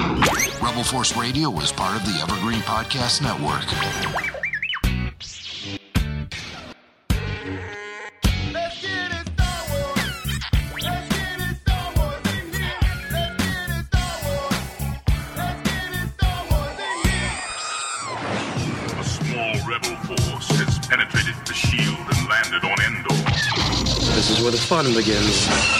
Rebel Force Radio is part of the Evergreen Podcast Network. A small rebel force has penetrated the shield and landed on Endor. This is where the fun begins.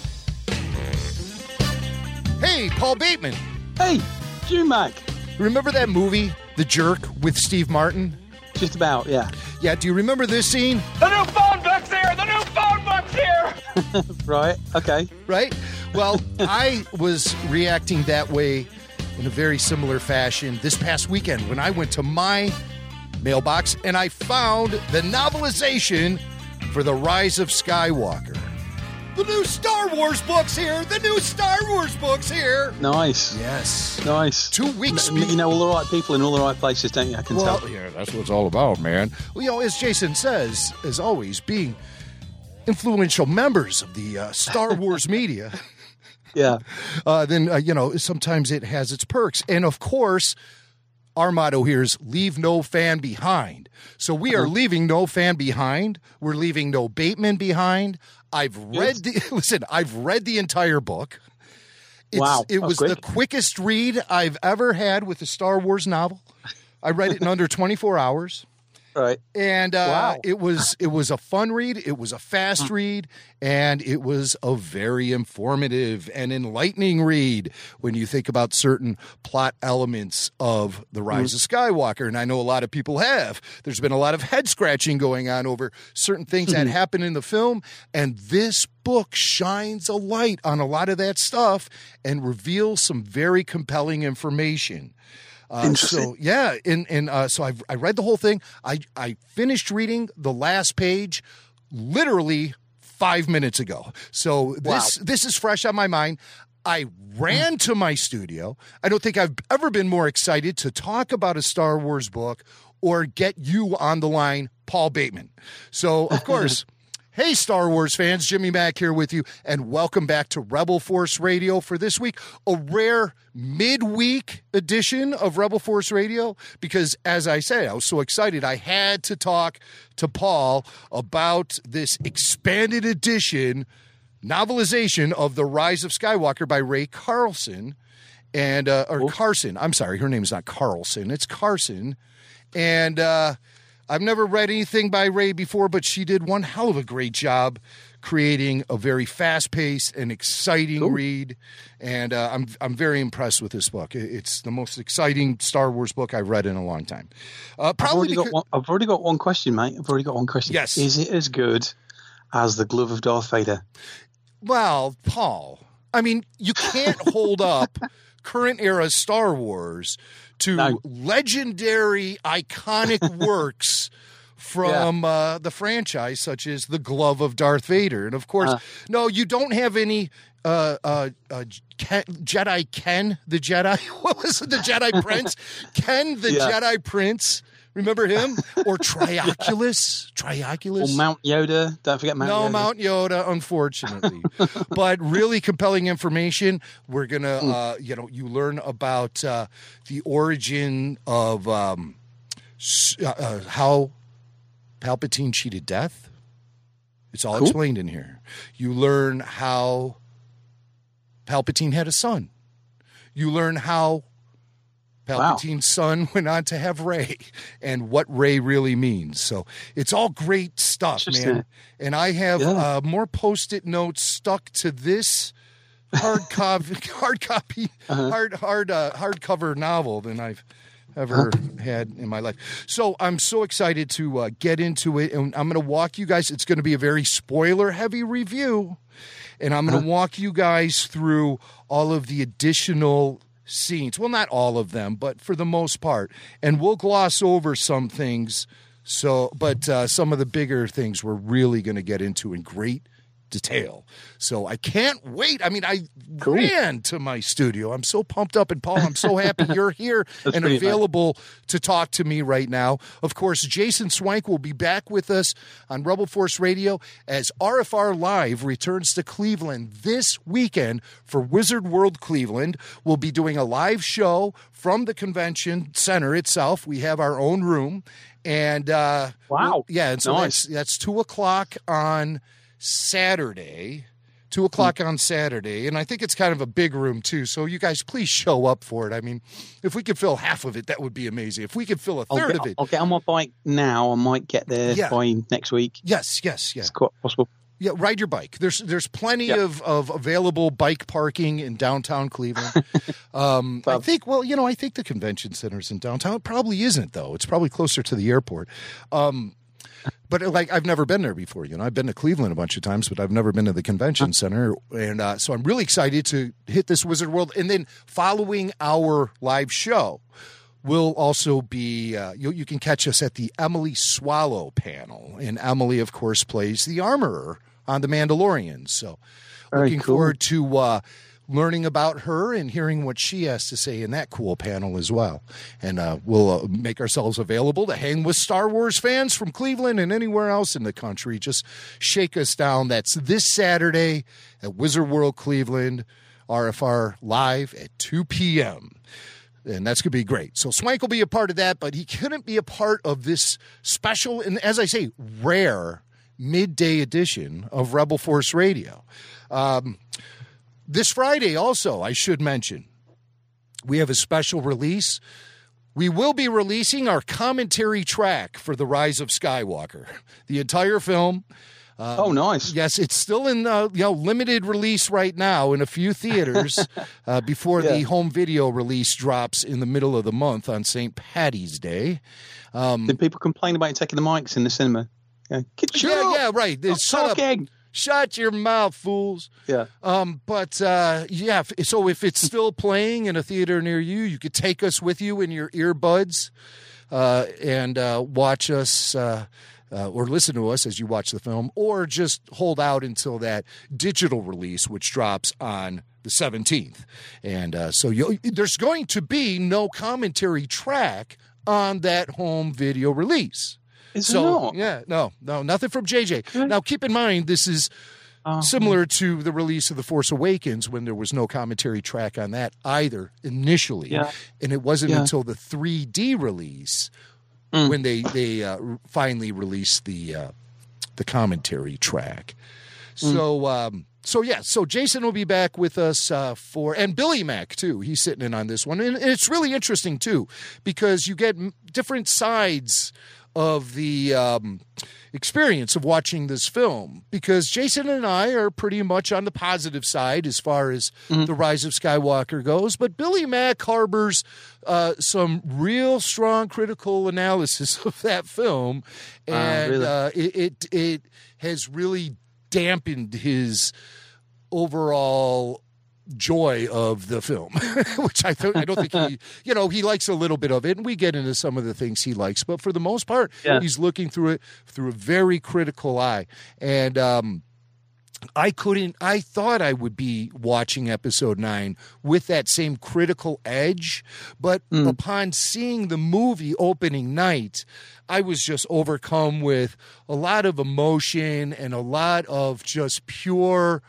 Hey, Paul Bateman. Hey, Jim Mac. Remember that movie, The Jerk, with Steve Martin? Just about, yeah. Yeah, do you remember this scene? The new phone book's here! The new phone book's here! Right, okay. Right? Well, I was reacting that way in a very similar fashion this past weekend when I went to my mailbox and I found the novelization for The Rise of Skywalker. The new Star Wars books here! The new Star Wars books here! Nice. Yes. Nice. Two weeks M- You know all the right people in all the right places, don't you? I can Well, tell. yeah, that's what it's all about, man. Well, you know, as Jason says, as always, being influential members of the uh, Star Wars media, Yeah. uh, then, uh, you know, sometimes it has its perks. And of course, our motto here is leave no fan behind. So we are leaving no fan behind. We're leaving no Bateman behind. I've read the, listen, I've read the entire book. It's, Wow. It Oh, was the quickest read I've ever had with a Star Wars novel. I read it in under 24 hours Right. and uh, Wow. it was it was a fun read it was a fast mm. read and it was a very informative and enlightening read when you think about certain plot elements of the rise mm. of skywalker. And i know a lot of people have. There's been a lot of head scratching going on over certain things that mm-hmm. happen in the film and this book shines a light on a lot of that stuff and reveals some very compelling information uh, so yeah, and and uh, so I I read the whole thing. I I finished reading the last page, literally five minutes ago. So this this is fresh on my mind. I ran to my studio. I don't think I've ever been more excited to talk about a Star Wars book or get you on the line, Paul Bateman. So of course. Hey, Star Wars fans, Jimmy Mac here with you, and welcome back to Rebel Force Radio for this week. A rare midweek edition of Rebel Force Radio because, as I say, I was so excited. I had to talk to Paul about this expanded edition novelization of The Rise of Skywalker by Rae Carlson and uh, or Carson. I'm sorry, her name is not Carlson. It's Carson. And uh, I've never read anything by Rae before, but she did one hell of a great job creating a very fast-paced and exciting read. And uh, I'm I'm very impressed with this book. It's the most exciting Star Wars book I've read in a long time. Uh, I've probably already, got because- one, I've already got one question, mate. I've already got one question. Yes. Is it as good as the glove of Darth Vader? Well, Paul, I mean, you can't hold up current era Star Wars to legendary, iconic works from uh, the franchise, such as the Glove of Darth Vader. And of course, Uh. no, you don't have any. Uh, uh, uh, Ken, Jedi Ken, the Jedi. What was it? The Jedi Prince? Ken, the Yeah. Jedi Prince. Remember him? Or Trioculus? Trioculus? Or Mount Yoda? Don't forget Mount no Yoda. Mount Yoda, unfortunately, but really compelling information. We're gonna, Hmm. uh, you know, you learn about uh, the origin of um, uh, uh, how Palpatine cheated death. It's all Cool. explained in here. You learn how Palpatine had a son. You learn how Wow. Palpatine's son went on to have Rey and what Rey really means. So it's all great stuff, man. And I have Yeah. uh, more post-it notes stuck to this hard copy, hard copy, Uh-huh. hard hard uh, hardcover novel than I've ever had in my life. So I'm so excited to uh, get into it, and I'm going to walk you guys. It's going to be a very spoiler-heavy review, and I'm going to walk you guys through all of the additional scenes. Well, not all of them, but for the most part. And we'll gloss over some things. So, but uh, some of the bigger things we're really going to get into in great detail. So I can't wait. I mean, I cool. ran to my studio. I'm so pumped up. And Paul, I'm so happy you're here and available nice. to talk to me right now. Of course, Jason Swank will be back with us on Rebel Force Radio as RFR Live returns to Cleveland this weekend for Wizard World Cleveland. We'll be doing a live show from the convention center itself. We have our own room. And uh, wow. yeah, and so nice. that's, that's two o'clock on Saturday, two o'clock on Saturday, and I think it's kind of a big room too. So you guys, please show up for it. I mean, if we could fill half of it, that would be amazing. If we could fill a 3rd get, of it, I'll get on my bike now. I might get there yeah. by next week. Yes, yes, yes. It's quite possible. Yeah, ride your bike. There's there's plenty yep. of, of available bike parking in downtown Cleveland. um, I think well, you know, I think the convention center's in downtown. It probably isn't though. It's probably closer to the airport. Um, but like I've never been there before. You know, I've been to Cleveland a bunch of times, but I've never been to the convention center. And uh, so I'm really excited to hit this Wizard World. And then following our live show, we'll also be uh, you, you, can catch us at the Emily Swallow panel, and Emily, of course, plays the armorer on The Mandalorian. So, Very looking cool. forward to uh, learning about her and hearing what she has to say in that cool panel as well. And uh, we'll uh, make ourselves available to hang with Star Wars fans from Cleveland and anywhere else in the country. Just shake us down. That's this Saturday at Wizard World Cleveland, RFR live at 2 p.m. And that's going to be great. So Swank will be a part of that, but he couldn't be a part of this special and, as I say, rare midday edition of Rebel Force Radio. Um, this Friday, also, I should mention, we have a special release. We will be releasing our commentary track for The Rise of Skywalker, the entire film. Um, oh, nice! Yes, it's still in uh, you know limited release right now in a few theaters uh, before yeah. the home video release drops in the middle of the month on St. Patty's Day. Um, Did people complain about you taking the mics in the cinema? Yeah, yeah, yeah, right. Shut talking. Up. Shut your mouth, fools. Yeah. Um, but uh, yeah, so if it's still playing in a theater near you, you could take us with you in your earbuds uh, and uh, watch us. Uh, uh, or listen to us as you watch the film, or just hold out until that digital release, which drops on the 17th. And uh, so there's going to be no commentary track on that home video release. So yeah, no, no, nothing from JJ. Now keep in mind this is uh-huh. similar to the release of The Force Awakens when there was no commentary track on that either initially, yeah. and it wasn't yeah. until the 3D release mm. when they they uh, finally released the uh, the commentary track. Mm. So. Um, so yeah, so Jason will be back with us uh, for, and Billy Mack too. He's sitting in on this one, and, and it's really interesting too because you get different sides of the um, experience of watching this film because Jason and I are pretty much on the positive side as far as mm-hmm. the Rise of Skywalker goes, but Billy Mack harbors uh, some real strong critical analysis of that film, ah, and uh, really? uh, it, it it has really dampened his overall joy of the film, which I, th- I don't think he, you know, he likes a little bit of it, and we get into some of the things he likes, but for the most part, yeah. he's looking through it through a very critical eye, and um, I couldn't. I thought I would be watching episode nine with that same critical edge, but mm. upon seeing the movie opening night, I was just overcome with a lot of emotion and a lot of just pure.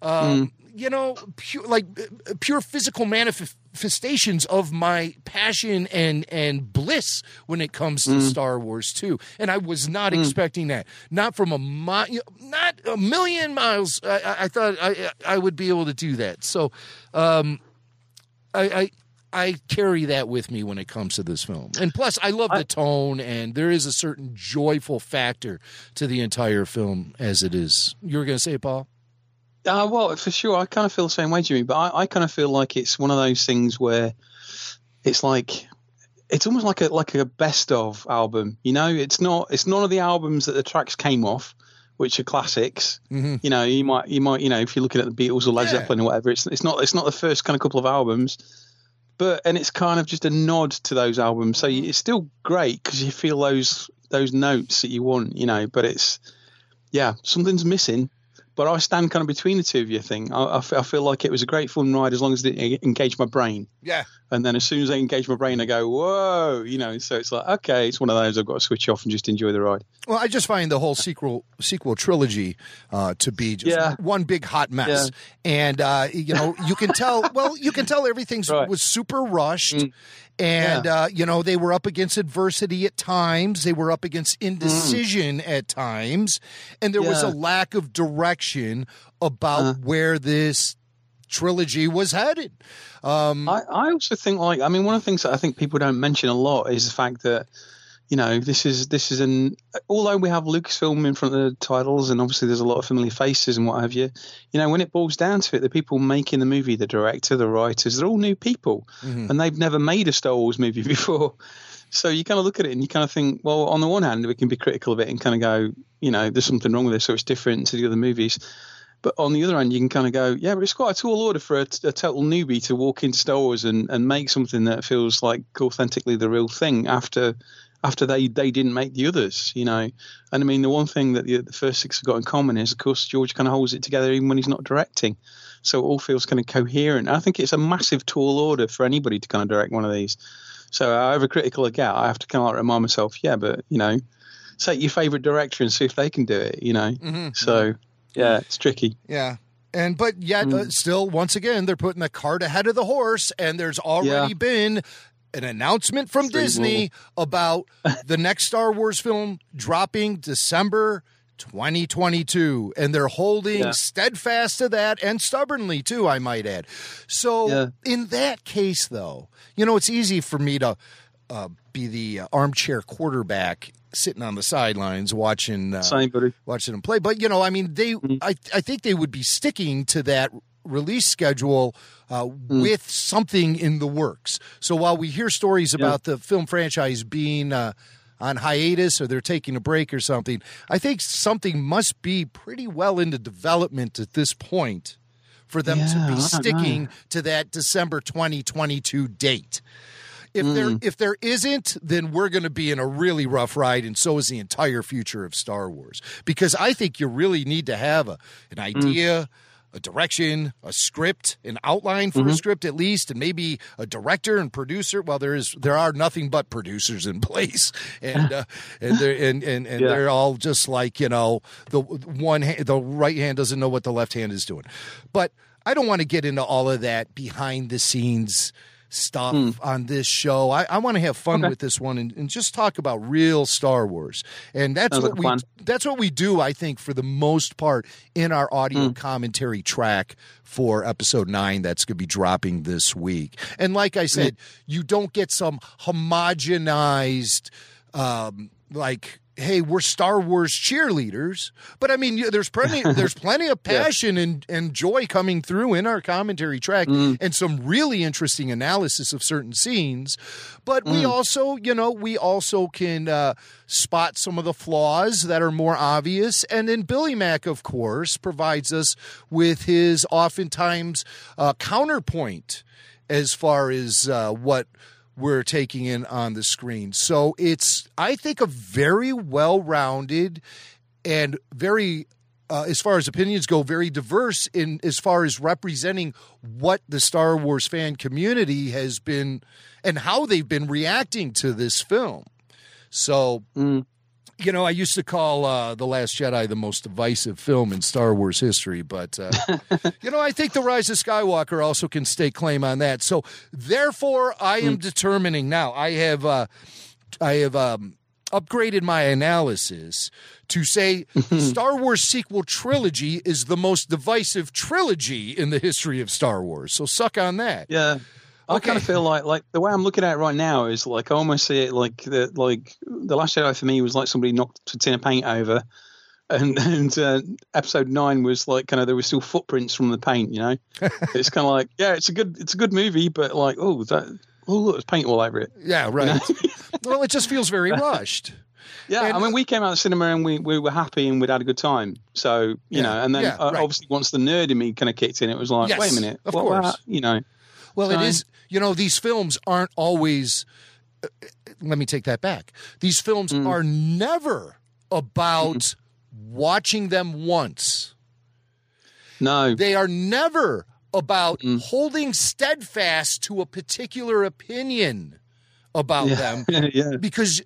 Um, mm you know, pure, like pure physical manifestations of my passion and and bliss when it comes to mm. Star Wars too. And I was not mm. expecting that. Not from a mi- not a million miles. I, I, thought I I would be able to do that. So, um, I. I I carry that with me when it comes to this film. And plus, I love the tone, and there is a certain joyful factor to the entire film as it is. You were going to say, Paul? Uh, well, for sure, I kind of feel the same way, Jimmy. But I, I kind of feel like it's one of those things where it's like it's almost like a like a best of album. You know, it's not it's none of the albums that the tracks came off, which are classics. Mm-hmm. You know, you might you might you know if you're looking at the Beatles or Led yeah. Zeppelin or whatever, it's it's not it's not the first kind of couple of albums. but and it's kind of just a nod to those albums. So you, it's still great because you feel those those notes that you want, you know. But it's yeah, something's missing. But I stand kind of between the two of you. I think I, I fe- I feel like it was a great fun ride as long as it engaged my brain. Yeah. And then as soon as I engage my brain, I go, whoa, you know. So it's like, okay, it's one of those I've got to switch off and just enjoy the ride. Well, I just find the whole sequel sequel trilogy uh, to be just Yeah. one big hot mess, and uh, you know you can tell. well, you can tell everything Right. Mm. was super rushed, and Yeah. uh, you know they were up against adversity at times. They were up against indecision at times, and there was a Mm. Lack of direction about Uh. where this trilogy was headed. Um, I, I also think like I mean one of the things that I think people don't mention a lot is the fact that you know this is this is an although we have Lucasfilm in front of the titles and obviously there's a lot of familiar faces and what have you you know when it boils down to it the people making the movie the director the writers they're all new people. And they've never made a Star Wars movie before. So you kind of look at it and you kind of think well on the one hand we can be critical of it and kind of go you know there's something wrong with this, so it's different to the other movies but on the other hand, you can kind of go, yeah, but it's quite a tall order for a, a total newbie to walk into Star Wars and, and make something that feels like authentically the real thing after after they, they didn't make the others, you know. And I mean, the one thing that the, the first six have got in common is, of course, George kind of holds it together even when he's not directing. So it all feels kind of coherent. I think it's a massive tall order for anybody to kind of direct one of these. So however critical I get, I have to kind of like remind myself, yeah, but, you know, take your favourite director and see if they can do it, you know. Mm-hmm. So, yeah, it's tricky. Yeah. And but yet Mm. uh, still once again they're putting the cart ahead of the horse and there's already Yeah. been an announcement from Straight Disney about the next Star Wars film dropping December 2022 and they're holding Yeah. steadfast to that and stubbornly too I might add. So Yeah. in that case though, you know it's easy for me to uh, be the armchair quarterback sitting on the sidelines watching uh, Same, buddy. watching them play. But you know, I mean, they I I think they would be sticking to that release schedule uh, with something in the works. So while we hear stories about the film franchise being uh, on hiatus or they're taking a break or something, I think something must be pretty well into development at this point for them Yeah, to be sticking to that December 2022 date. If there Mm. if there isn't, then we're going to be in a really rough ride, and so is the entire future of Star Wars. Because I think you really need to have a, an Mm. idea, a direction, a script, an outline for Mm-hmm. a script at least, and maybe a director and producer. Well, there is there are nothing but producers in place, and uh, and they're and and, and Yeah. they're all just like you know the one hand, the right hand doesn't know what the left hand is doing, but. I don't want to get into all of that behind the scenes stuff on this show. I, I want to have fun Hmm. Okay. with this one and, and just talk about real Star Wars. And that's Sounds what like we plan. that's what we do, I think, for the most part in our audio Hmm. commentary track for episode nine that's gonna be dropping this week. And like I said, you don't get some homogenized um like hey we're star wars cheerleaders but i mean there's plenty there's plenty of passion and, and joy coming through in our commentary track and some really interesting analysis of certain scenes. But we also you know we also can uh, spot some of the flaws that are more obvious. And then billy mack of course provides us with his oftentimes uh, counterpoint as far as uh, what we're taking in on the screen. So it's, I think, a very well rounded and very, uh, as far as opinions go, very diverse in as far as representing what the Star Wars fan community has been and how they've been reacting to this film. So, you know, I used to call uh, The Last Jedi the most divisive film in Star Wars history, but, uh, you know, I think The Rise of Skywalker also can stake claim on that. So, therefore, I am determining now, I have, uh, I have, um, upgraded my analysis to say Star Wars sequel trilogy is the most divisive trilogy in the history of Star Wars. So suck on that. Yeah. I kind of feel like like the way I'm looking at it right now is like I almost see it like the like the Last Jedi for me was like somebody knocked a tin of paint over, and and uh, episode nine was like kind of there were still footprints from the paint. You know, it's kind of like yeah, it's a good it's a good movie, but like oh that oh look, there's paint all over it. Yeah, right. well, it just feels very rushed. Yeah, And- I mean, we came out of the cinema and we, we were happy and we'd had a good time. So you Yeah, know, and then yeah, uh, right. obviously once the nerd in me kind of kicked in, it was like, Yes, wait a minute, of what- what- course. you know, Well, it is. You know, these films aren't always. uh, let me take that back. These films Mm. are never about watching them once. No. They are never about Mm. holding steadfast to a particular opinion about them yeah. because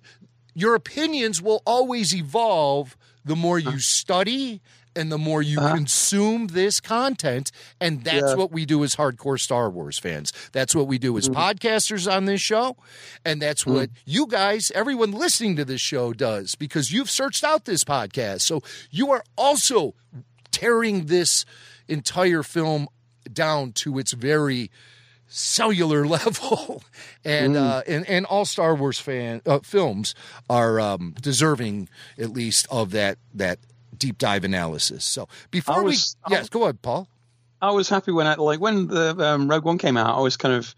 your opinions will always evolve the more you study and the more you consume this content and that's Uh-huh. Yeah. what we do as hardcore Star Wars fans. That's what we do as Mm-hmm. podcasters on this show and that's what you guys everyone listening to this show does because you've searched out this podcast. So you are also tearing this entire film down to its very cellular level, and Mm. uh, and and all Star Wars fan uh, films are um, deserving at least of that that deep dive analysis. So before was- we yes, go ahead, Paul. I was happy when I like when the um, Rogue One came out. I was kind of,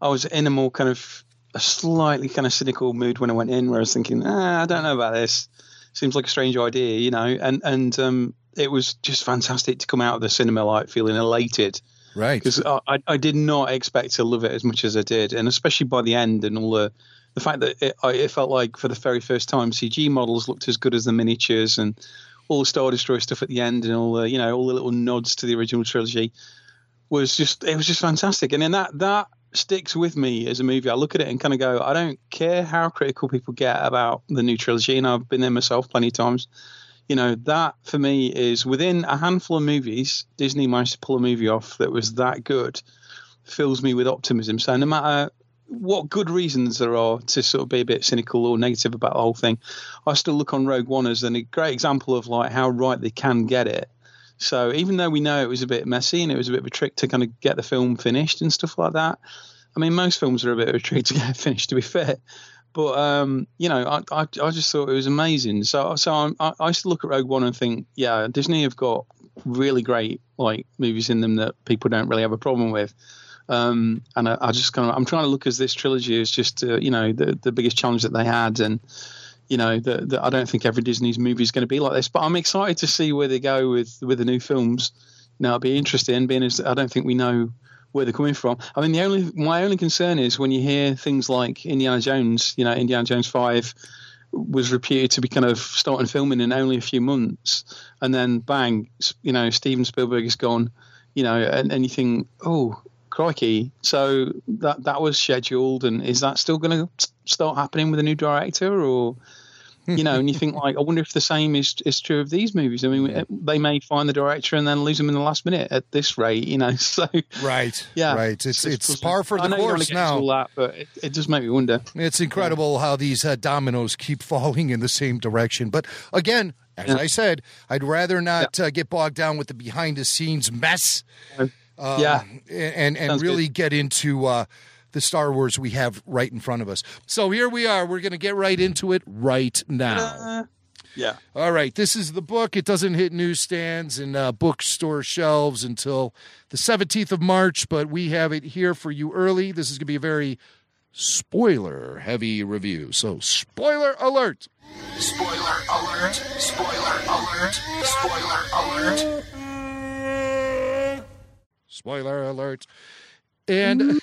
I was in a more kind of a slightly kind of cynical mood when I went in, where I was thinking, ah, I don't know about this. Seems like a strange idea, you know. And and um, it was just fantastic to come out of the cinema like feeling elated Right. because I, I- I did not expect to love it as much as I did, and especially by the end and all the the fact that it, it felt like for the very first time CG models looked as good as the miniatures and all the Star Destroyer stuff at the end and all the you know all the little nods to the original trilogy was just it was just fantastic, and then that that sticks with me as a movie. I look at it and kind of go, I don't care how critical people get about the new trilogy, and I've been there myself plenty of times. You know that for me is within a handful of movies disney managed to pull a movie off that was that good fills me with optimism. So no matter what good reasons there are to sort of be a bit cynical or negative about the whole thing i still look on rogue one as a great example of like how right they can get it so even though we know it was a bit messy and it was a bit of a trick to kind of get the film finished and stuff like that i mean most films are a bit of a trick to get finished to be fair but um, you know, I, I I just thought it was amazing. So so I'm, I I used to look at Rogue One and think, yeah, Disney have got really great like movies in them that people don't really have a problem with. Um, and I, I just kind of I'm trying to look as this trilogy is just uh, you know the the biggest challenge that they had, and you know that I don't think every Disney's movie is going to be like this. But I'm excited to see where they go with with the new films. Now it'll be interesting, being as I don't think we know where they're coming from. I mean, the only my only concern is when you hear things like Indiana Jones. You know, Indiana Jones Five was reputed to be kind of starting filming in only a few months, and then bang, you know, Steven Spielberg is gone. You know, and, think, oh, crikey! So that that was scheduled, and is that still going to start happening with a new director, or? You know, and you think like, I wonder if the same is is true of these movies. I mean, they may find the director and then lose them in the last minute at this rate. You know, so Right. yeah, Right. It's it's puzzling. par for the course now. all that, but it, it does make me wonder. It's incredible how these uh, dominoes keep falling in the same direction. But again, as Yeah. I said, I'd rather not uh, get bogged down with the behind the scenes mess. Um, yeah, and and Sounds really good. get into uh, the Star Wars we have right in front of us. So here we are. We're going to get right into it right now. Uh, yeah. All right, this is the book. It doesn't hit newsstands and uh, bookstore shelves until the 17th of March, but we have it here for you early. This is going to be a very spoiler heavy review. So, spoiler alert. Spoiler alert! Spoiler alert! Spoiler alert! Spoiler alert. And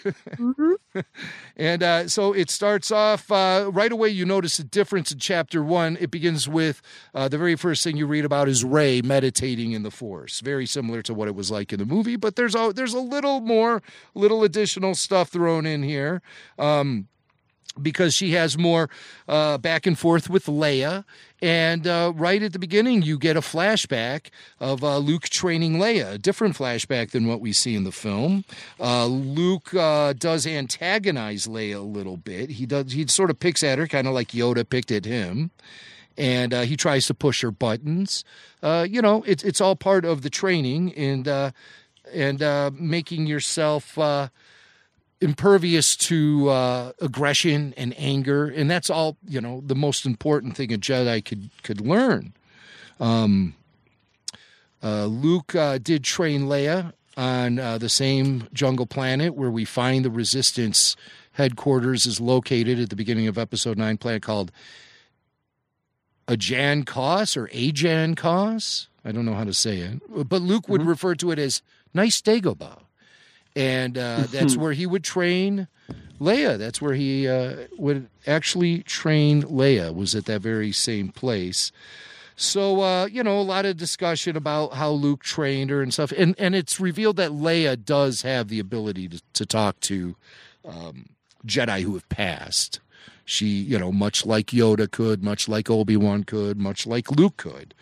and uh, so it starts off uh, right away. You notice a difference in chapter one. It begins with uh, the very first thing you read about is Rey meditating in the Force, very similar to what it was like in the movie. But there's a there's a little more, little additional stuff thrown in here. Um, because she has more uh, back and forth with Leia. And uh, right at the beginning, you get a flashback of uh, Luke training Leia, a different flashback than what we see in the film. Uh, Luke uh, does antagonize Leia a little bit. He does. He sort of picks at her, kind of like Yoda picked at him. And uh, he tries to push her buttons. You know, it's it's all part of the training and and making yourself impervious to uh, aggression and anger, and that's all you know. The most important thing a Jedi could could learn. Um, uh, Luke uh, did train Leia on uh, the same jungle planet where we find the Resistance headquarters is located at the beginning of Episode Nine, planet called Ajan Kloss or Ajan Kloss. I don't know how to say it, but Luke would refer to it as nice Dagobah and uh, that's where he would train Leia. That's where he uh, would actually train Leia. Was at that very same place. So uh, you know, a lot of discussion about how Luke trained her and stuff, and and it's revealed that Leia does have the ability to, to talk to um, Jedi who have passed. She, you know, much like Yoda could, much like Obi Wan could, much like Luke could.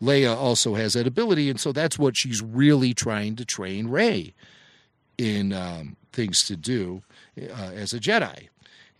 Leia also has that ability, and so that's what she's really trying to train Rey in um, things to do uh, as a Jedi.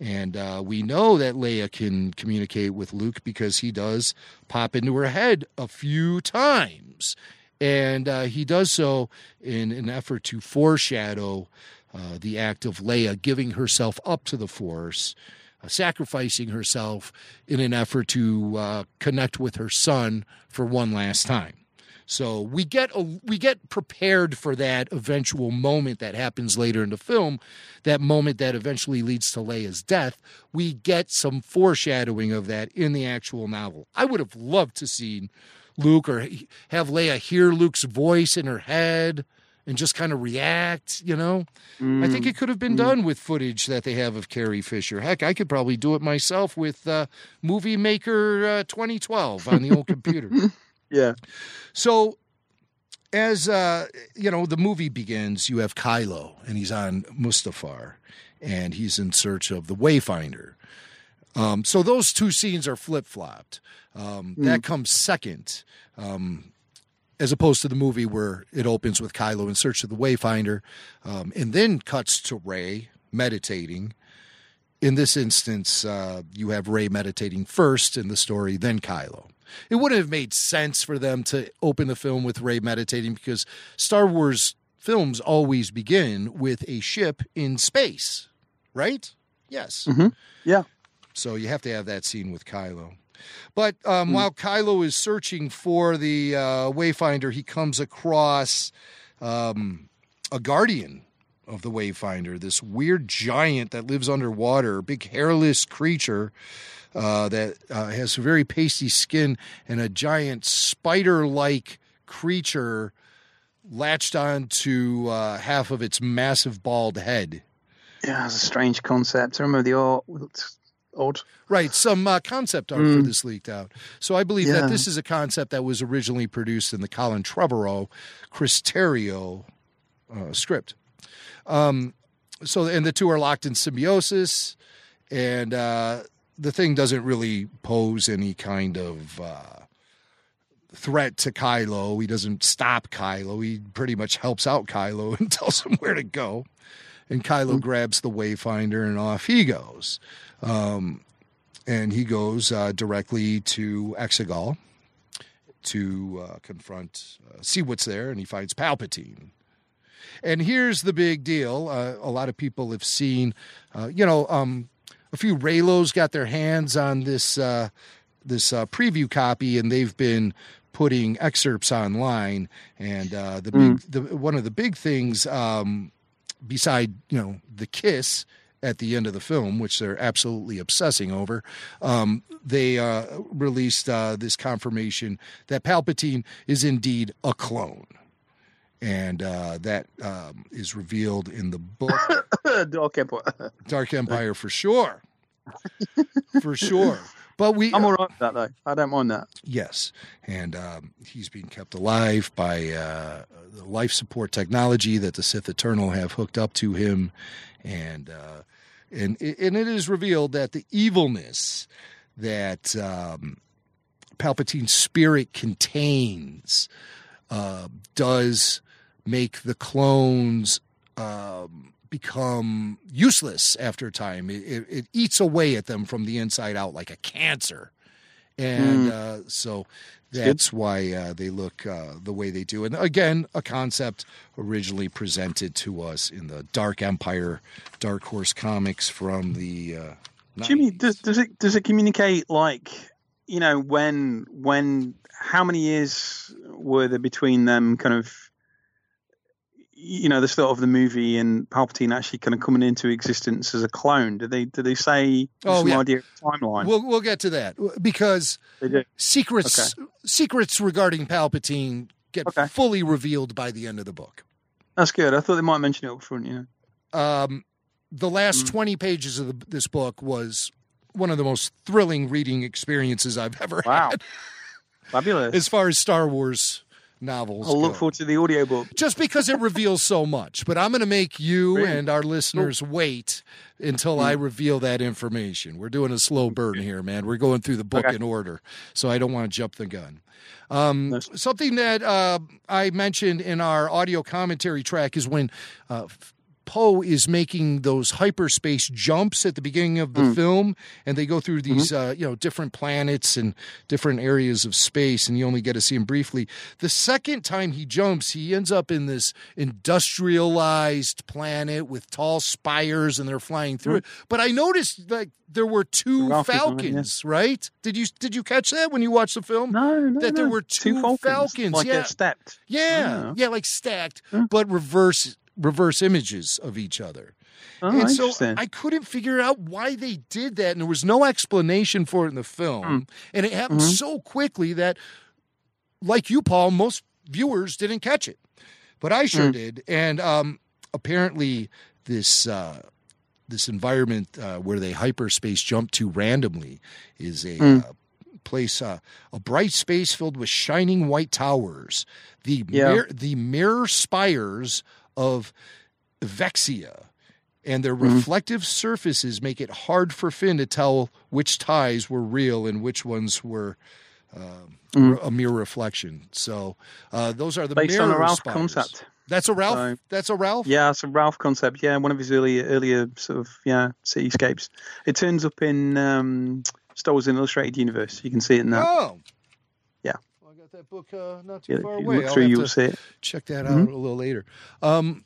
And uh, we know that Leia can communicate with Luke because he does pop into her head a few times. And uh, he does so in an effort to foreshadow uh, the act of Leia giving herself up to the Force, uh, sacrificing herself in an effort to uh, connect with her son for one last time. So we get a, we get prepared for that eventual moment that happens later in the film, that moment that eventually leads to Leia's death. We get some foreshadowing of that in the actual novel. I would have loved to see Luke or have Leia hear Luke's voice in her head and just kind of react, you know? Mm. I think it could have been mm. done with footage that they have of Carrie Fisher. Heck, I could probably do it myself with uh, Movie Maker uh, 2012 on the old computer. Yeah. So as uh, you know, the movie begins, you have Kylo, and he's on Mustafar, and he's in search of the Wayfinder. Um, so those two scenes are flip flopped. Um, mm. That comes second, um, as opposed to the movie where it opens with Kylo in search of the Wayfinder, um, and then cuts to Rey meditating. In this instance, uh, you have Rey meditating first in the story, then Kylo it wouldn't have made sense for them to open the film with Rey meditating because Star Wars films always begin with a ship in space, right? Yes. Mm-hmm. Yeah. So you have to have that scene with Kylo. But um, mm. while Kylo is searching for the uh, Wayfinder, he comes across um, a guardian of the Wayfinder, this weird giant that lives underwater, big hairless creature uh, that uh, has very pasty skin and a giant spider like creature latched onto uh, half of its massive bald head. Yeah, it's a strange concept. I remember the old. Odd. Right, some uh, concept art mm. for this leaked out. So I believe yeah. that this is a concept that was originally produced in the Colin Trevorrow, Chris Terrio uh, script. Um, so, and the two are locked in symbiosis, and uh, the thing doesn't really pose any kind of uh, threat to Kylo. He doesn't stop Kylo. He pretty much helps out Kylo and tells him where to go. And Kylo mm. grabs the Wayfinder and off he goes. Um, and he goes uh, directly to Exegol to uh, confront, uh, see what's there, and he finds Palpatine. And here's the big deal. Uh, a lot of people have seen, uh, you know, um, a few Reylos got their hands on this uh, this uh, preview copy, and they've been putting excerpts online. And uh, the big, mm. the, one of the big things, um, beside you know the kiss at the end of the film, which they're absolutely obsessing over, um, they uh, released uh, this confirmation that Palpatine is indeed a clone and uh, that um, is revealed in the book Dark Empire. Dark Empire for sure, for sure. But we, I'm all right with that though. I don't mind that. Yes, and um, he's being kept alive by uh, the life support technology that the Sith Eternal have hooked up to him, and uh, and and it is revealed that the evilness that um, Palpatine's spirit contains uh, does make the clones um, become useless after a time. It, it, it, eats away at them from the inside out like a cancer. And mm. uh, so that's why uh, they look uh, the way they do. And again, a concept originally presented to us in the Dark Empire, Dark Horse comics from the. Uh, Jimmy, does, does it does it communicate like you know when when how many years were there between them kind of you know the start of the movie and Palpatine actually kind of coming into existence as a clone. Did they did they say oh, some yeah. idea of timeline? We'll we'll get to that because secrets okay. secrets regarding Palpatine get okay. fully revealed by the end of the book. That's good. I thought they might mention it up front. You know. Um, the last Mm. 20 pages of the, this book was one of the most thrilling reading experiences I've ever had. Wow. had Fabulous. as far as Star Wars novels. I'll look go. forward to the audiobook. Just because it reveals so much, but I'm going to make you Really? and our listeners wait until I reveal that information. We're doing a slow burn here, man. We're going through the book Okay. in order, so I don't want to jump the gun. Um, something that uh, I mentioned in our audio commentary track is when uh, Poe is making those hyperspace jumps at the beginning of the Hmm. film, and they go through these, Mm-hmm. uh, you know, different planets and different areas of space, and you only get to see him briefly. The second time he jumps, he ends up in this industrialized planet with tall spires, and they're flying through it. But I noticed like there were two on it, yeah. falcons, right? Did you did you catch that when you watched the film? No, no, that there no. were two, falcons, falcons, like yeah. they're. Yeah, Oh. yeah, like stacked, but reverse reverse images of each other. Oh, and so. I couldn't figure out why they did that, and there was no explanation for it in the film. Hmm. And it happened Mm-hmm. so quickly that, like you, Paul, most viewers didn't catch it, but I sure Hmm. did. And um, apparently, this. Uh, this environment uh, where they hyperspace jump to randomly is a Hmm. uh, place, uh, a bright space filled with shining white towers, the Yeah. mir- the mirror spires of Vexia, and their Mm-hmm. reflective surfaces make it hard for Finn to tell which ties were real and which ones were. Um, A mere reflection. So uh, those are the Mm-hmm. Based on a Ralph spires. concept. That's a Ralph. So- That's a Ralph. Yeah, it's a Ralph concept. Yeah, one of his earlier earlier sort of yeah cityscapes. It turns up in um, Star Wars: An Illustrated Universe. You can see it in that. Oh, Yeah. Well, I got that book uh, not too Yeah, far away. look I'll through, you'll see it. check that out Mhm. a little later. Um,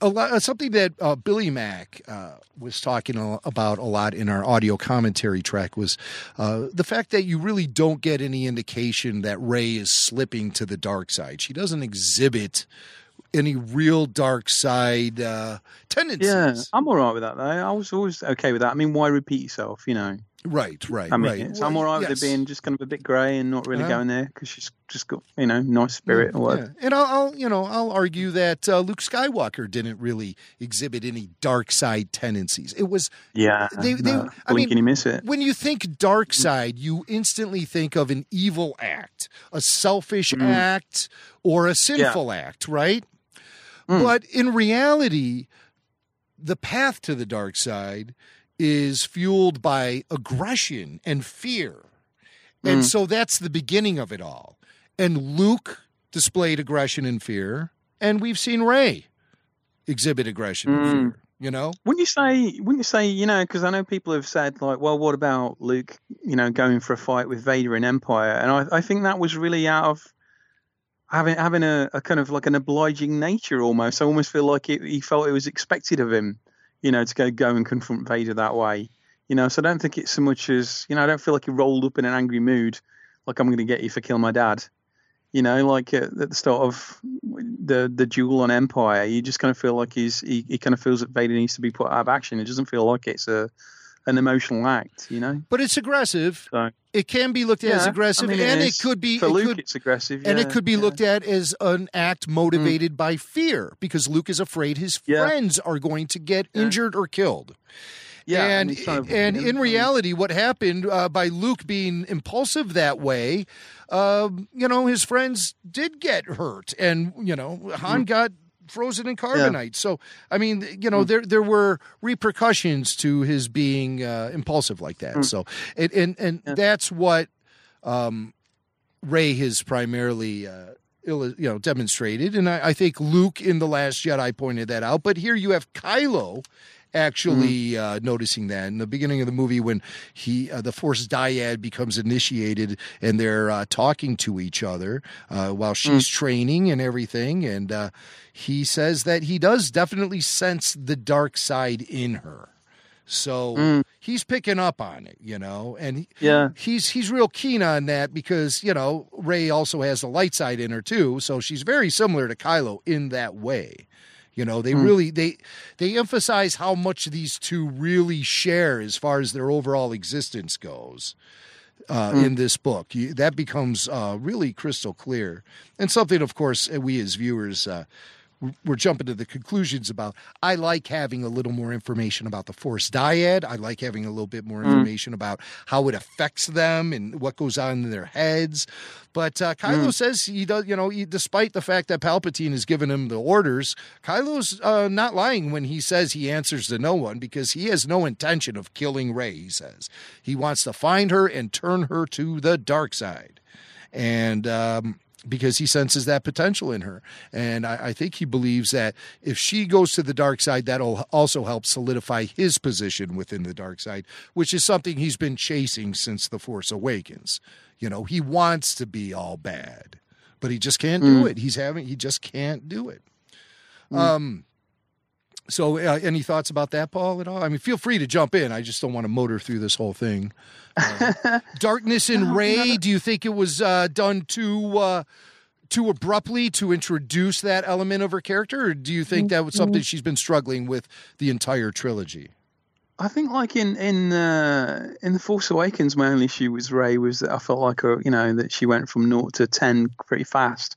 a lot, uh, something that uh, Billy Mack uh, was talking a- about a lot in our audio commentary track was uh, the fact that you really don't get any indication that Rey is slipping to the dark side. She doesn't exhibit any real dark side uh, tendencies. Yeah, I'm all right with that though. I was always okay with that. I mean, why repeat yourself? You know. Right, right, I mean, right. it's- Well, I'm all right with yes. it being just kind of a bit grey and not really Uh-huh. going there because she's just got you know nice spirit or whatever. Yeah. And I'll, I'll, you know, I'll argue that uh, Luke Skywalker didn't really exhibit any dark side tendencies. It was Yeah, They- they- no, I mean, you miss it. when you think dark side, you instantly think of an evil act, a selfish Mm. act, or a sinful act, right? Mm. But in reality, the path to the dark side is fueled by aggression and fear. And Mm. so that's the beginning of it all. And Luke displayed aggression and fear, and we've seen Rey exhibit aggression and Mm. fear, you know? Wouldn't you say? Wouldn't you say? You know, because I know people have said like, well, what about Luke? You know, going for a fight with Vader in Empire, and I, I think that was really out of having having a, a kind of like an obliging nature almost. I almost feel like it, he felt it was expected of him, you know, to go go and confront Vader that way. You know, so I don't think it's so much as you know, I don't feel like he rolled up in an angry mood, like I'm going to get you for killing my dad. You know, like at, at the start of the the duel on Empire, you just kind of feel like he's he, he kind of feels that Vader needs to be put out of action. It doesn't feel like it's a an emotional act, you know. But it's aggressive. So It can be looked at as aggressive, I mean, it and it is. could be for it Luke, could, it's aggressive, and it could be yeah. Mm. looked at as an act motivated by fear because Luke is afraid his Yeah. friends are going to get injured or killed. Yeah, and he's kind of- and in reality, what happened uh, by Luke being impulsive that way, um, you know, his friends did get hurt, and you know, Mm. Han got frozen in carbonite. So, I mean, you know, there there were repercussions to his being uh, impulsive like that. Mm. So, and and, and that's what um, Rey has primarily. Uh, you know, demonstrated, and I, I think Luke in the Last Jedi pointed that out. But here you have Kylo actually uh, noticing that in the beginning of the movie when he uh, the Force dyad becomes initiated and they're uh, talking to each other uh, while she's training and everything, and uh, he says that he does definitely sense the dark side in her. So he's picking up on it, you know, and he- Yeah. he's he's real keen on that because you know Rey also has the light side in her too, so she's very similar to Kylo in that way. You know, they really they they emphasize how much these two really share as far as their overall existence goes uh, in this book. You, that becomes uh, really crystal clear, and something, of course, we as viewers uh, we're jumping to the conclusions about. I like having a little more information about the Force dyad. I like having a little bit more information about how it affects them and what goes on in their heads. But uh, Kylo says he does, you know, he, despite the fact that Palpatine has given him the orders, Kylo's uh, not lying when he says he answers to no one because he has no intention of killing Rey. He says he wants to find her and turn her to the dark side, and um, because he senses that potential in her, and I, I think he believes that if she goes to the dark side, that'll also help solidify his position within the dark side, which is something he's been chasing since the Force Awakens. You know, he wants to be all bad, but he just can't do it. He's having he just can't do it. Um. So, uh, any thoughts about that, Paul? At all? I mean, feel free to jump in. I just don't want to motor through this whole thing. Uh, Darkness and Rey. Do you think it was uh, done too uh, too abruptly to introduce that element of her character, or do you think that was something she's been struggling with the entire trilogy? I think like in in uh, in the Force Awakens, my only issue was Rey was that I felt like her, you know that she went from naught to ten pretty fast.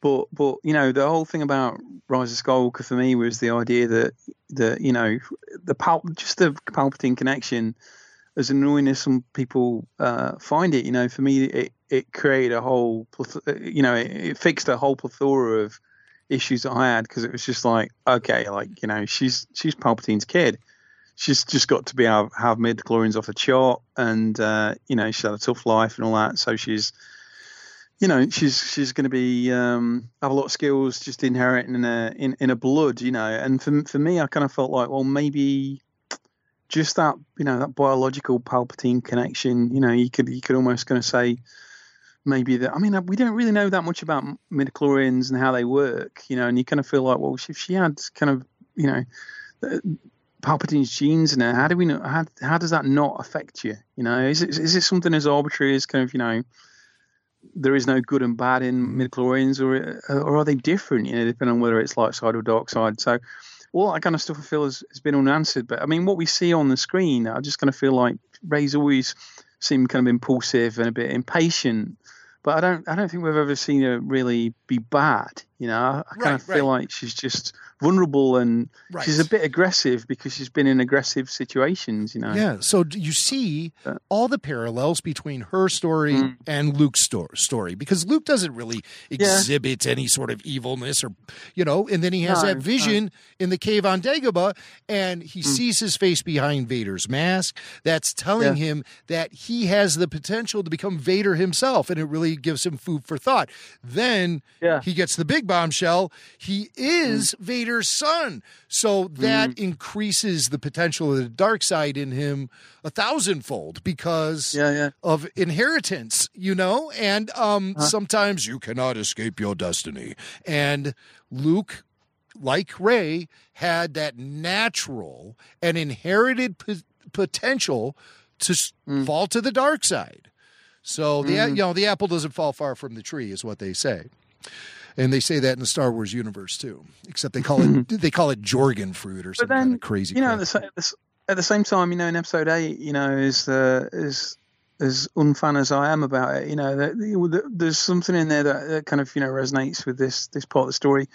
But but you know the whole thing about Rise of Skywalker for me was the idea that that you know the Pal- just the Palpatine connection, as annoying as some people uh, find it, you know, for me it it created a whole you know it, it fixed a whole plethora of issues that I had because it was just like okay like you know she's she's Palpatine's kid. She's just got to be to have midichlorians off the chart and uh, you know she's had a tough life and all that so she's you know she's she's going to be um, have a lot of skills just inherent in a in, in a blood you know and for for me I kind of felt like well maybe just that you know that biological Palpatine connection you know you could you could almost kind of say maybe that I mean we don't really know that much about midichlorians and how they work you know and you kind of feel like well if she had kind of you know uh, Palpatine's genes in her. How do we know? How, how does that not affect you? You know, is it is it something as arbitrary as kind of you know, there is no good and bad in midichlorians, or or are they different? You know, depending on whether it's light side or dark side. So all that kind of stuff I feel has, has been unanswered. But I mean, what we see on the screen, I just kind of feel like Rey's always seemed kind of impulsive and a bit impatient. But I don't I don't think we've ever seen her really be bad. You know, I, I kind Right, of feel right. like she's just vulnerable and Right. she's a bit aggressive because she's been in aggressive situations. You know. Yeah. So you see uh, all the parallels between her story hmm. and Luke's sto- story because Luke doesn't really exhibit any sort of evilness or, you know, and then he has No, that vision in the cave on Dagobah and he hmm. sees his face behind Vader's mask. That's telling Yeah. him that he has the potential to become Vader himself and it really gives him food for thought. Then Yeah. he gets the big bombshell. He is Mm. Vader's son. So that increases the potential of the dark side in him a thousandfold because Yeah, yeah. of inheritance, you know? And um, sometimes you cannot escape your destiny. And Luke, like Rey, had that natural and inherited p- potential to s- fall to the dark side. So the you know the apple doesn't fall far from the tree is what they say. And they say that in the Star Wars universe too, except they call it they call it Jogan fruit or But some then, kind of crazy. you know, at the, at the s- at the same time, you know, in episode eight, you know, as uh, as as unfan as I am about it, you know, that, that there's something in there that, that kind of you know resonates with this this part of the story,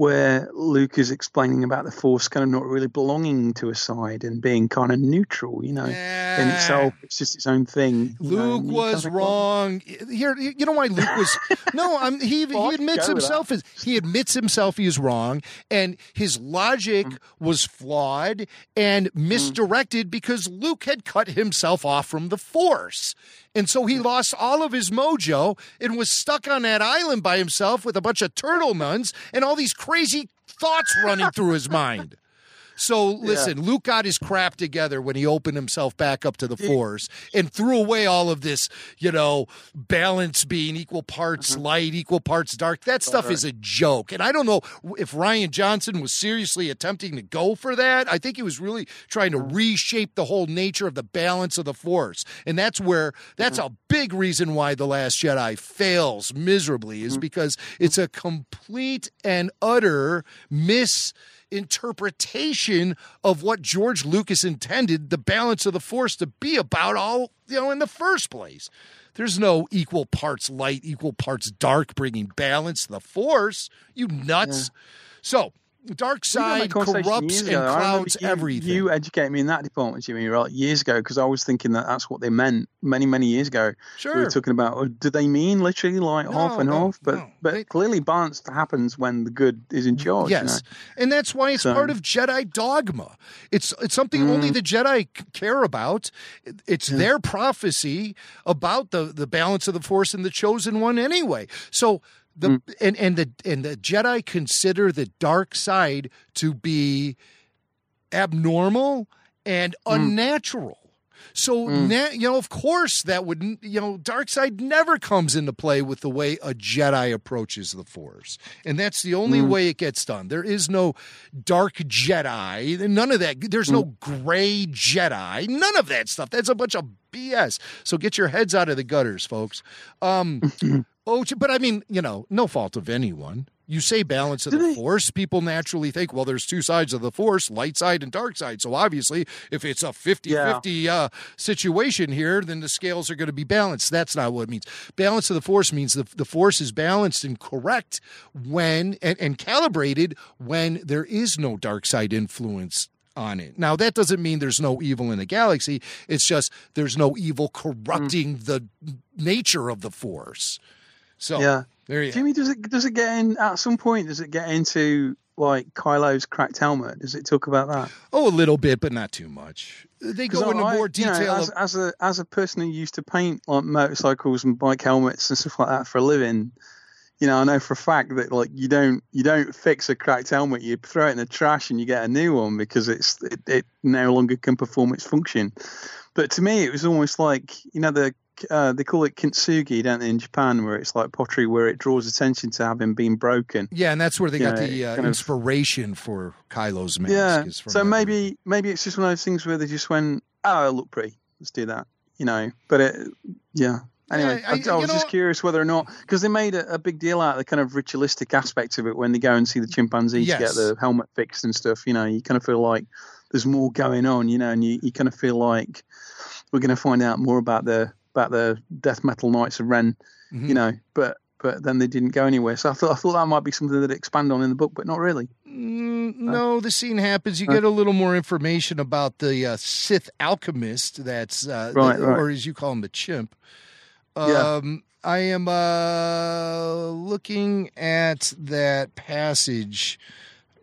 where Luke is explaining about the Force kind of not really belonging to a side and being kind of neutral, you know, in itself, it's just its own thing. you know, Luke was kinda wrong. Here, you know why Luke was no. I'm, he Well, he admits himself is he admits himself he is wrong, and his logic Mm. was flawed and misdirected because Luke had cut himself off from the Force, and so he lost all of his mojo and was stuck on that island by himself with a bunch of turtle nuns and all these crazy thoughts running through his mind. So listen, Luke got his crap together when he opened himself back up to the Force and threw away all of this, you know, balance being equal parts mm-hmm. light, equal parts dark. That stuff is a joke. And I don't know if Rian Johnson was seriously attempting to go for that. I think he was really trying to mm-hmm. reshape the whole nature of the balance of the Force. And that's where that's mm-hmm. a big reason why The Last Jedi fails miserably is because it's a complete and utter miss interpretation of what George Lucas intended the balance of the force to be about all, you know, in the first place. There's no equal parts light, equal parts dark bringing balance to the force. You nuts. So, dark We had that side corrupts and ago. I remember clouds you, everything. You educated me in that department, Jimmy, right, years ago, because I was thinking that that's what they meant many, many years ago. Sure. We were talking about, oh, did they mean literally like half and no, half? But no. but They- clearly balance happens when the good is in charge. you Yes, know? and that's why it's So- part of Jedi dogma. It's it's something Mm. only the Jedi care about. It- It's their prophecy about the the balance of the Force and the chosen one anyway. So the Mm. and and the and the Jedi consider the dark side to be abnormal and Mm. unnatural. So na- you know, of course, that would you know, dark side never comes into play with the way a Jedi approaches the Force, and that's the only way it gets done. There is no dark Jedi, none of that. There's no gray Jedi, none of that stuff. That's a bunch of BS. So get your heads out of the gutters, folks. Um, oh, but I mean, you know, no fault of anyone. You say balance of the force, people naturally think, well, there's two sides of the force, light side and dark side. So obviously, if it's a 50 50 uh, situation here, then the scales are going to be balanced. That's not what it means. Balance of the force means the, the force is balanced and correct when and, and calibrated when there is no dark side influence on it. Now that doesn't mean there's no evil in the galaxy. It's just there's no evil corrupting the nature of the force. So Yeah. there you Jimmy, does it does it get in at some point? Does it get into like Kylo's cracked helmet? Does it talk about that? Oh, a little bit, but not too much. They go into I- more you know, detail. as, of- as a as a person who used to paint like motorcycles and bike helmets and stuff like that for a living, you know, I know for a fact that like you don't you don't fix a cracked helmet, you throw it in the trash and you get a new one because it's it, it no longer can perform its function. But to me, it was almost like you know the uh, they call it kintsugi, don't they, in Japan, where it's like pottery, where it draws attention to having been broken. yeah, and that's where they you got know, the uh, kind of- inspiration for Kylo's mask. Yeah. So maybe maybe it's just one of those things where they just went, oh, it'll look pretty. Let's do that. You know. But it, yeah. Anyway, Yeah, I, I- I was know- just curious whether or not because they made a, a big deal out of the kind of ritualistic aspect of it when they go and see the chimpanzee Yes. to get the helmet fixed and stuff. You know, you kind of feel like there's more going on. You know, and you, you kind of feel like we're going to find out more about the about the death metal knights of Ren. Mm-hmm. You know, but but then they didn't go anywhere. So I thought I thought that might be something that expand on in the book, but not really. Mm, no, the scene happens. You get a little more information about the uh, Sith alchemist. That's uh, Right, the- right. or as you call him, the chimp. Yeah. Um, I am uh, looking at that passage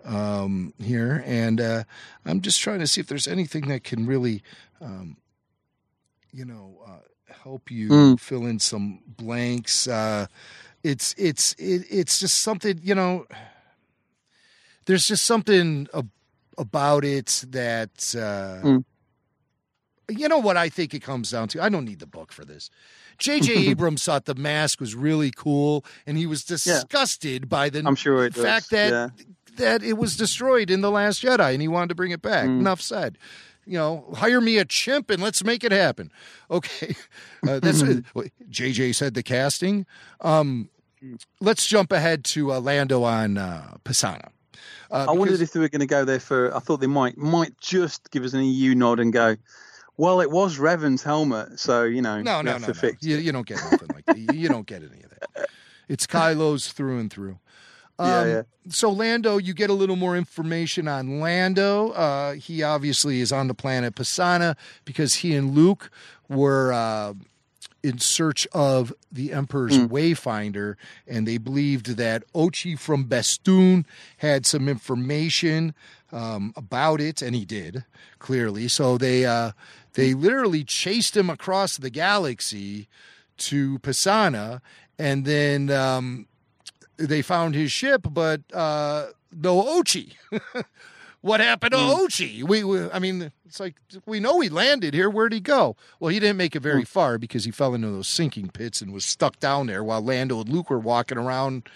um, here, and uh, I'm just trying to see if there's anything that can really, um, you know, uh, help you Mm. fill in some blanks. Uh, it's it's it, it's just something you know there's just something ab- about it that uh, Mm. you know what I think it comes down to. I don't need the book for this. J.J. Abrams thought the mask was really cool, and he was disgusted by the I'm sure fact that yeah. that it was destroyed in the Last Jedi, and he wanted to bring it back. Mm. Enough said. You know, hire me a chimp and let's make it happen. Okay, uh, that's what JJ said. The casting. Um, let's jump ahead to uh, Lando on uh, Pasaana. Uh, I wondered if they were going to go there for. I thought they might might just give us an EU nod and go. Well, it was Revan's helmet, so you know. No, no, no, no. You, you don't get nothing like that. You don't get any of that. It's Kylo's through and through. Yeah, Um, yeah. So Lando, you get a little more information on Lando. Uh, he obviously is on the planet Pasaana because he and Luke were uh, in search of the Emperor's Wayfinder, and they believed that Ochi from Bestoon had some information um, about it, and he did clearly. So they uh, they literally chased him across the galaxy to Pasaana, and then. Um, they found his ship, but uh, no Ochi. what happened to hmm. Ochi? We, we, I mean, it's like we know he landed here. Where'd he go? Well, he didn't make it very hmm. far because he fell into those sinking pits and was stuck down there while Lando and Luke were walking around,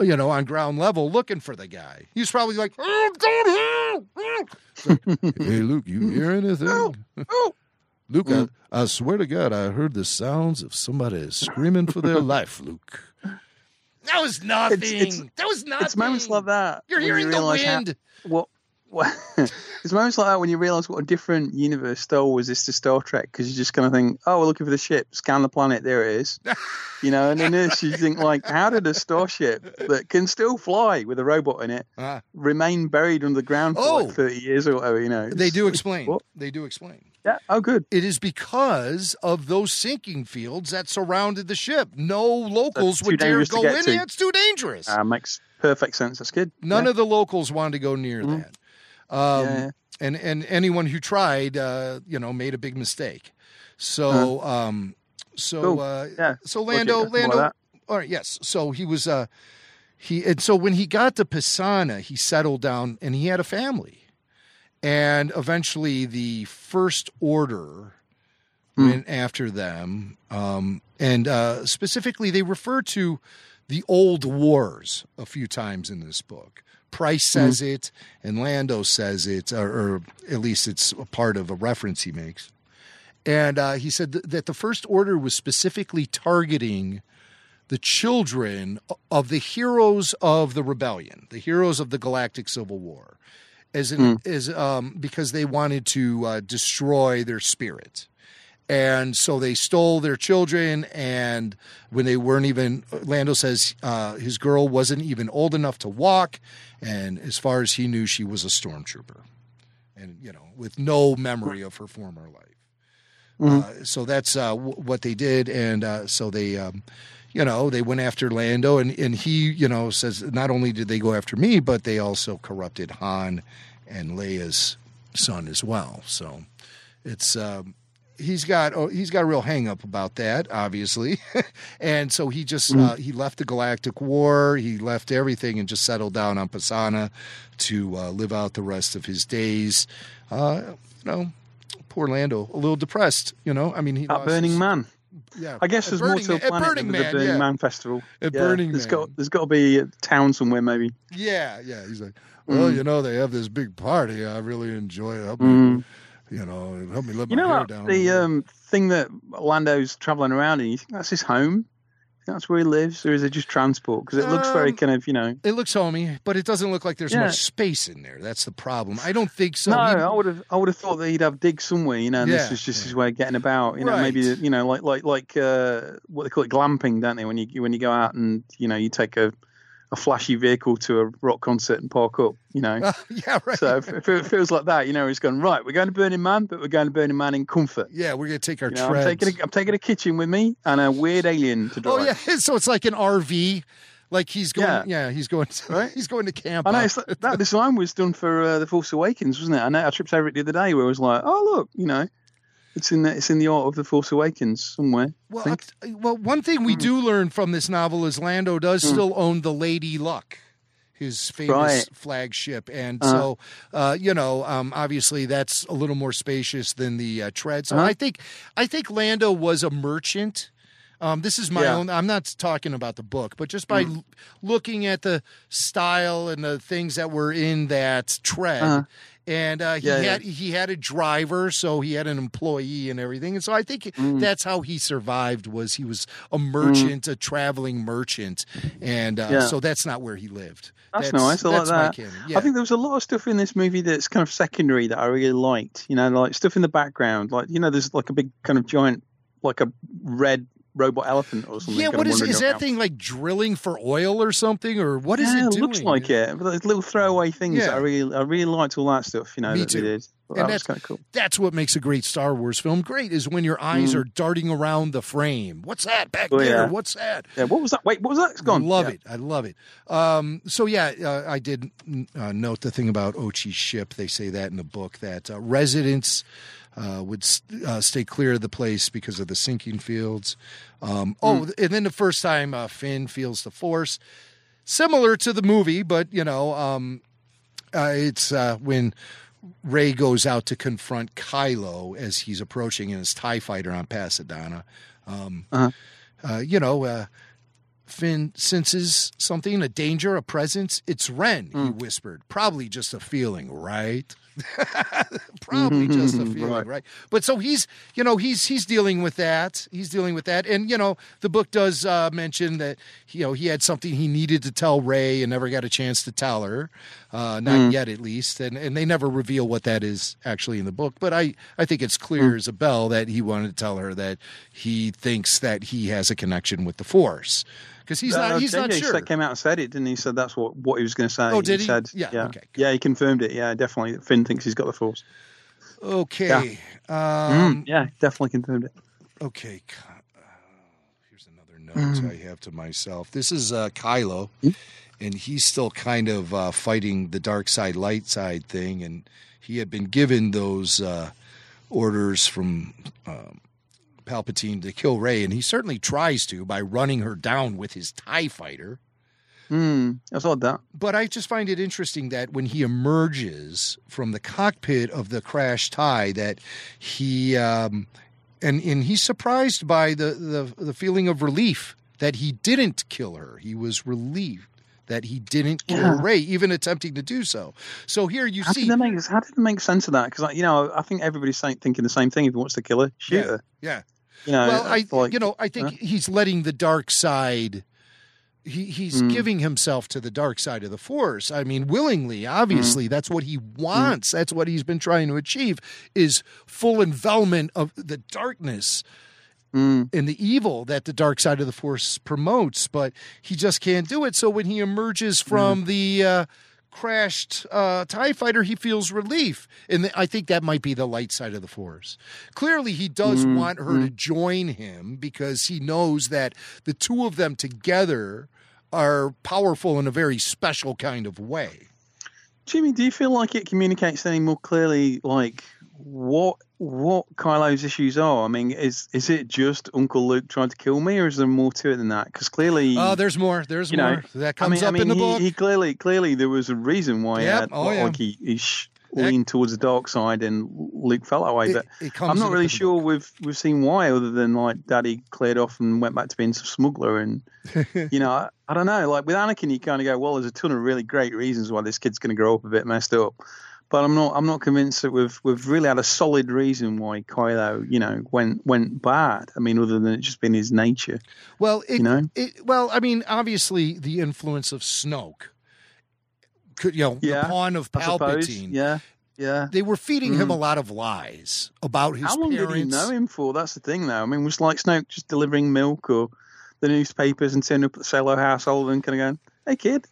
you know, on ground level looking for the guy. He was probably like, "Oh, here!" It's like, hey, Luke, you hear anything? Luke, I, hmm. I swear to God, I heard the sounds of somebody screaming for their life, Luke. That was nothing. it's- that was nothing. It's moments like that. You're hearing the wind. how- wind. What? it's moments like that when you realise what a different universe Star Wars is to Star Trek because you just kind of think, oh, we're looking for the ship, scan the planet, there it is. You know, and then this you think like, how did a starship that can still fly with a robot in it Ah. remain buried underground for Oh. like thirty years or whatever? You know, They do explain. What? They do explain. Yeah. Oh, good. It is because of those sinking fields that surrounded the ship. No locals would dare go in. to. there. It's too dangerous. Uh, makes perfect sense. That's good. None yeah. of the locals wanted to go near that. Um, Yeah. And and anyone who tried, uh, you know, made a big mistake. So, um, so. Cool. uh, Yeah. so Lando, like Lando. all right, yes. So he was, uh, he and so when he got to Pasaana, he settled down and he had a family, and eventually the First Order Hmm. went after them, um, and uh, specifically they refer to the old wars a few times in this book. Price says it, and Lando says it, or, or at least it's a part of a reference he makes. And uh, he said th- that the First Order was specifically targeting the children of the heroes of the rebellion, the heroes of the Galactic Civil War, as in, as um, because they wanted to uh, destroy their spirit. And so they stole their children, and when they weren't even, Lando says uh, his girl wasn't even old enough to walk, and as far as he knew, she was a stormtrooper, and you know, with no memory of her former life. Uh, so that's uh, w- what they did, and uh, so they, um, you know, they went after Lando, and and he, you know, says not only did they go after me, but they also corrupted Han and Leia's son as well. So it's um, he's got oh, he's got a real hang up about that, obviously, and so he just uh, he left the Galactic War, he left everything, and just settled down on Pasaana to uh, live out the rest of his days. Uh, you know, poor Lando, a little depressed. You know, I mean, he At lost Burning his- Man. Yeah, I guess there's Burning more to a at planet Burning than the Man, Burning yeah. Man Festival. At yeah, Burning there's Man. got there's got to be a town somewhere maybe. Yeah, yeah. He's like, well, Mm. you know, they have this big party. I really enjoy it. You know, it help me let You my know hair down. the um, thing that Lando's traveling around in? You think that's his home? That's where he lives, or is it just transport? Because it looks very Um, kind of you know. it looks homey, but it doesn't look like there's Yeah. much space in there. That's the problem. I don't think so. no, He- I would have I would have thought that he'd have digs somewhere, you know. And Yeah, this is just his way of getting about, you know. Right. Maybe you know, like like like uh, what they call it, glamping, don't they? When you when you go out and you know you take a a flashy vehicle to a rock concert and park up, you know. yeah, right. So if, if it feels like that, you know, he's going right. We're going to Burning Man, but we're going to Burning Man in comfort. yeah, we're gonna take our You know, I'm taking a, I'm taking a kitchen with me and a weird alien to drive. oh yeah, so it's like an RV. Like he's going. Yeah, Yeah. he's going. To, Right. He's going to camp. I know out. it's like, that design was done for uh, the Force Awakens, wasn't it? I know I tripped over it the other day where I was like, oh look, you know, it's in the it's in the art of the Force Awakens somewhere. Well. T- well, one thing Hmm. we do learn from this novel is Lando does still own the Lady Luck, his famous Right. flagship, and Uh-huh. so uh, you know, um, obviously that's a little more spacious than the uh, tread. So Uh-huh. I think I think Lando was a merchant. Um, this is my Yeah. own. I'm not talking about the book, but just by l- looking at the style and the things that were in that tread. Uh-huh. And uh, he Yeah, yeah. had he had a driver, so he had an employee and everything. And so I think Mm. that's how he survived. Was he was a merchant, a traveling merchant, and uh, Yeah. so that's not where he lived. That's, nice. I like that. Yeah. I think there was a lot of stuff in this movie that's kind of secondary that I really liked. You know, like stuff in the background. Like you know, there's like a big kind of giant, like a red robot elephant or something. yeah, what is that around. thing like drilling for oil or something, or what is yeah, it doing? looks like it. Little throwaway things. Yeah. I really, I really liked all that stuff. You know, Me that too. they did. And that that's- kind of cool. That's what makes a great Star Wars film great is when your eyes Mm. are darting around the frame. What's that back Oh, there? yeah. What's that? Yeah, what was that? Wait, what was that? It's gone. Love Yeah. it. I love it. Um, so yeah, uh, I did uh, note the thing about Ochi's ship. They say that in the book that uh, residents uh, would st- uh, stay clear of the place because of the sinking fields. Um, oh, and then the first time uh, Finn feels the Force, similar to the movie, but you know, um, uh, it's uh, when Rey goes out to confront Kylo as he's approaching in his Tie Fighter on Pasaana. Um, Uh-huh. uh, you know, uh, Finn senses something, a danger, a presence. It's Ren, he whispered. Probably just a feeling, right? Probably just a feeling, right. Right. But so he's, you know, he's he's dealing with that. He's dealing with that, and you know, the book does uh, mention that you know he had something he needed to tell Rey and never got a chance to tell her, uh, not yet at least, and and they never reveal what that is actually in the book. But I I think it's clear as a bell that he wanted to tell her that he thinks that he has a connection with the Force. Because he's Uh, not, he's not sure. said- came out and said it, didn't he? He said that's what, what he was going to say. Oh, did he? said, Yeah, yeah, okay, yeah. He confirmed it. Yeah, definitely. Finn thinks he's got the force. Okay. Um, Mm, yeah, definitely confirmed it. Okay. Uh, Here's another note I have to myself. This is uh, Kylo, and he's still kind of uh, fighting the dark side, light side thing, and he had been given those uh, orders from um, Palpatine to kill Rey, and he certainly tries to by running her down with his Tie Fighter. Mm, I thought that. But I just find it interesting that when he emerges from the cockpit of the crashed tie, that he um, and and he's surprised by the, the the feeling of relief that he didn't kill her. He was relieved that he didn't kill Yeah. Rey, even attempting to do so. So here you How see, did make how did they make sense of that? Because like, you know, I think everybody's saying, thinking the same thing. If he wants to kill her, shoot yeah, her. yeah. You know, well, I like- you know I think Huh? he's letting the dark side. He, he's Mm. giving himself to the dark side of the force. I mean, willingly. Mm. Obviously, that's what he wants. That's what he's been trying to achieve: is full envelopment of the darkness Mm. and the evil that the dark side of the force promotes. But he just can't do it. So when he emerges from the uh, crashed uh, Tie Fighter, he feels relief, and th- I think that might be the light side of the force. Clearly, he does Mm, want her to join him because he knows that the two of them together are powerful in a very special kind of way. Jimmy, do you feel like it communicates any more clearly, like what what Kylo's issues are? I mean, is is it just Uncle Luke trying to kill me, or is there more to it than that? Because clearly, Oh, there's more. There's more. know, that I comes mean, I up mean, in the he, book. he clearly clearly there was a reason why he Yep. had Oh, like, yeah. he, he sh- That- leaned towards the dark side, and Luke fell that way. It- but it comes I'm not really sure we've we've seen why, other than like Daddy cleared off and went back to being a smuggler, and you know, I, I don't know. Like with Anakin, you kind of go, well, there's a ton of really great reasons why this kid's going to grow up a bit messed up. But I'm not. I'm not convinced that we've we've really had a solid reason why Kylo, you know, went went bad. I mean, other than it just being his nature. Well, it, You know? it well, I mean, obviously the influence of Snoke could, you know, Yeah, the pawn of Palpatine. Yeah, yeah. They were feeding him Mhm. a lot of lies about his How long parents. did he know him for? That's the thing, though. I mean, was like Snoke just delivering milk or the newspapers and turning up at the Solo household and kind of going, "Hey, kid,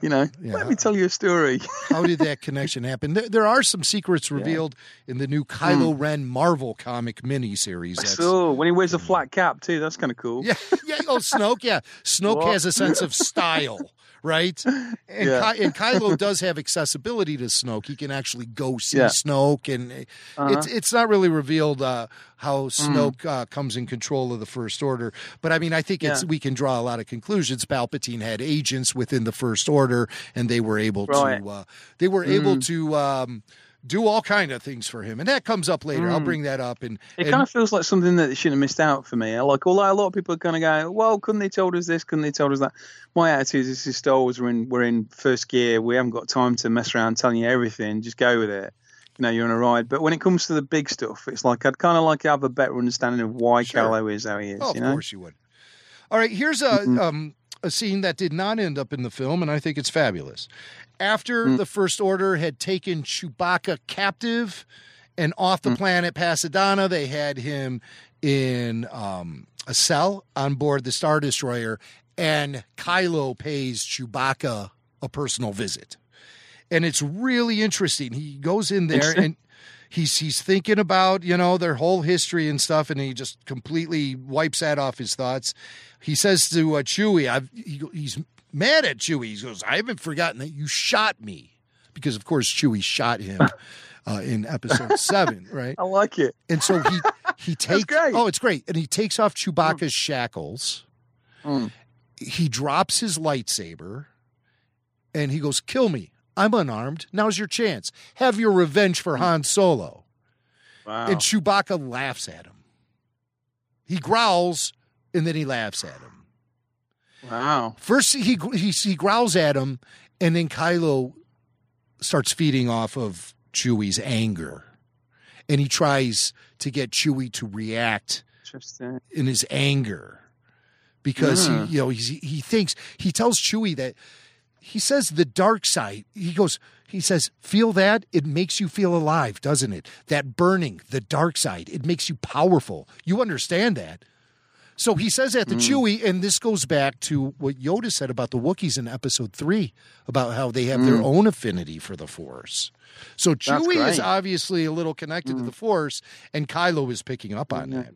you know, Yeah. let me tell you a story." How did that connection happen? There, there are some secrets revealed in the new hmm. Kylo Ren Marvel comic miniseries. That's, so when he wears a flat cap too, that's kind of cool. yeah, yeah. Oh, Snoke. Yeah, Snoke What? has a sense of style, right? And, Yeah. Ky- and Kylo does have accessibility to Snoke. He can actually go see Yeah. Snoke, and uh, Uh-huh. it's it's not really revealed uh, how Mm. Snoke uh, comes in control of the First Order. But I mean, I think it's Yeah. we can draw a lot of conclusions. Palpatine had agents within the First Order, and they were able Right. to uh, they were able Mm. to. Um, do all kind of things for him, and that comes up later. I'll Mm. bring that up. And, It and kind of feels like something that they shouldn't have missed out for me. Like, although a lot of people are kind of going, "Well, couldn't they told us this? Couldn't they told us that?" My attitude is, "This is Star Wars. We're in we're in first gear. We haven't got time to mess around telling you everything. Just go with it. You know, you're on a ride." But when it comes to the big stuff, it's like I'd kind of like to have a better understanding of why Sure. Is how he is. Oh, of you know? course you would. All right, here's a Mhm. um, a scene that did not end up in the film, and I think it's fabulous. After Mm. the First Order had taken Chewbacca captive and off Mm. the planet Pasaana, they had him in um, a cell on board the Star Destroyer, and Kylo pays Chewbacca a personal visit. And it's really interesting. He goes in there and he's he's thinking about you know their whole history and stuff, and he just completely wipes that off his thoughts. He says to uh, Chewie, I've, he, he's mad at Chewie. He goes, "I haven't forgotten that you shot me," because of course Chewie shot him uh, in Episode Seven, right? I like it. And so he he takes oh, it's great, and he takes off Chewbacca's shackles. Mm. He drops his lightsaber, and he goes, "Kill me." I'm unarmed. Now's your chance. Have your revenge for Han Solo. Wow. And Chewbacca laughs at him. He growls and then he laughs at him. Wow. First, he he he growls at him, and then Kylo starts feeding off of Chewie's anger, and he tries to get Chewie to react in his anger because Yeah. he hmm. you know he's, he thinks he tells Chewie that he says the dark side. He goes. He says, "Feel that? It makes you feel alive, doesn't it? That burning, the dark side. It makes you powerful. You understand that." So he says that to Mm. Chewie, and this goes back to what Yoda said about the Wookiees in Episode Three, about how they have their Mm. own affinity for the Force. So That's Chewie is obviously a little connected to the Force, and Kylo is picking up on that.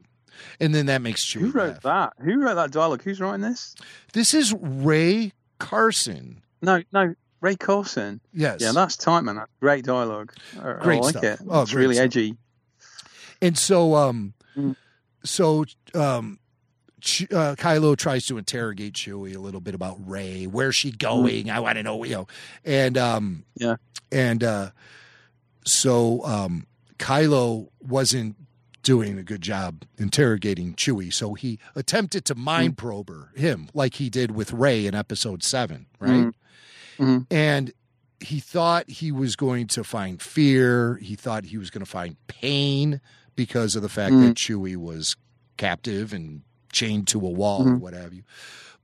And then that makes Chewie Who wrote laugh. that? Who wrote that dialogue? Who's writing this? This is Rae Carson. No, no, Rae Carson. Yes. Yeah, that's tight, man. That's great dialogue. I, I Great like stuff. it. Oh, it's really stuff. edgy. And so, um, Mm. so, um, uh, Kylo tries to interrogate Chewie a little bit about Rey. Where's she going? I want to know, you know. And um, Mm. Yeah. and uh, so um, Kylo wasn't doing a good job interrogating Chewie, so he attempted to Mm. mind probe her, him like he did with Rey in Episode Seven, right? Mhm. Mhm. And he thought he was going to find fear. He thought he was going to find pain because of the fact Mm. that Chewie was captive and chained to a wall or Mhm. what have you.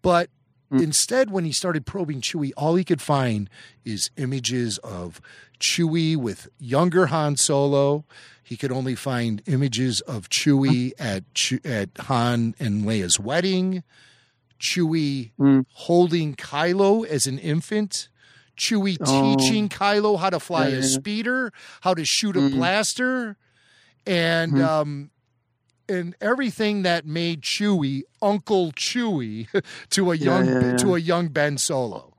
But Mm. instead, when he started probing Chewie, all he could find is images of Chewie with younger Han Solo. He could only find images of Chewie at Che- at Han and Leia's wedding. Chewie Mm. holding Kylo as an infant. Chewie Oh. teaching Kylo how to fly Yeah, a speeder, how to shoot a Mm. blaster, and Mhm. um, and everything that made Chewie Uncle Chewie to a young yeah, yeah. to a young Ben Solo.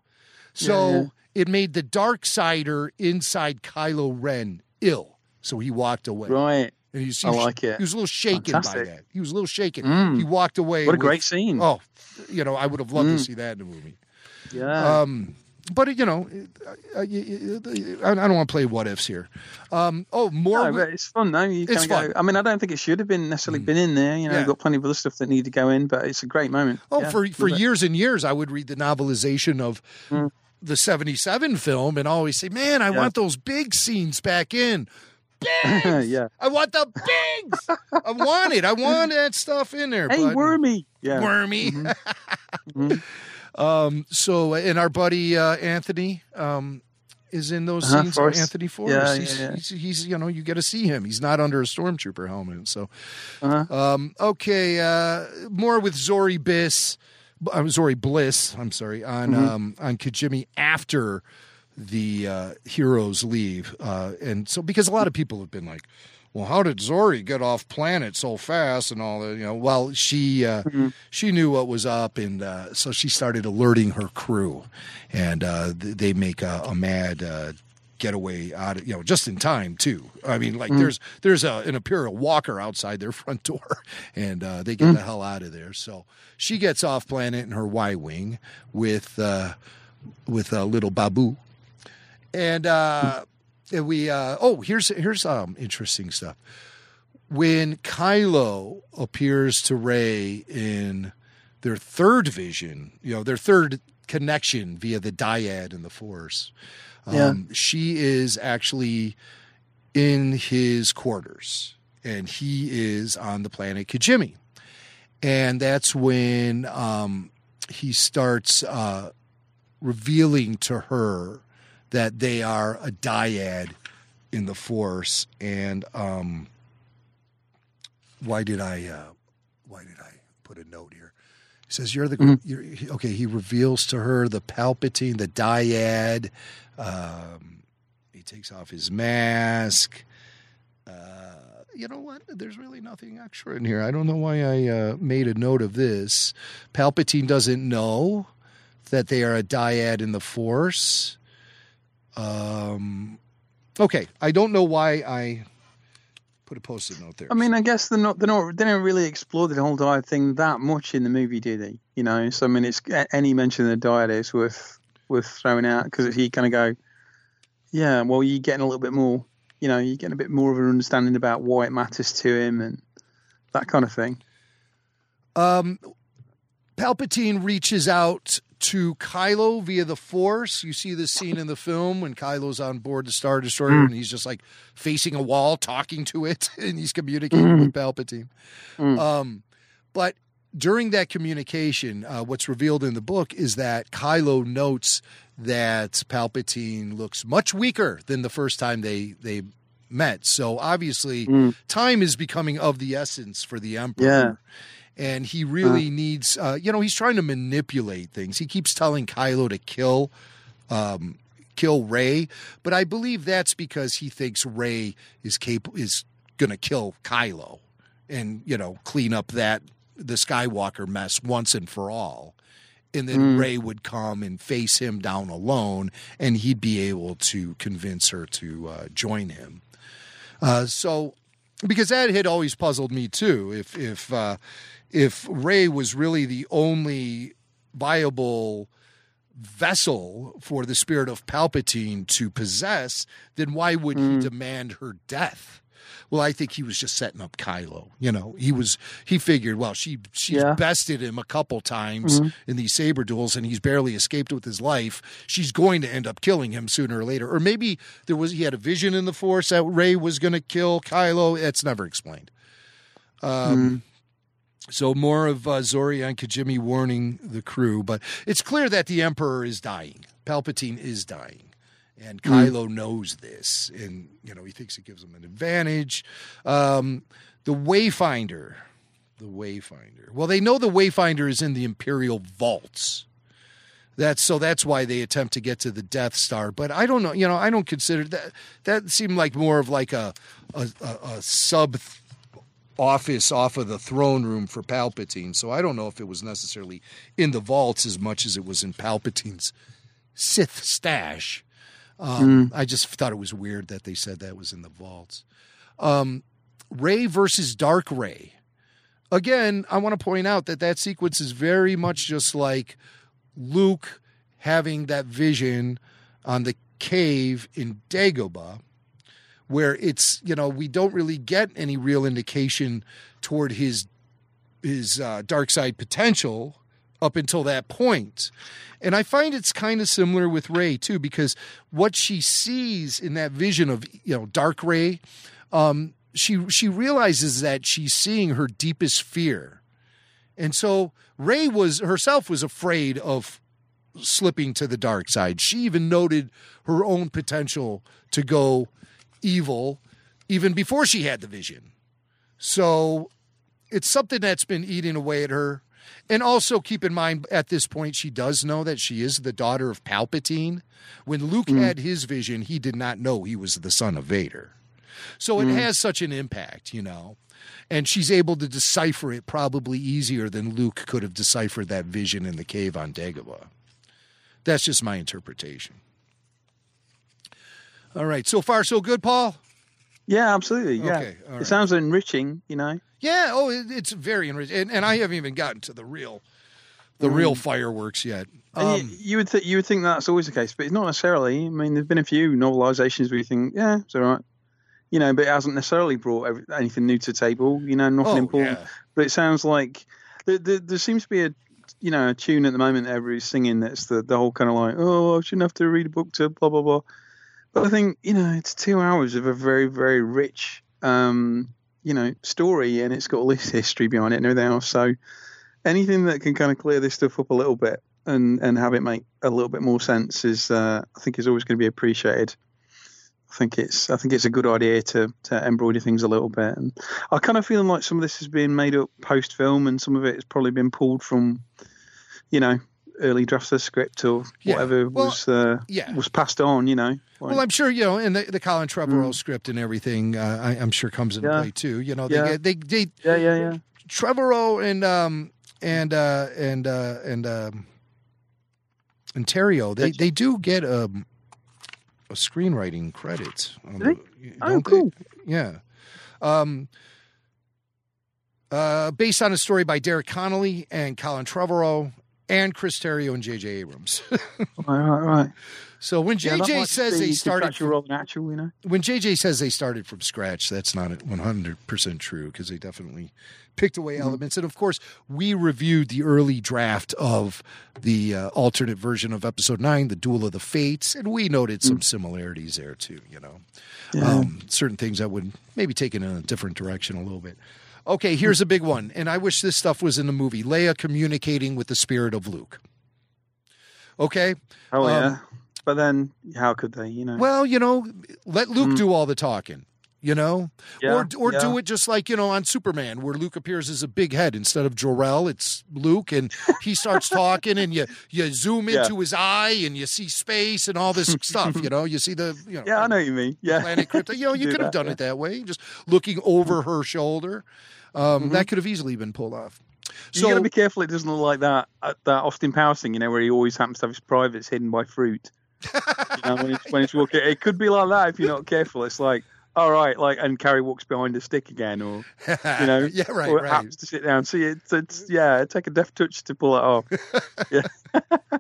So Yeah, yeah. it made the dark sider inside Kylo Ren ill. So he walked away. Right. And he's, I he was- like it. He was a little shaken by that. He was a little shaken. Mm. He walked away. What a with- great scene. Oh, you know, I would have loved to Mm. see that in the movie. Yeah. Um, but you know, I I don't want to play what ifs here. Um, oh, more. No, but it's fun though. You It's fun. Mm. Go, I mean, I don't think it should have been necessarily been in there. You know, Yeah. you've got plenty of other stuff that need to go in, but it's a great moment. oh, Yeah, for for it. years and years, I would read the novelization of Mm. the '77 film and always say, "Man, I Yeah. want those big scenes back in." Bigs! yeah. I want the bigs. I want it. I want that stuff in there. Hey, but- Wormy. Yeah. Wormy. Mhm. um, so, and our buddy uh, Anthony um, is in those Uh-huh, scenes. Forrest. Anthony Forrest. Yeah, he's, yeah, yeah. He's, he's, you know, you get to see him. He's not under a stormtrooper helmet. So, Uh-huh. um, okay, uh, more with Zori Biss. I'm Zori Bliss. I'm sorry on Mhm. um, on Kijimi after the uh, heroes leave, uh, and so because a lot of people have been like, "Well, how did Zori get off planet so fast?" and all that. You know, well, she uh, she knew what was up, and uh, so she started alerting her crew, and uh, th- they make a, a mad. Uh, getaway out of you know just in time too i mean like Mm. there's there's a, an imperial walker outside their front door and uh, they get Mm. the hell out of there so she gets off planet in her y-wing with uh with a little babu and uh and we uh oh here's here's um interesting stuff when kylo appears to Rey in their third vision you know their third connection via the dyad and the force Yeah. um, she is actually in his quarters and he is on the planet Kijimi. And that's when um, he starts uh, revealing to her that they are a dyad in the Force. And um, why did I? Uh, why did I put a note here? He says, "You're the Mhm. you're, okay." He reveals to her the Palpatine, the dyad. Um, he takes off his mask. Uh, you know what? There's really nothing extra in here. I don't know why I uh, made a note of this. Palpatine doesn't know that they are a dyad in the Force. Um, okay, I don't know why I put a post-it note there. I mean, I guess they're not they're not they don't really explore the whole dyad thing that much in the movie, do they? You know, so I mean, it's any mention of the dyad is worth worth throwing out because he kind of go, yeah, well, you're getting a little bit more, you know, you're getting a bit more of an understanding about why it matters to him and that kind of thing. Um, Palpatine reaches out to Kylo via the Force. You see this scene in the film when Kylo's on board the Star Destroyer Mm. and he's just like facing a wall, talking to it, and he's communicating with Palpatine. Um, but during that communication, uh, what's revealed in the book is that Kylo notes that Palpatine looks much weaker than the first time they they met. So obviously, time is becoming of the essence for the Emperor. Yeah. And he really needs, uh, you know, he's trying to manipulate things. He keeps telling Kylo to kill, um, kill Rey, but I believe that's because he thinks Rey is capable is going to kill Kylo, and you know, clean up that the Skywalker mess once and for all. And then Rey would come and face him down alone, and he'd be able to convince her to uh, join him. Uh, so, because that had always puzzled me too. If if uh, if Rey was really the only viable vessel for the spirit of Palpatine to possess, then why would he demand her death? Well, I think he was just setting up Kylo. You know, he was he figured, well, she she's Yeah. bested him a couple times in these saber duels, and he's barely escaped with his life. She's going to end up killing him sooner or later, or maybe there was he had a vision in the Force that Rey was going to kill Kylo. That's never explained. Um, So more of uh, Zori and Kijimi warning the crew, but it's clear that the Emperor is dying. Palpatine is dying. And Kylo knows this, and you know he thinks it gives him an advantage. Um, the Wayfinder, the Wayfinder. Well, they know the Wayfinder is in the Imperial vaults. That's so. That's why they attempt to get to the Death Star. But I don't know. You know, I don't consider that. That seemed like more of like a a, a, a sub office off of the throne room for Palpatine. So I don't know if it was necessarily in the vaults as much as it was in Palpatine's Sith stash. Um, I just thought it was weird that they said that was in the vaults. Um, Rey versus Dark Rey. Again, I want to point out that that sequence is very much just like Luke having that vision on the cave in Dagobah where it's you know we don't really get any real indication toward his his uh, dark side potential up until that point. And I find it's kind of similar with Rey too, because what she sees in that vision of you know Dark Rey, um, she she realizes that she's seeing her deepest fear, and so Rey was herself was afraid of slipping to the dark side. She even noted her own potential to go evil even before she had the vision. So it's something that's been eating away at her. And also keep in mind at this point, she does know that she is the daughter of Palpatine. When Luke mm. had his vision, he did not know he was the son of Vader. So it mm. has such an impact, you know. And she's able to decipher it probably easier than Luke could have deciphered that vision in the cave on Dagobah. That's just my interpretation. All right. So far, so good, Paul? Yeah, absolutely. Yeah, Okay, right. it sounds enriching. You know. Yeah. Oh, it, it's very enriching. And, and I haven't even gotten to the real, the real fireworks yet. Um, you, you would th- you would think that's always the case, but it's not necessarily. I mean, there've been a few novelizations where you think, yeah, it's all right, you know, but it hasn't necessarily brought every, anything new to the table. You know, nothing Oh, important. yeah. But it sounds like there, there, there seems to be a you know a tune at the moment that everybody's singing that's the the whole kind of like, oh, I shouldn't have to read a book to blah blah blah. But I think you know it's two hours of a very very rich um, you know story, and it's got all this history behind it and everything else. So anything that can kind of clear this stuff up a little bit and and have it make a little bit more sense is uh, I think is always going to be appreciated. I think it's I think it's a good idea to to embroider things a little bit, and I kind of feeling like some of this is being made up post film, and some of it has probably been pulled from, you know, early drafts of the script or Yeah. whatever Well, was uh, yeah. was passed on. You know, Like- well, I'm sure you know, and the, the Colin Trevorrow script and everything, uh, I, I'm sure comes into Mm. Yeah. play too. You know, they Yeah. get they they yeah, yeah, yeah. Trevorrow and um and uh and uh and um and Terrio, they they do get um a screenwriting credit. on the- Oh, don't they? cool. Yeah. Um uh based on a story by Derek Connolly and Colin Trevorrow and Chris Terrio and J.J. Abrams. right, right, right. So when Yeah, JJ like says they started natural, you know. when JJ says they started from scratch, that's not 100% true because they definitely picked away Mm-hmm. elements. And of course, we reviewed the early draft of the uh, alternate version of episode 9, The Duel of the Fates, and we noted some similarities there too, you know. Mm. Yeah. Um, certain things that would maybe take it in a different direction a little bit. Okay, here's a big one, and I wish this stuff was in the movie. Leia communicating with the spirit of Luke. Okay? Oh Um, yeah. But then, how could they? You know. Well, you know, let Luke do all the talking. You know. Yeah, or or do it just like you know on Superman, where Luke appears as a big head instead of Jor El. It's Luke, and he starts talking, and you you zoom Yeah. into his eye, and you see space and all this stuff. You know, you see the you know, yeah, I know what you mean. Yeah. planet Krypton. You know, you could have done yeah. it that way, just looking over her shoulder. Um, That could have easily been pulled off. you got to be careful. It doesn't look like that uh, that Austin Powers thing, you know, where he always happens to have his privates hidden by fruit. you know, when he's, when he's walking, it could be like that if you're not careful. It's like, all right, like, and Carrie walks behind a stick again, or you know, Yeah, right, or right. happens to sit down. See, it's, it's yeah, take a deft touch to pull it off. yeah,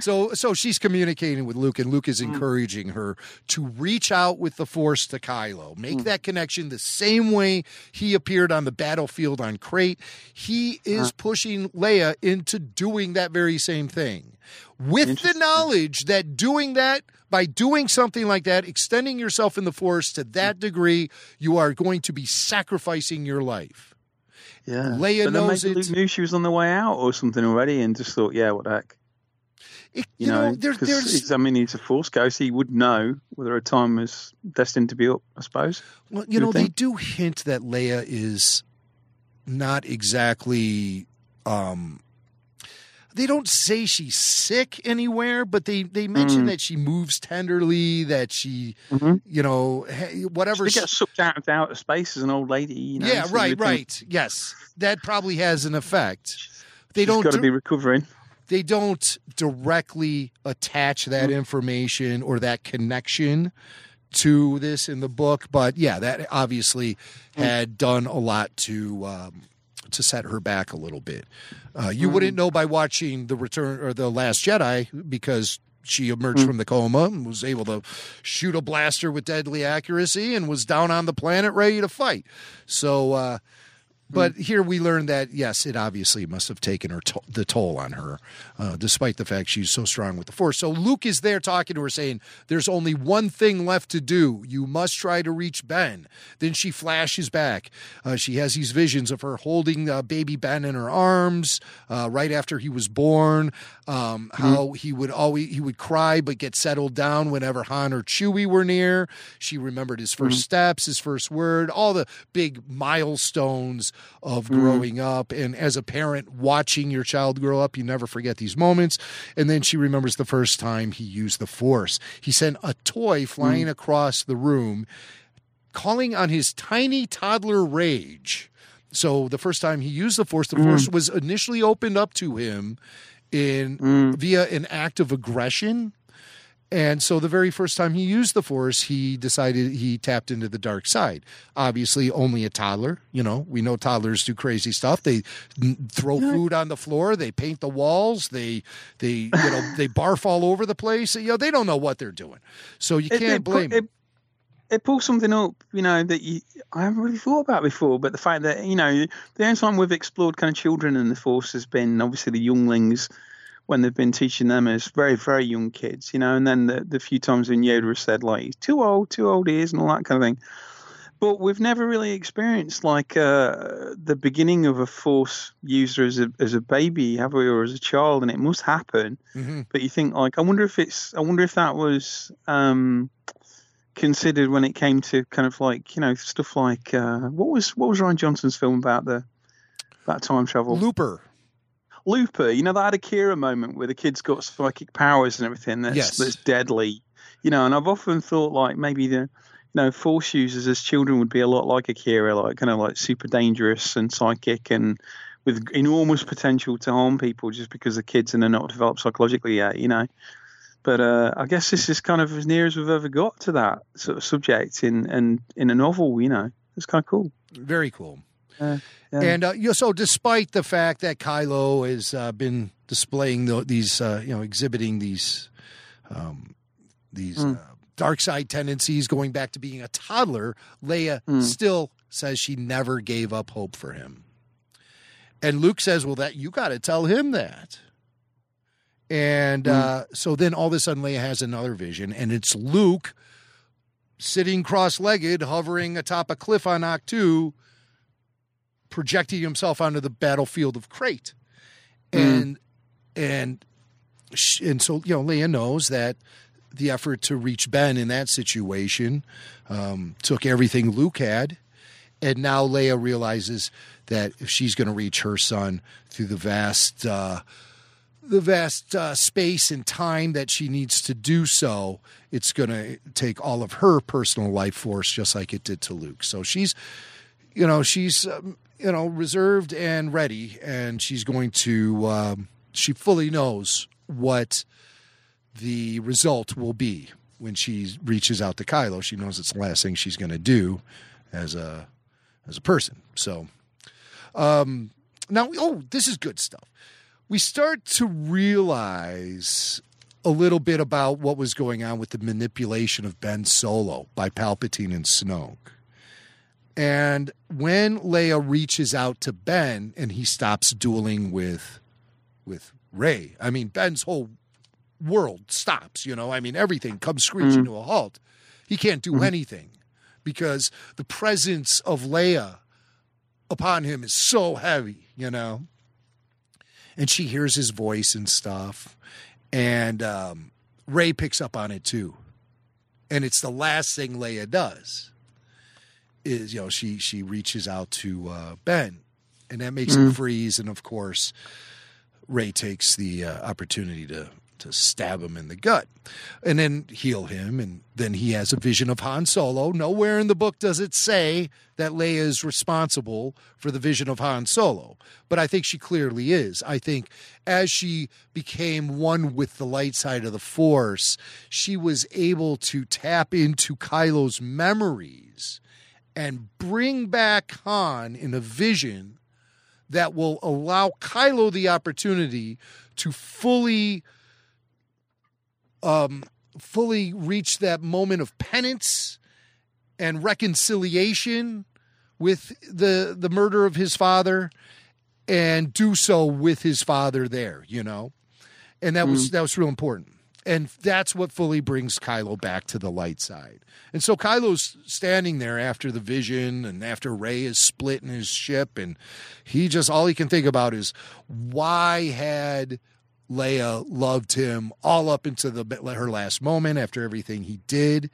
So so she's communicating with Luke, and Luke Mm. is encouraging her to reach out with the Force to Kylo, make Mm. that connection the same way he appeared on the battlefield on Crait. He is Uh. pushing Leia into doing that very same thing, with the knowledge that doing that by doing something like that, extending yourself in the Force to that degree, you are going to be sacrificing your life. yeah. Leia but knows maybe it. Luke knew she was on the way out or something already, and just thought, yeah, what the heck. It- You, you know, know, there, there's I mean, he's a force ghost. He would know whether a time was destined to be up. I suppose. Well, you You know, they do hint that Leia is not exactly. Um, they don't say she's sick anywhere, but they they mention Mm. that she moves tenderly, that she, Mhm. you know, whatever. She gets sucked out of outer space as an old lady. You know, yeah, so you right, think right. Yes, that probably has an effect. They She's don't. got to dir- be recovering. they don't directly attach that Mm. information or that connection to this in the book, but yeah, that obviously Mm. had done a lot to um, to set her back a little bit. Uh, you Mm. wouldn't know by watching the Return or the Last Jedi because she emerged Mm. from the coma and was able to shoot a blaster with deadly accuracy and was down on the planet ready to fight. So. Uh, but here we learn that yes, it obviously must have taken her to- the toll on her, uh, despite the fact she's so strong with the force. So Luke is there talking to her, saying, "There's only one thing left to do. You must try to reach Ben." Then she flashes back. Uh, she has these visions of her holding uh, baby Ben in her arms uh, right after he was born. Um, how he would always he would cry but get settled down whenever Han or Chewie were near. She remembered his 1st steps, his first word, all the big milestones of mm-hmm. growing up. And as a parent, watching your child grow up, you never forget these moments. And then she remembers the first time he used the Force. He sent a toy flying mm. across the room, calling on his tiny toddler rage. So the first time he used the Force, the mm. Force was initially opened up to him in mm. via an act of aggression. And so the very first time he used the force, he decided he tapped into the dark side. Obviously, only a toddler. You know, we know toddlers do crazy stuff. They throw food on the floor. They paint the walls. They they you know they barf all over the place. You know, they don't know what they're doing. So you can't it, blame. It, it pulls something up, you know, that you I haven't really thought about before. But the fact that you know, the only time we've explored kind of children in the force has been obviously the younglings when they've been teaching them as very very young kids, you know, and then the, the few times when Yoda has said like he's too old, too old he is, and all that kind of thing. But we've never really experienced like uh, the beginning of a force user as a as a baby, have we, or as a child, and it must happen. Mhm. But you think like, I wonder if it's, I wonder if that was um, considered when it came to kind of like you know stuff like uh, what was what was Rian Johnson's film about the about time travel? Looper. Looper, you know, that had Akira moment where the kid's got psychic powers and everything that's, Yes. that's deadly, you know, and I've often thought like maybe the, you know, force users as children would be a lot like Akira, like kind of like super dangerous and psychic and with enormous potential to harm people just because the kids and they're not developed psychologically yet, you know. But uh, I guess this is kind of as near as we've ever got to that sort of subject in in, in a novel, you know. It's kind of cool. Very cool. Yeah, yeah. And uh, you know, so, despite the fact that Kylo has uh, been displaying the, these, uh, you know, exhibiting these, um, these Mm. uh, dark side tendencies, going back to being a toddler, Leia Mm. still says she never gave up hope for him. And Luke says, "Well, that you got to tell him that." And uh, so then all of a sudden, Leia has another vision, and it's Luke sitting cross-legged, hovering atop a cliff on Ahch-To, projecting himself onto the battlefield of Crait, and and and so you know Leia knows that the effort to reach Ben in that situation um, took everything Luke had, and now Leia realizes that if she's going to reach her son through the vast. Uh, the vast uh, space and time that she needs to do so, it's going to take all of her personal life force, just like it did to Luke. So she's, you know, she's, um, you know, reserved and ready, and she's going to, um, she fully knows what the result will be when she reaches out to Kylo. She knows it's the last thing she's going to do as a as a person. So, um, now, oh, this is good stuff we start to realize a little bit about what was going on with the manipulation of Ben Solo by Palpatine and Snoke. And when Leia reaches out to Ben and he stops dueling with with Rey, I mean Ben's whole world stops, you know. I mean everything comes screeching to a halt. He can't do anything because the presence of Leia upon him is so heavy, you know and she hears his voice and stuff. And um, Rey picks up on it too. And it's the last thing Leia does. Is you know she she reaches out to uh, Ben, and that makes him freeze. And of course, Rey takes the uh, opportunity to to stab him in the gut, and then heal him. And then he has a vision of Han Solo. Nowhere in the book does it say that Leia is responsible for the vision of Han Solo, but I think she clearly is. I think as she became one with the light side of the Force, she was able to tap into Kylo's memories and bring back Han in a vision that will allow Kylo the opportunity to fully um fully reach that moment of penance and reconciliation with the the murder of his father and do so with his father there, you know. And that was that was real important. And that's what fully brings Kylo back to the light side. And so Kylo's standing there after the vision and after Rey is split in his ship and he just all he can think about is why had Leia loved him all up into the her last moment after everything he did,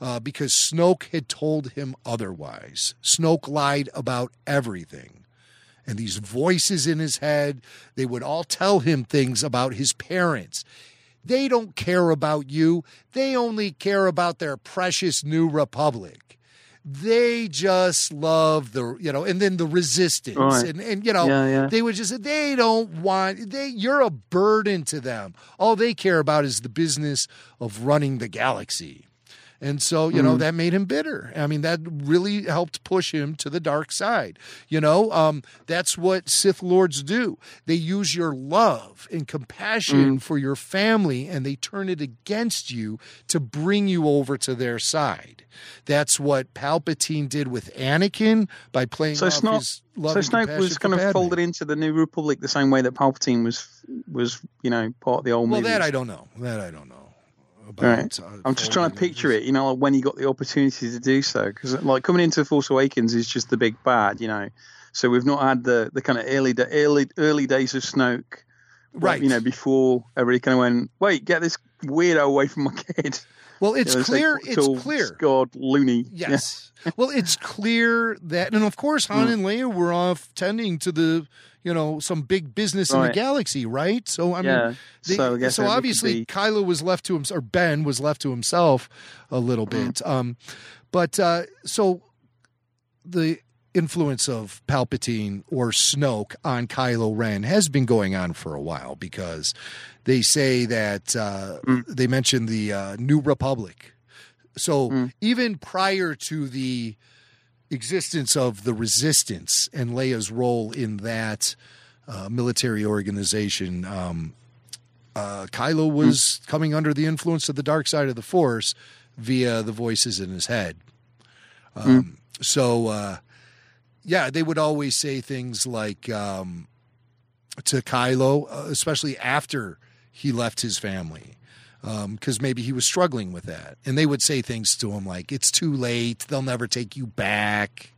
uh, because Snoke had told him otherwise. Snoke lied about everything, and these voices in his head they would all tell him things about his parents. They don't care about you. They only care about their precious new republic they just love the you know and then the resistance Right. and and you know Yeah, yeah. they would just they don't want they you're a burden to them all they care about is the business of running the galaxy and so you know that made him bitter. I mean that really helped push him to the dark side. You know um, that's what sith lords do. They use your love and compassion for your family and they turn it against you to bring you over to their side. That's what palpatine did with anakin by playing So off it's not. his love So Snoke was kind of Padme. folded into the New Republic the same way that Palpatine was was you know part of the old well movies. that i don't know. That i don't know about, Right. uh, I'm just trying to picture it, you know, like when he got the opportunity to do so. Because, like, coming into Force Awakens is just the big bad, you know. So we've not had the, the kind of early early early days of Snoke, Right. You know, before everybody kind of went, "Wait, get this weirdo away from my kid." Well it's You know, clear it's clear scarred loony. Yes. well, it's clear that, and of course, Han Mm. and Leia were off tending to the, you know, some big business in the galaxy, right? So I mean, Yeah. they- So so obviously, be- Kylo was left to himself, or Ben was left to himself a little Mm. bit. Um, but uh, so the influence of Palpatine or Snoke on Kylo Ren has been going on for a while because they say that uh, Mm. they mentioned the uh, New Republic. So Mm. even prior to the existence of the resistance and Leia's role in that uh, military organization, um, uh, Kylo was coming under the influence of the dark side of the Force via the voices in his head. Um, So, uh, yeah, they would always say things like um, to Kylo, uh, especially after he left his family, um, because maybe he was struggling with that. And they would say things to him like, it's too late. They'll never take you back.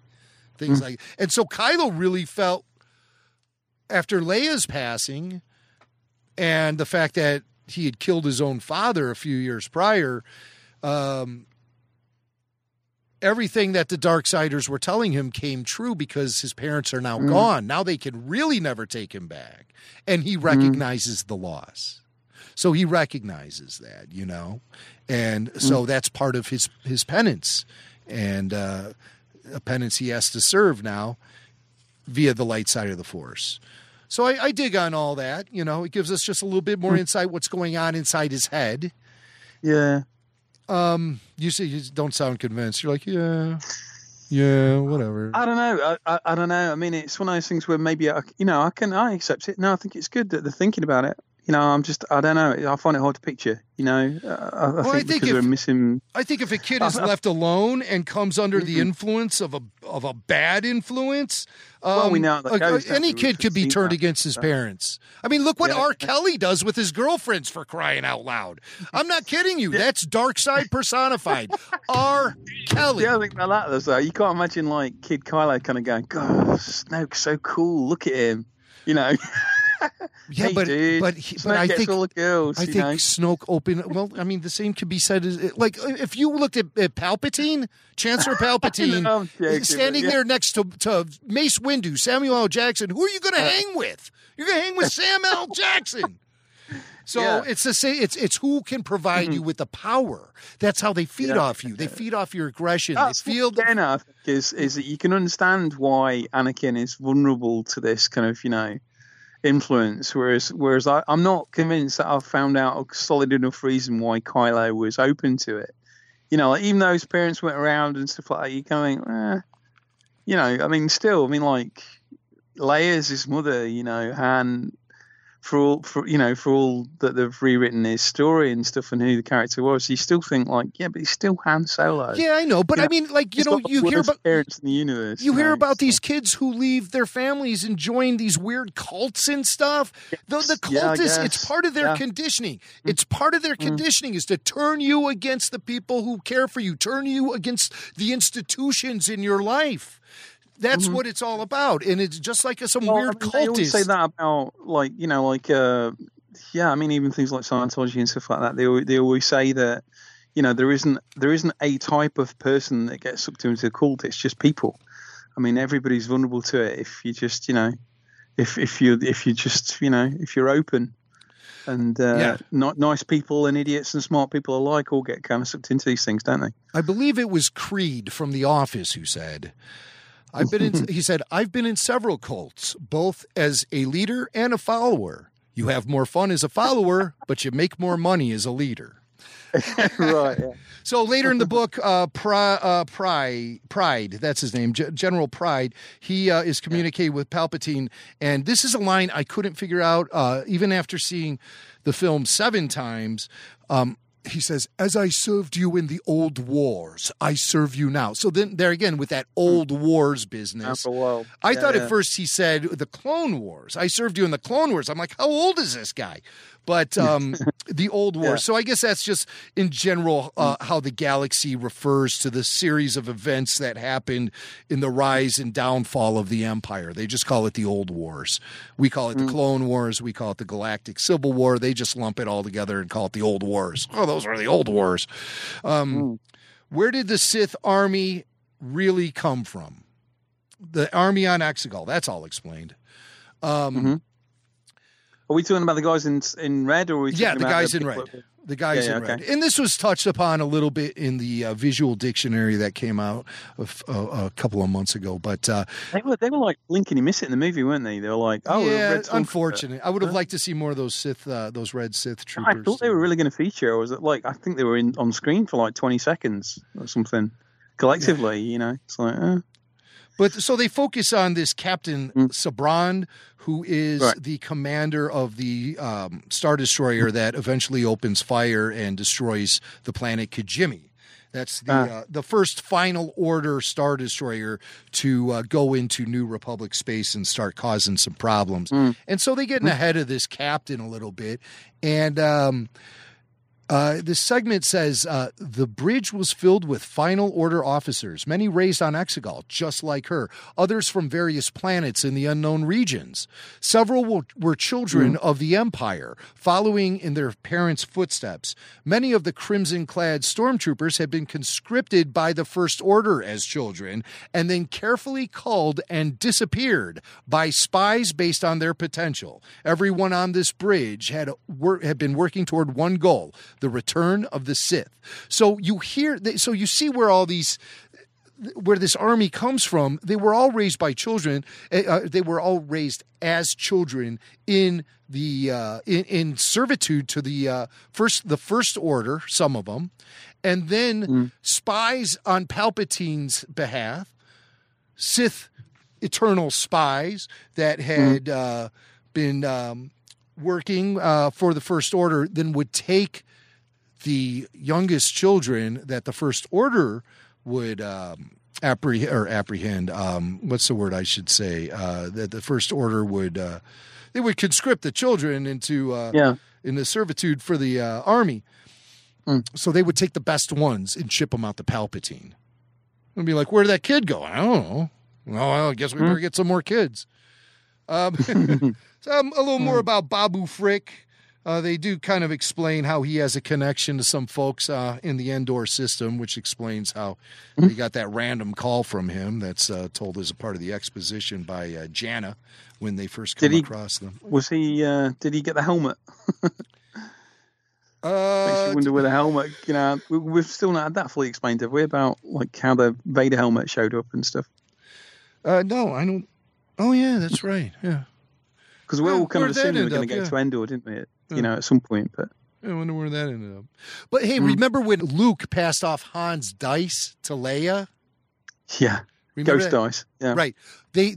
Things hmm. like And so Kylo really felt after Leia's passing and the fact that he had killed his own father a few years prior, um, everything that the Darksiders were telling him came true because his parents are now hmm. gone. Now they can really never take him back. And he hmm. recognizes the loss. So he recognizes that, you know, and so that's part of his his penance, and uh, a penance he has to serve now via the light side of the force. So I, I dig on all that. You know, it gives us just a little bit more insight what's going on inside his head. Yeah. Um, you see, you don't sound convinced. You're like, yeah, yeah, whatever. I don't know. I, I, I don't know. I mean, it's one of those things where maybe I, you know, I can I accept it. No, I think it's good that they're thinking about it. You know, I'm just I don't know. I find it hard to picture. You know, uh, I, I Well, think, I think if- we're missing. I think if a kid is left alone and comes under the Mm-hmm. influence of a of a bad influence, um, Well, we know a- goes, any? Kid could be turned that. against his parents. I mean, look what Yeah. R. Kelly does with his girlfriends for crying out loud. I'm not kidding you. That's dark side personified. R. Kelly. The other thing about that though, you can't imagine like Kid Kylo kind of going, "God, Snoke's so cool. Look at him." You know. Yeah, Hey, but dude, but he, but I think all. I think know? Snoke open. Well, I mean, the same could be said as like if you looked at, at Palpatine, Chancellor Palpatine, know, joking, standing yeah. there next to, to Mace Windu, Samuel L. Jackson. Who are you Uh, going to hang with? You're going to hang with Sam L. Jackson. So Yeah. Mm-hmm. it's the same. It's it's who can provide you with the power. That's how they feed Yeah. off you. They feed off your aggression. That's they feel. what again, I is is that you can understand why Anakin is vulnerable to this kind of you know influence, whereas whereas I, I'm not convinced that I've found out a solid enough reason why Kylo was open to it. You know, like, even though his parents went around and stuff like that, you kind of think, eh, you know, I mean, still, I mean, like Leia's his mother, you know, Han. For all, for you know, for all that they've rewritten his story and stuff, and who the character was, you still think like, yeah, but he's still Han Solo. Yeah, I know, but You I know, mean, like you know, you hear about parents in the universe. You hear know, about so- these kids who leave their families and join these weird cults and stuff. The, the Yeah, cult is it's part of their Yeah. Mm. conditioning. It's part of their conditioning is to turn you against the people who care for you, turn you against the institutions in your life. That's what it's all about, and it's just like some Mm-hmm. Well, weird I mean, they always say that about like you know like uh yeah I mean even things like Scientology and stuff like that they they always say that you know there isn't there isn't a type of person that gets sucked into a cult it's just people I mean everybody's vulnerable to it if you just you know if if you if you just you know if you're open and uh, Yeah. not nice people and idiots and smart people alike all get kind of sucked into these things don't they I believe it was Creed from The Office who said, I've been in, he said, I've been in several cults, both as a leader and a follower. You have more fun as a follower, but you make more money as a leader. right yeah. So later in the book, uh, Pri- uh, Pryde, Pryde, that's his name, G- General Pryde, he uh, is communicating with Palpatine. And this is a line I couldn't figure out, uh, even after seeing the film seven times. Um, he says, As I served you in the old wars, I serve you now. So then, there again, with that hmm. old wars business. I Yeah, thought yeah. at first he said the Clone Wars. I served you in the Clone Wars. I'm like, how old is this guy? But um, the old wars. Yeah. So I guess that's just in general uh, how the galaxy refers to the series of events that happened in the rise and downfall of the Empire. They just call it the old wars. We call it the Clone Wars. We call it the Galactic Civil War. They just lump it all together and call it the old wars. Oh, those are the old wars. Um, Where did the Sith army really come from? The army on Exegol. That's all explained. Um, Are we talking about the guys in in red, or are we talking Yeah, the guys in people- red. The guys Yeah, yeah, in red. And this was touched upon a little bit in the uh, visual dictionary that came out a, f- a- a couple of months ago. But uh, They were they were like blinking and missing in the movie, weren't they? They were like, oh, yeah, unfortunate. I would have liked to see more of those Sith, uh, those red Sith troopers. I thought they were really going to feature. Or was it like I think they were in on screen for like twenty seconds or something collectively? You know, it's like, uh, But so they focus on this Captain Sabrond, who is Right. the commander of the um, Star Destroyer that eventually opens fire and destroys the planet Kijimi. That's the uh, the first final order Star Destroyer to uh, go into New Republic space and start causing some problems. And so they getting ahead of this captain a little bit, and um, uh, this segment says uh, the bridge was filled with final order officers, many raised on Exegol, just like her, others from various planets in the unknown regions. Several were, were children of the Empire, following in their parents' footsteps. Many of the crimson clad stormtroopers had been conscripted by the First Order as children and then carefully culled and disappeared by spies based on their potential. Everyone on this bridge had, wor- had been working toward one goal the return of the Sith. So you hear, so you see where all these where this army comes from, they were all raised by children. Uh, uh, they were all raised as children in the uh, in, in servitude to the uh, first the first order. Some of them, and then spies on Palpatine's behalf, Sith eternal spies that had uh, been um, working uh, for the first order. Then would take the youngest children that the first order would um, apprehend or apprehend. Um, what's the word I should say? Uh, that the first order would uh, they would conscript the children into uh, Yeah. into servitude for the uh, army. So they would take the best ones and ship them out to Palpatine. And be like, "Where did that kid go?" I don't know. Well, I guess we better get some more kids. Um, so um, a little more about Babu Frick. Uh, they do kind of explain how he has a connection to some folks uh, in the Endor system, which explains how they got that random call from him that's uh, told as a part of the exposition by uh, Jannah when they first come Did he- across them. Was he? Uh, did he get the helmet? Makes Uh, you wonder where the helmet. You know, we, we've still not had that fully explained, have we? About like how the Vader helmet showed up and stuff. uh, no, I don't. Oh yeah, that's right. Yeah, Because we Yeah, all kind of assumed they were going to go Yeah. to Endor, didn't we? You know, at some point, but I wonder where that ended up. But hey, remember when Luke passed off Han's dice to Leia? yeah, Remember ghost that? dice. Yeah, Right. They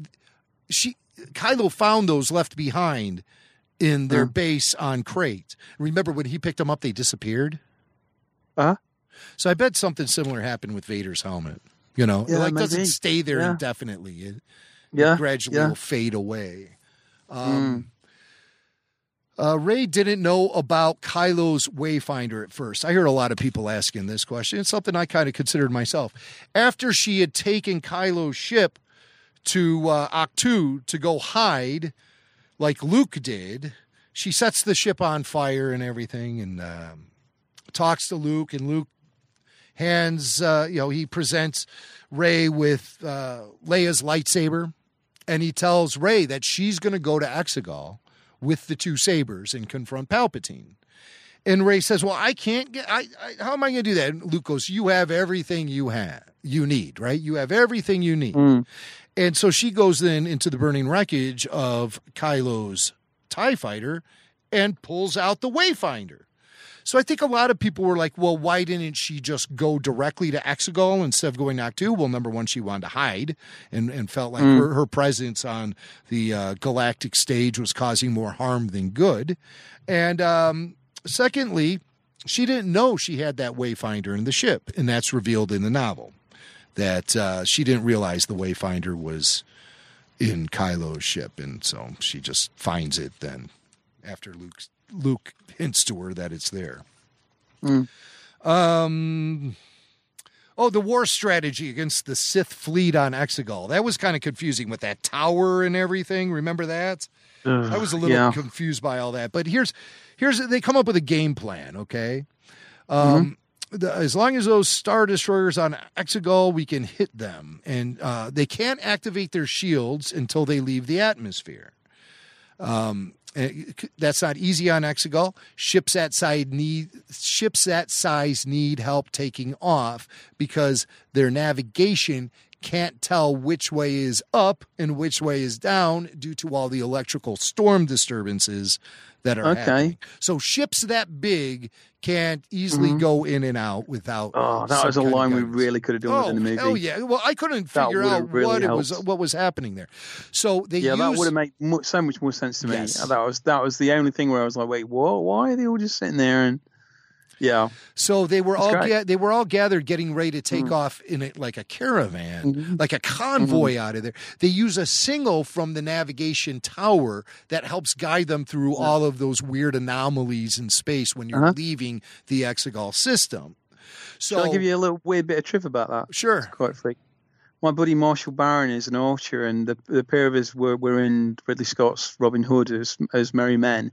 she Kylo found those left behind in their Uh. base on Crait. Remember when he picked them up, they disappeared. Uh-huh. So I bet something similar happened with Vader's helmet. You know, it Yeah, like doesn't stay there Yeah. indefinitely. It, it Yeah, gradually will fade away. Um, uh, Rey didn't know about Kylo's Wayfinder at first. I heard a lot of people asking this question. It's something I kind of considered myself. After she had taken Kylo's ship to uh, Ahch-To to go hide, like Luke did, she sets the ship on fire and everything, and um, talks to Luke, and Luke hands, uh, you know, he presents Rey with uh, Leia's lightsaber, and he tells Rey that she's going to go to Exegol with the two sabers and confront Palpatine. And Rey says, "Well, I can't get. I, I how am I going to do that?" And Luke goes, "You have everything you have. You need, right? You have everything you need." Mm. And so she goes then into the burning wreckage of Kylo's TIE fighter and pulls out the Wayfinder. So I think a lot of people were like, well, why didn't she just go directly to Exegol instead of going to Ahch-To? Well, number one, she wanted to hide and, and felt like her, her presence on the uh, galactic stage was causing more harm than good. And um, secondly, she didn't know she had that Wayfinder in the ship, and that's revealed in the novel that uh, she didn't realize the Wayfinder was in Kylo's ship, and so she just finds it then after Luke Luke hints to her that it's there. Um. Oh, the war strategy against the Sith fleet on Exegol. That was kind of confusing with that tower and everything. Remember that? I was a little yeah. confused by all that. But here's here's they come up with a game plan, okay? Um the, as long as those star destroyers on Exegol, we can hit them, and uh, they can't activate their shields until they leave the atmosphere. Um, and it- that's not easy on Exegol. Ships that size need ships that size need help taking off because their navigation can't tell which way is up and which way is down due to all the electrical storm disturbances that are Okay. happening. So ships that big can't easily go in and out without. Mm-hmm. Oh, that was a line we really could have done Oh, within the movie. hell yeah! Well, I couldn't That figure out really what it was, what was happening there. So they yeah, that would have made mu so much more sense to me. Yes. That was that was the only thing where I was like, wait, what? Why are they all just sitting there? And yeah, So they were That's all. Ga- they were all gathered, getting ready to take off in a, like a caravan, Mm-hmm. like a convoy out of there. They use a single from the navigation tower that helps guide them through all of those weird anomalies in space when you're Uh-huh. leaving the Exegol system. So Shall I give you a little weird bit of trivia about that? Sure. It's quite freak. My buddy Marshall Barron is an archer, and the the pair of us were, were in Ridley Scott's Robin Hood as as merry men.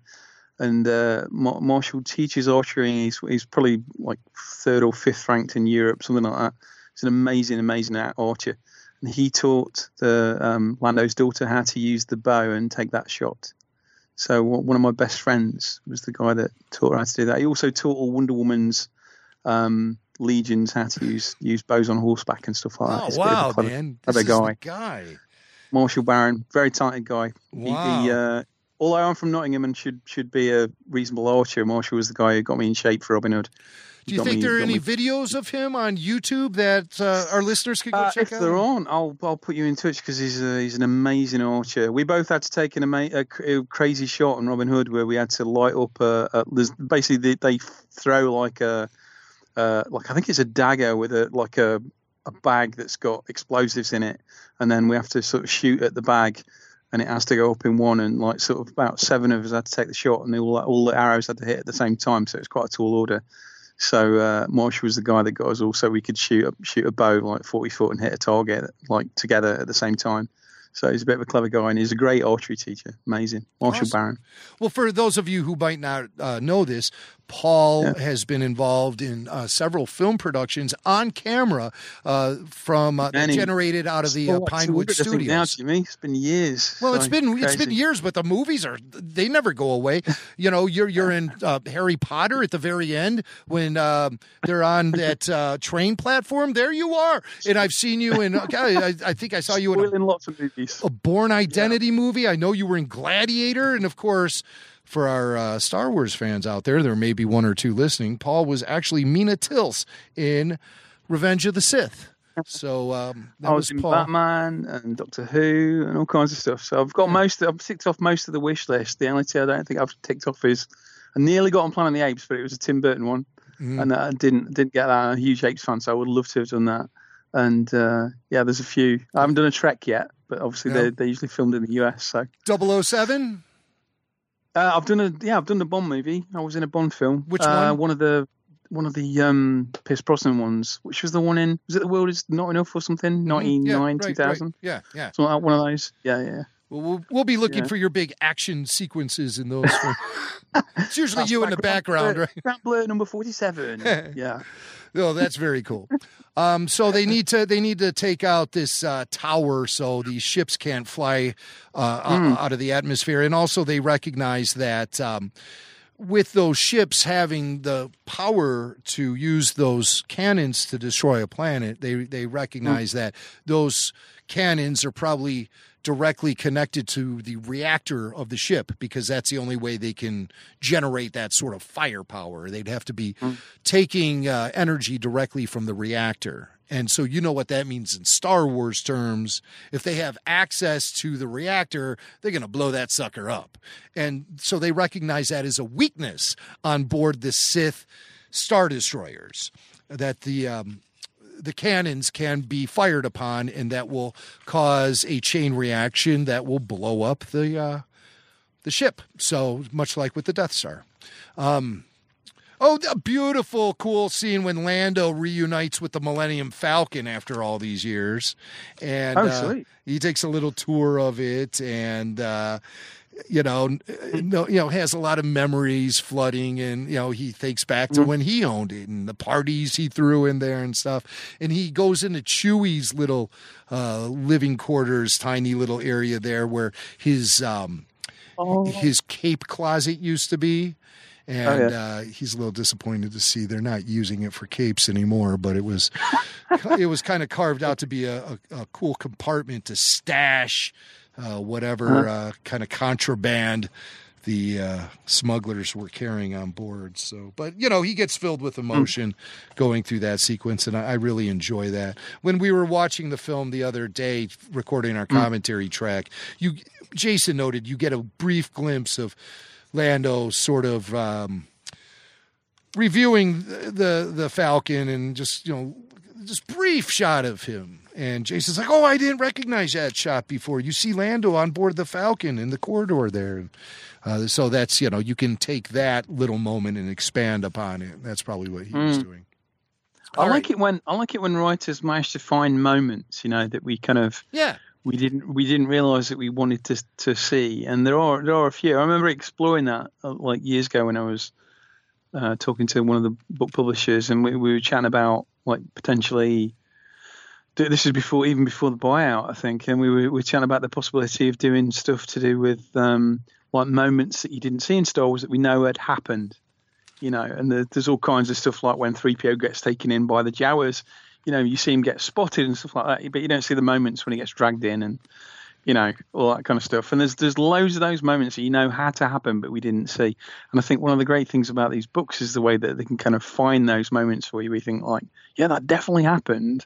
And uh, Marshall teaches archery. He's he's probably like third or fifth ranked in Europe, something like that. He's an amazing, amazing archer. And he taught the um, Lando's daughter how to use the bow and take that shot. So one of my best friends was the guy that taught her how to do that. He also taught all Wonder Woman's um, legions how to use use bows on horseback and stuff like that. oh He's a bit of a wow, clever- man, this is guy. the guy. Marshall Barron, very talented guy. He- Wow. He, uh, although I'm from Nottingham and should should be a reasonable archer, Marshall was the guy who got me in shape for Robin Hood. Do you think me- there are any me- videos of him on YouTube that uh, our listeners could go Uh, check if out? they're on, I'll I'll put you in touch because he's a, he's an amazing archer. We both had to take an ama- a, a crazy shot on Robin Hood where we had to light up. A, a, basically they, they throw like a uh, like I think it's a dagger with a like a a bag that's got explosives in it, and then we have to sort of shoot at the bag. And it has to go up in one, and like sort of about seven of us had to take the shot, and all all the arrows had to hit at the same time. So it's quite a tall order. So uh, Marshall was the guy that got us all, so we could shoot a, shoot a bow like forty foot and hit a target like together at the same time. So he's a bit of a clever guy, and he's a great archery teacher. Amazing, Marshall Awesome. Barron. Well, for those of you who might not uh, know this, Paul has been involved in uh, several film productions on camera uh, from uh, Many. generated out of the uh, Oh, it's Pinewood weird to think Now, Jimmy, it's been years. Well, it's So been it's been years, but the movies are they never go away. You know, you're you're in uh, Harry Potter at the very end when um, they're on that uh, train platform. There you are, and I've seen you in. Okay, I, I think I saw you in a Spoiling lots of movies. a Bourne Identity movie. I know you were in Gladiator, and of course, for our uh, Star Wars fans out there, there may be one or two listening. Paul was actually Meena Tills in Revenge of the Sith. So um, I was was in Paul. Batman and Doctor Who and all kinds of stuff. So I've got most. I've ticked off most of the wish list. The only thing I don't think I've ticked off is I nearly got on Planet of the Apes, but it was a Tim Burton one, Mm. and I didn't didn't get that. I'm a huge Apes fan, so I would love to have done that. And uh, yeah, there's a few. I haven't done a Trek yet, but obviously Yeah. they're, they're usually filmed in the US. So 007? Uh, I've done a yeah, I've done the Bond movie. I was in a Bond film. Which uh, one? One of the one of the um, Pierce Brosnan ones. Which was the one in? Was it The World Is Not Enough or something? Ninety Mm-hmm. Yeah, nine, two thousand. Yeah, yeah. So one of those. Yeah, yeah. Well, we'll, we'll be looking Yeah. for your big action sequences in those. it's usually That's you in the background, right? Blur number forty-seven. yeah. Oh, that's very cool. Um, so they need to they need to take out this uh, tower so these ships can't fly uh, o- out of the atmosphere, and also they recognize that. Um, with those ships having the power to use those cannons to destroy a planet, they they recognize that those cannons are probably directly connected to the reactor of the ship because that's the only way they can generate that sort of firepower. They'd have to be taking uh, energy directly from the reactor. And so you know what that means in Star Wars terms. If they have access to the reactor, they're going to blow that sucker up. And so they recognize that as a weakness on board the Sith Star Destroyers, that the. Um, the cannons can be fired upon, and that will cause a chain reaction that will blow up the uh, the ship. So much like with the Death Star. Um, oh, a beautiful, cool scene when Lando reunites with the Millennium Falcon after all these years, and Oh, uh, he takes a little tour of it, and. Uh, you know, no, you know, has a lot of memories flooding, and you know, he thinks back to when he owned it and the parties he threw in there and stuff. And he goes into Chewie's little uh, living quarters, tiny little area there where his um, Oh. his cape closet used to be. And Oh, yeah. uh, he's a little disappointed to see they're not using it for capes anymore. But it was, it was kind of carved out to be a, a, a cool compartment to stash uh, whatever uh, kind of contraband the uh, smugglers were carrying on board. So, but you know, he gets filled with emotion going through that sequence, and I, I really enjoy that. When we were watching the film the other day, recording our commentary track, you, Jason noted, you get a brief glimpse of Lando sort of. Um, reviewing the, the the Falcon and just you know just brief shot of him and Jason's like oh I didn't recognize that shot before you see Lando on board the Falcon in the corridor there uh, so that's you know you can take that little moment and expand upon it that's probably what he was Mm. doing I like it when I like it when writers manage to find moments, you know, that we kind of yeah we didn't we didn't realize that we wanted to to see, and there are there are a few. I remember exploring that uh, like years ago when I was uh, talking to one of the book publishers, and we, we were chatting about like potentially. This is before even before the buyout, I think, and we were, we were chatting about the possibility of doing stuff to do with um, like moments that you didn't see in Star Wars that we know had happened you know, and the, there's all kinds of stuff like when 3PO gets taken in by the Jawas, you know, you see him get spotted and stuff like that, but you don't see the moments when he gets dragged in and, you know, all that kind of stuff. And there's there's loads of those moments that you know had to happen, but we didn't see. And I think one of the great things about these books is the way that they can kind of find those moments for you. We think like, yeah, that definitely happened,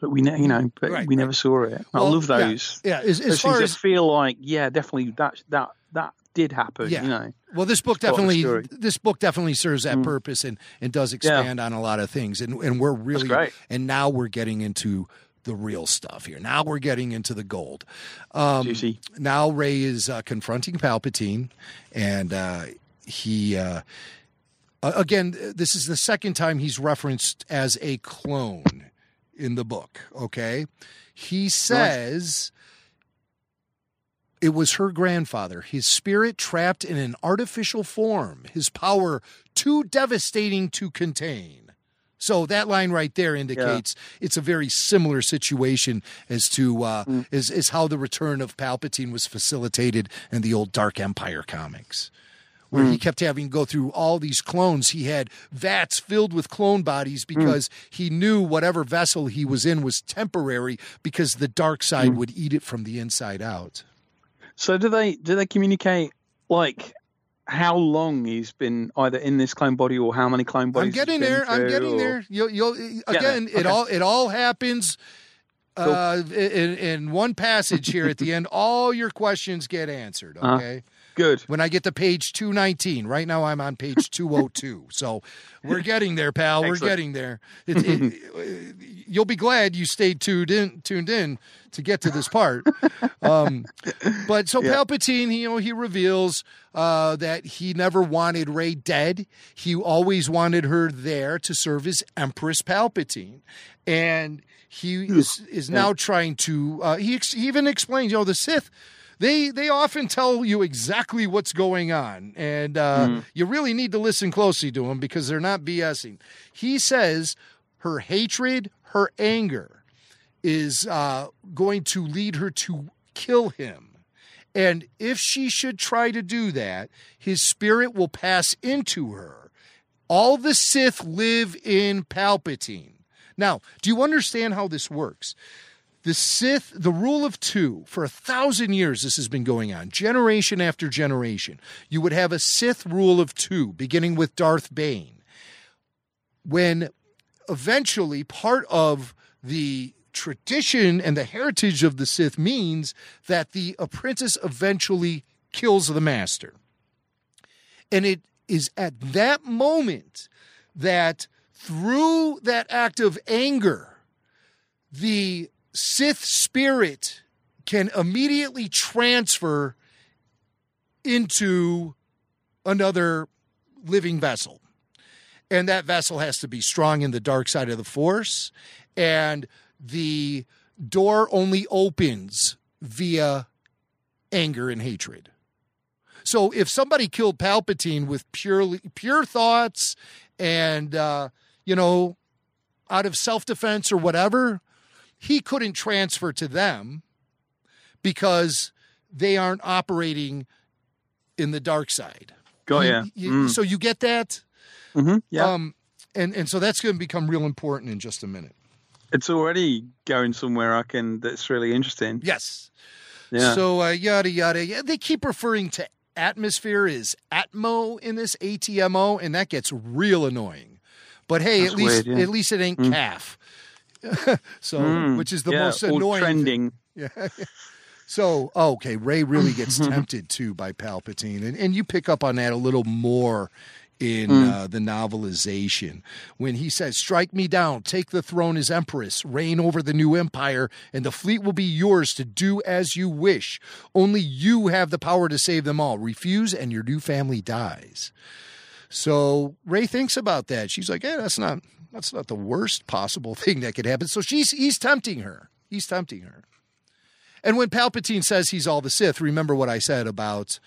but we, ne- you know, but Right, we right. never saw it. I Well, love those. yeah, as- as those far as- feel like, yeah, definitely that that that did happen. Yeah. You know. Well, this book definitely this book definitely serves that purpose and and does expand on a lot of things and and we're really and now we're getting into the real stuff here. Now we're getting into the gold. Um, Juicy. Now Rey is uh, confronting Palpatine, and uh, he. Uh, uh, again, this is the second time he's referenced as a clone in the book. Okay, he says it was her grandfather, his spirit trapped in an artificial form, his power too devastating to contain. So that line right there indicates it's a very similar situation as to uh, is is how the return of Palpatine was facilitated in the old Dark Empire comics, where he kept having to go through all these clones. He had vats filled with clone bodies because he knew whatever vessel he was in was temporary because the dark side would eat it from the inside out. So do they do they communicate like how long he's been either in this clone body or how many clone bodies? I'm getting he's been there. I'm getting or- there. You'll, you'll there. again. It Okay. all it all happens uh, in, in one passage here at the end. All your questions get answered. Uh-huh. Good. When I get to page 219, right now I'm on page 202. So we're getting there, pal. We're getting there. It, it, you'll be glad you stayed tuned in, tuned in to get to this part. Um, but so Palpatine, he, you know, he reveals uh, that he never wanted Rey dead. He always wanted her there to serve as Empress Palpatine, and he is, is now trying to. Uh, he, ex- he even explains, you know, the Sith. They they often tell you exactly what's going on, and uh, you really need to listen closely to them because they're not BSing. He says her hatred, her anger, is uh, going to lead her to kill him. And if she should try to do that, his spirit will pass into her. All the Sith live in Palpatine. Now, do you understand how this works? The Sith, the rule of two, for a thousand years, this has been going on, generation after generation. You would have a Sith rule of two, beginning with Darth Bane. When eventually part of the tradition and the heritage of the Sith means that the apprentice eventually kills the master. And it is at that moment that through that act of anger, the Sith spirit can immediately transfer into another living vessel. And that vessel has to be strong in the dark side of the force. And the door only opens via anger and hatred. So if somebody killed Palpatine with purely pure thoughts and uh, you know out of self-defense or whatever, he couldn't transfer to them because they aren't operating in the dark side. Got You- you- Mm. So you get that? Mhm, yeah. Um, and and so that's going to become real important in just a minute. It's already going somewhere. I can. That's really interesting. Yes. Yeah. So uh, yada yada. Yeah, they keep referring to atmosphere is Atmo in this ATMO, and that gets real annoying. But hey, That's at least weird, yeah. at least it ain't Mm. calf. so, Mm, which is the yeah, most annoying. trending. Yeah. So, oh, okay, Rey really gets tempted too by Palpatine, and and you pick up on that a little more in Mm. uh, the novelization when he says, "Strike me down, take the throne as empress, reign over the new empire, and the fleet will be yours to do as you wish. Only you have the power to save them all. Refuse, and your new family dies." So Rey thinks about that. She's like, "Yeah, that's not that's not the worst possible thing that could happen." So she's he's tempting her. He's tempting her. And when Palpatine says he's all the Sith, remember what I said about,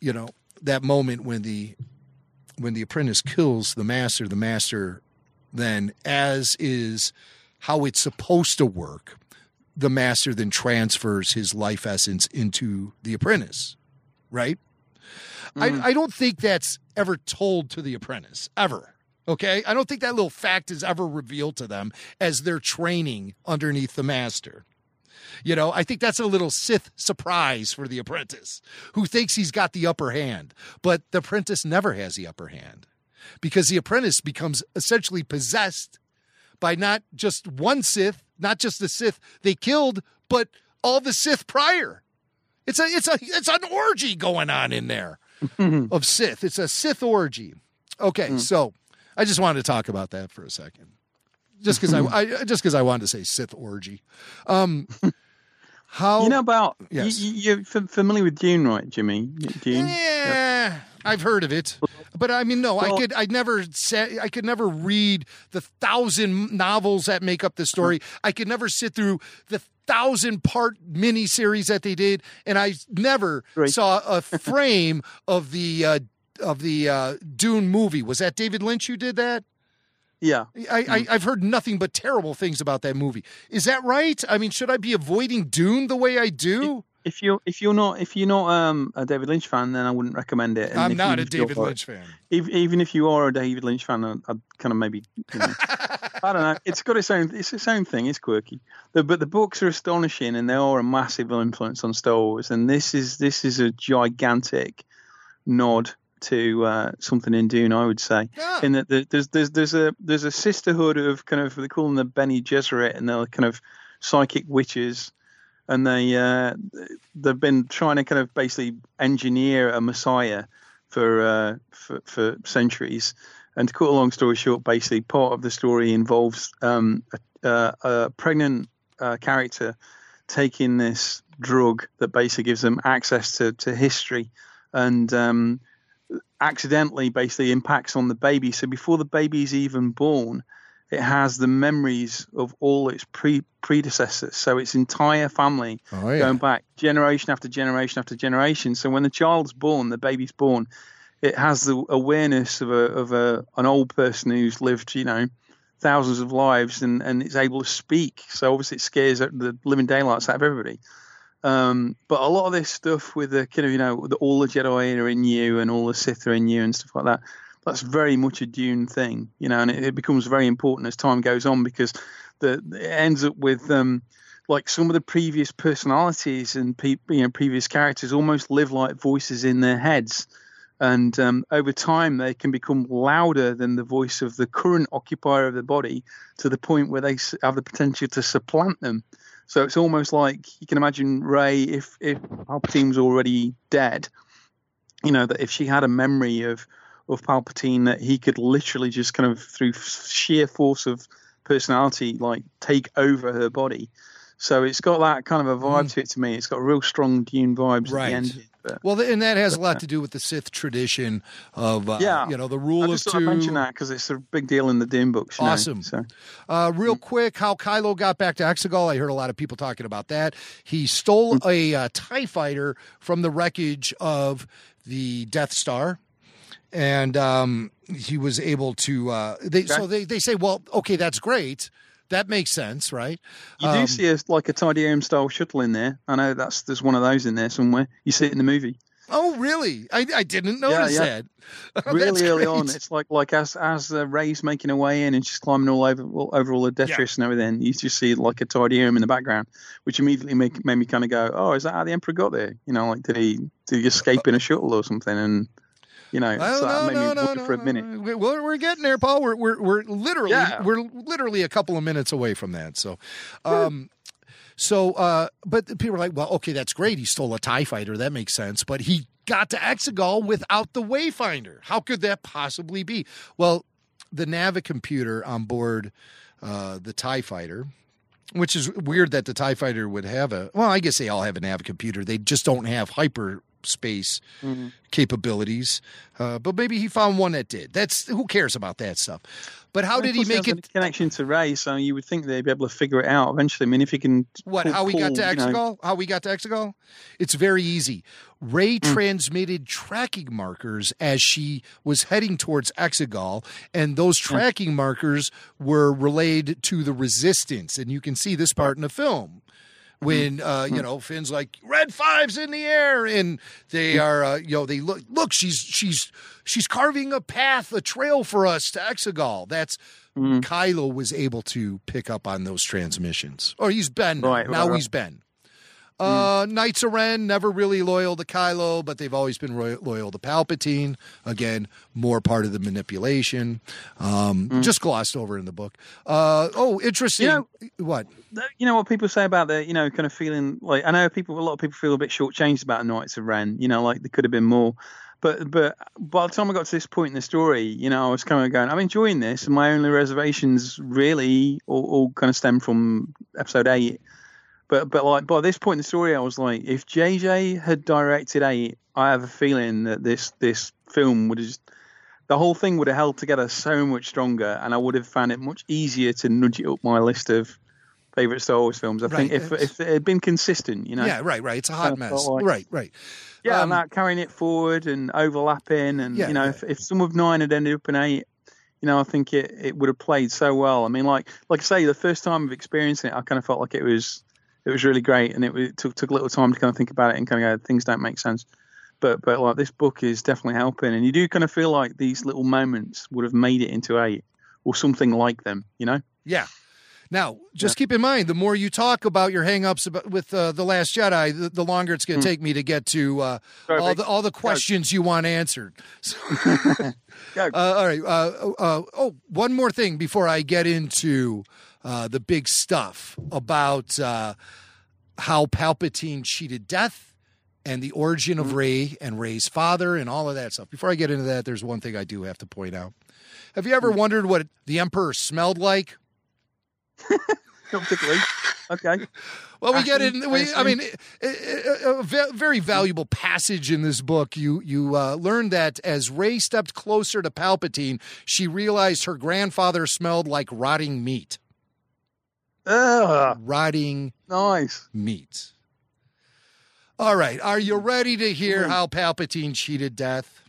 you know, that moment when the when the apprentice kills the master, the master then, as is how it's supposed to work, the master then transfers his life essence into the apprentice, right? I, mm. I don't think that's ever told to the apprentice, ever. Okay. I don't think that little fact is ever revealed to them as they're training underneath the master. You know, I think that's a little Sith surprise for the apprentice who thinks he's got the upper hand, but the apprentice never has the upper hand because the apprentice becomes essentially possessed by not just one Sith, not just the Sith they killed, but all the Sith prior. It's a it's a it's an orgy going on in there of Sith. It's a Sith orgy. Okay, hmm. so I just wanted to talk about that for a second, just because I, I just because I wanted to say Sith orgy. Um, how You know about Yes. you, f- familiar with Dune, right, Jimmy? Dune. Yeah, I've heard of it, but I mean, no, I could, I never say, I could never read the thousand novels that make up the story. I could never sit through the thousand part miniseries that they did, and I never Right. saw a frame of the uh, of the uh, Dune movie. Was that David Lynch who did that? Yeah. I, I, I've heard nothing but terrible things about that movie. Is that right? I mean, should I be avoiding Dune the way I do? If you're if you're not if you're not um, a David Lynch fan, then I wouldn't recommend it. And I'm not a David Lynch fan. Even, even if you are a David Lynch fan, I'd, I'd kind of maybe. You know, I don't know. It's got its own. It's its own thing. It's quirky. The, but the books are astonishing, and they are a massive influence on Star Wars. And this is this is a gigantic nod to uh, something in Dune, I would say. Yeah. In that the- there's there's there's a there's a sisterhood of kind of they call them the Bene Gesserit, and they're kind of psychic witches and they uh, they've been trying to kind of basically engineer a messiah for uh, for, for centuries. And to cut a long story short, basically part of the story involves um, a, a, a pregnant uh, character taking this drug that basically gives them access to, to history and um, accidentally basically impacts on the baby. So before the baby is even born, it has the memories of all its pre predecessors. So its entire family Oh, yeah. going back generation after generation after generation. So when the child's born, the baby's born, it has the awareness of a of a an old person who's lived, you know, thousands of lives and and is able to speak. So obviously it scares the living daylights out of everybody. Um, but a lot of this stuff with the kind of you know the, all the Jedi are in you and all the Sith are in you and stuff like that. That's very much a Dune thing, you know, and it, it becomes very important as time goes on because the it ends up with um, like some of the previous personalities and pe- you know previous characters almost live like voices in their heads, and um, over time they can become louder than the voice of the current occupier of the body to the point where they have the potential to supplant them. So it's almost like you can imagine Rey if if Palpatine was already dead, you know that if she had a memory of of Palpatine that he could literally just kind of through sheer force of personality like take over her body. So it's got that kind of a vibe mm. to it to me. It's got real strong Dune vibes Right. at the end. But, Well, and that has a lot to do with the Sith tradition of, uh, yeah, you know, the I rule of just I'd two. mention that because it's a big deal in the Dune books. you know, Awesome. so. Uh, Mm. real quick, how Kylo got back to Exegol. I heard a lot of people talking about that. He stole Mm. a uh, TIE fighter from the wreckage of the Death Star. And um, he was able to. Uh, they, So they, they say, well, okay, that's great. That makes sense, right? You Um, do see a, like a Tydirium style shuttle in there. I know that's there's one of those in there somewhere. You see it in the movie. Oh, really? I, I didn't notice yeah. that. Oh, really early great. on, it's like like as as uh, Rey's making her way in and she's climbing all over all, over all the detritus and everything. You just see like a Tydirium in the background, which immediately make, made me kind of go, "Oh, is that how the Emperor got there? You know, like did he did he escape in a shuttle or something?" And you know, Oh, so that no, made no, me no, no, for a minute. We- We're, we're getting there, Paul. We're we're, we're literally Yeah. we're literally a couple of minutes away from that. So, um, so uh, but people are like, well, okay, that's great. He stole a Tie Fighter. That makes sense. But he got to Exegol without the Wayfinder. How could that possibly be? Well, the Navicomputer on board uh, the Tie Fighter. Which is weird that the TIE fighter would have a. Well, I guess they all have a Navicomputer. They just don't have hyperspace Mm-hmm. capabilities. Uh, but maybe he found one that did. That's who cares about that stuff. But how did he make it? connection to Rey? So you would think they'd be able to figure it out eventually. I mean, if you can, What? pull- how we got pull, to you know- Exegol? How we got to Exegol? It's very easy. Rey Hmm. transmitted tracking markers as she was heading towards Exegol, and those tracking markers were relayed to the Resistance, and you can see this part in the film. When Hmm. uh, you know Finn's like red fives in the air, and they are uh, you know they look look she's she's she's carving a path a trail for us to Exegol. That's Hmm. Kylo was able to pick up on those transmissions. Or he's Ben. now. Right, now right, right. he's Ben. Uh, Knights of Ren never really loyal to Kylo, but they've always been loyal to Palpatine. Again, more part of the manipulation. Um, Just glossed over in the book. Uh, oh, interesting. You what? You know what people say about the, you know, kind of feeling like I know people, a lot of people feel a bit shortchanged about Knights of Ren. You know, like there could have been more. But but by the time I got to this point in the story, you know, I was kind of going, I'm enjoying this, and my only reservations really all, all kind of stem from episode eight. But but like by this point in the story, I was like, if JJ had directed eight, I have a feeling that this this film would have just the whole thing would have held together so much stronger, and I would have found it much easier to nudge it up my list of favorite Star Wars films. I think if if it had been consistent, you know, Yeah, right, right. It's a hot mess. like- right, right. yeah, Um, about carrying it forward and overlapping, and Yeah, you know, yeah. if, if some of nine had ended up in eight, you know, I think it, it would have played so well. I mean, like like I say, the first time of experiencing it, I kind of felt like it was it was really great, and it, it took took a little time to kind of think about it and kind of go, things don't make sense. But but like this book is definitely helping, and you do kind of feel like these little moments would have made it into eight or something like them, you know. Yeah. Now, just keep in mind, the more you talk about your hangups about, with uh, the Last Jedi, the, the longer it's going to take me to get to uh, all the all the questions you want answered. So, uh, all right. Uh, uh, oh, one more thing before I get into uh, the big stuff about uh, how Palpatine cheated death and the origin of Rey and Rey's father and all of that stuff. Before I get into that, there's one thing I do have to point out. Have you ever wondered what the Emperor smelled like? Not particularly. Okay. Well, we get in. We, I I mean, a, very valuable passage in this book. You you uh, learn that as Rey stepped closer to Palpatine, she realized her grandfather smelled like rotting meat. Ugh, Rotting nice. meat. All right, are you ready to hear how Palpatine cheated death?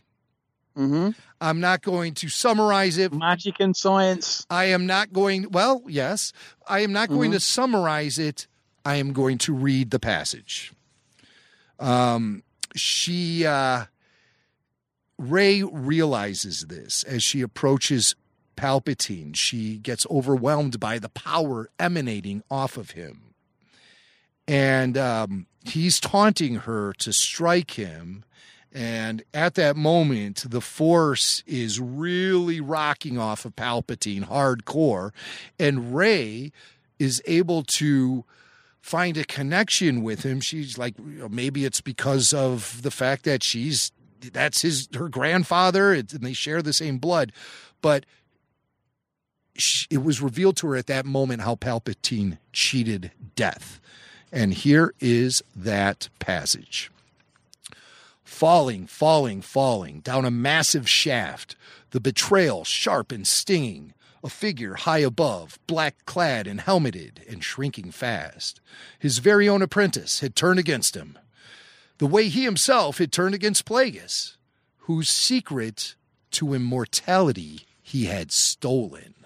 Mm-hmm. I'm not going to summarize it. Magic and science. I am not going. Well, yes, I am not Mm-hmm. going to summarize it. I am going to read the passage. Um, she, uh, Rey realizes this as she approaches Palpatine. She gets overwhelmed by the power emanating off of him, and um, he's taunting her to strike him. And at that moment, the force is really rocking off of Palpatine hardcore. And Rey is able to find a connection with him. She's like, maybe it's because of the fact that she's that's his her grandfather and they share the same blood. But it was revealed to her at that moment how Palpatine cheated death. And here is that passage falling, falling, falling down a massive shaft, the betrayal sharp and stinging, a figure high above, black clad and helmeted, and shrinking fast. His very own apprentice had turned against him, the way he himself had turned against Plagueis, whose secret to immortality he had stolen.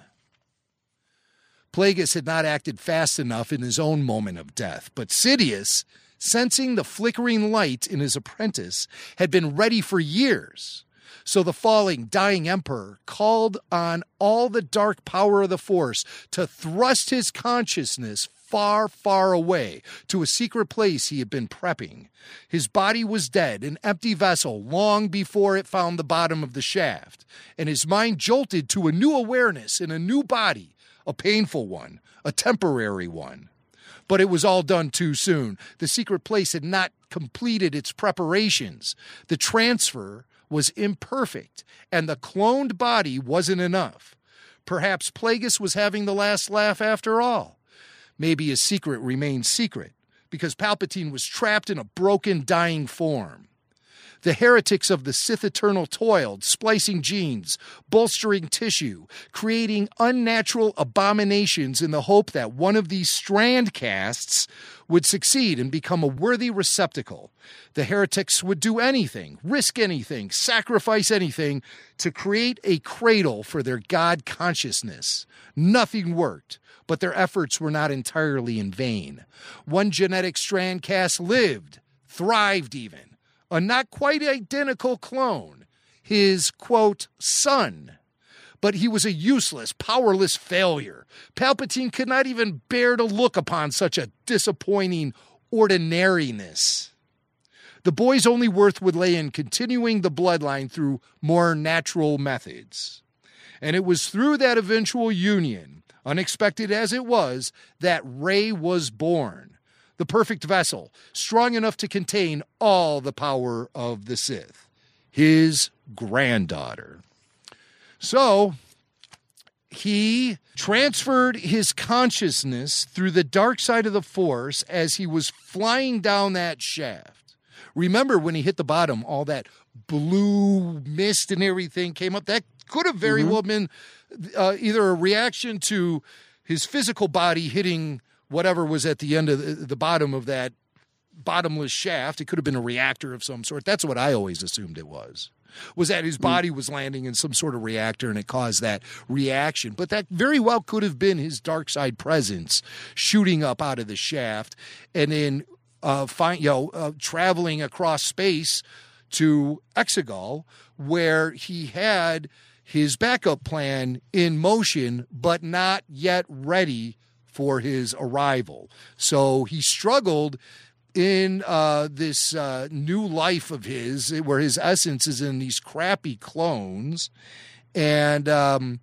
Plagueis had not acted fast enough in his own moment of death, but Sidious sensing the flickering light in his apprentice, had been ready for years. So the falling, dying emperor called on all the dark power of the Force to thrust his consciousness far, far away to a secret place he had been prepping. His body was dead, an empty vessel, long before it found the bottom of the shaft, and his mind jolted to a new awareness in a new body, a painful one, a temporary one. But it was all done too soon. The secret place had not completed its preparations. The transfer was imperfect, and the cloned body wasn't enough. Perhaps Plagueis was having the last laugh after all. Maybe his secret remained secret, because Palpatine was trapped in a broken, dying form. The heretics of the Sith Eternal toiled, splicing genes, bolstering tissue, creating unnatural abominations in the hope that one of these strand casts would succeed and become a worthy receptacle. The heretics would do anything, risk anything, sacrifice anything to create a cradle for their God consciousness. Nothing worked, but their efforts were not entirely in vain. One genetic strand cast lived, thrived even a not quite identical clone, his quote, son. But he was a useless, powerless failure. Palpatine could not even bear to look upon such a disappointing ordinariness. The boy's only worth would lay in continuing the bloodline through more natural methods. And it was through that eventual union, unexpected as it was, that Rey was born the perfect vessel, strong enough to contain all the power of the Sith, his granddaughter. So he transferred his consciousness through the dark side of the Force as he was flying down that shaft. Remember when he hit the bottom, all that blue mist and everything came up? That could have very mm-hmm. well been uh, either a reaction to his physical body hitting whatever was at the end of the, the bottom of that bottomless shaft. It could have been a reactor of some sort. That's what I always assumed it was. Was that his hmm. body was landing in some sort of reactor and it caused that reaction. But that very well could have been his dark side presence shooting up out of the shaft and then uh, find, you know, uh, traveling across space to Exegol, where he had his backup plan in motion, but not yet ready for his arrival. So he struggled in uh, this uh, new life of his, where his essence is in these crappy clones, and um,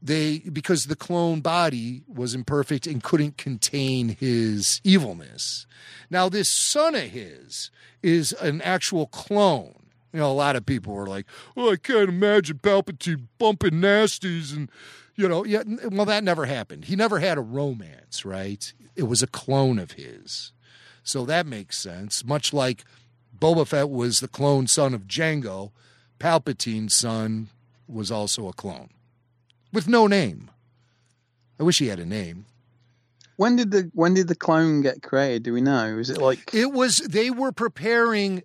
they because the clone body was imperfect and couldn't contain his evilness. Now, this son of his is an actual clone. You know, a lot of people were like, "Oh, I can't imagine Palpatine bumping nasties and." You know, yeah, well, that never happened. He never had a romance, right? It was a clone of his. So that makes sense. Much like Boba Fett was the clone son of Jango, Palpatine's son was also a clone with no name. I wish he had a name. When did the when did the clone get created? Do we know? Is it like it was? They were preparing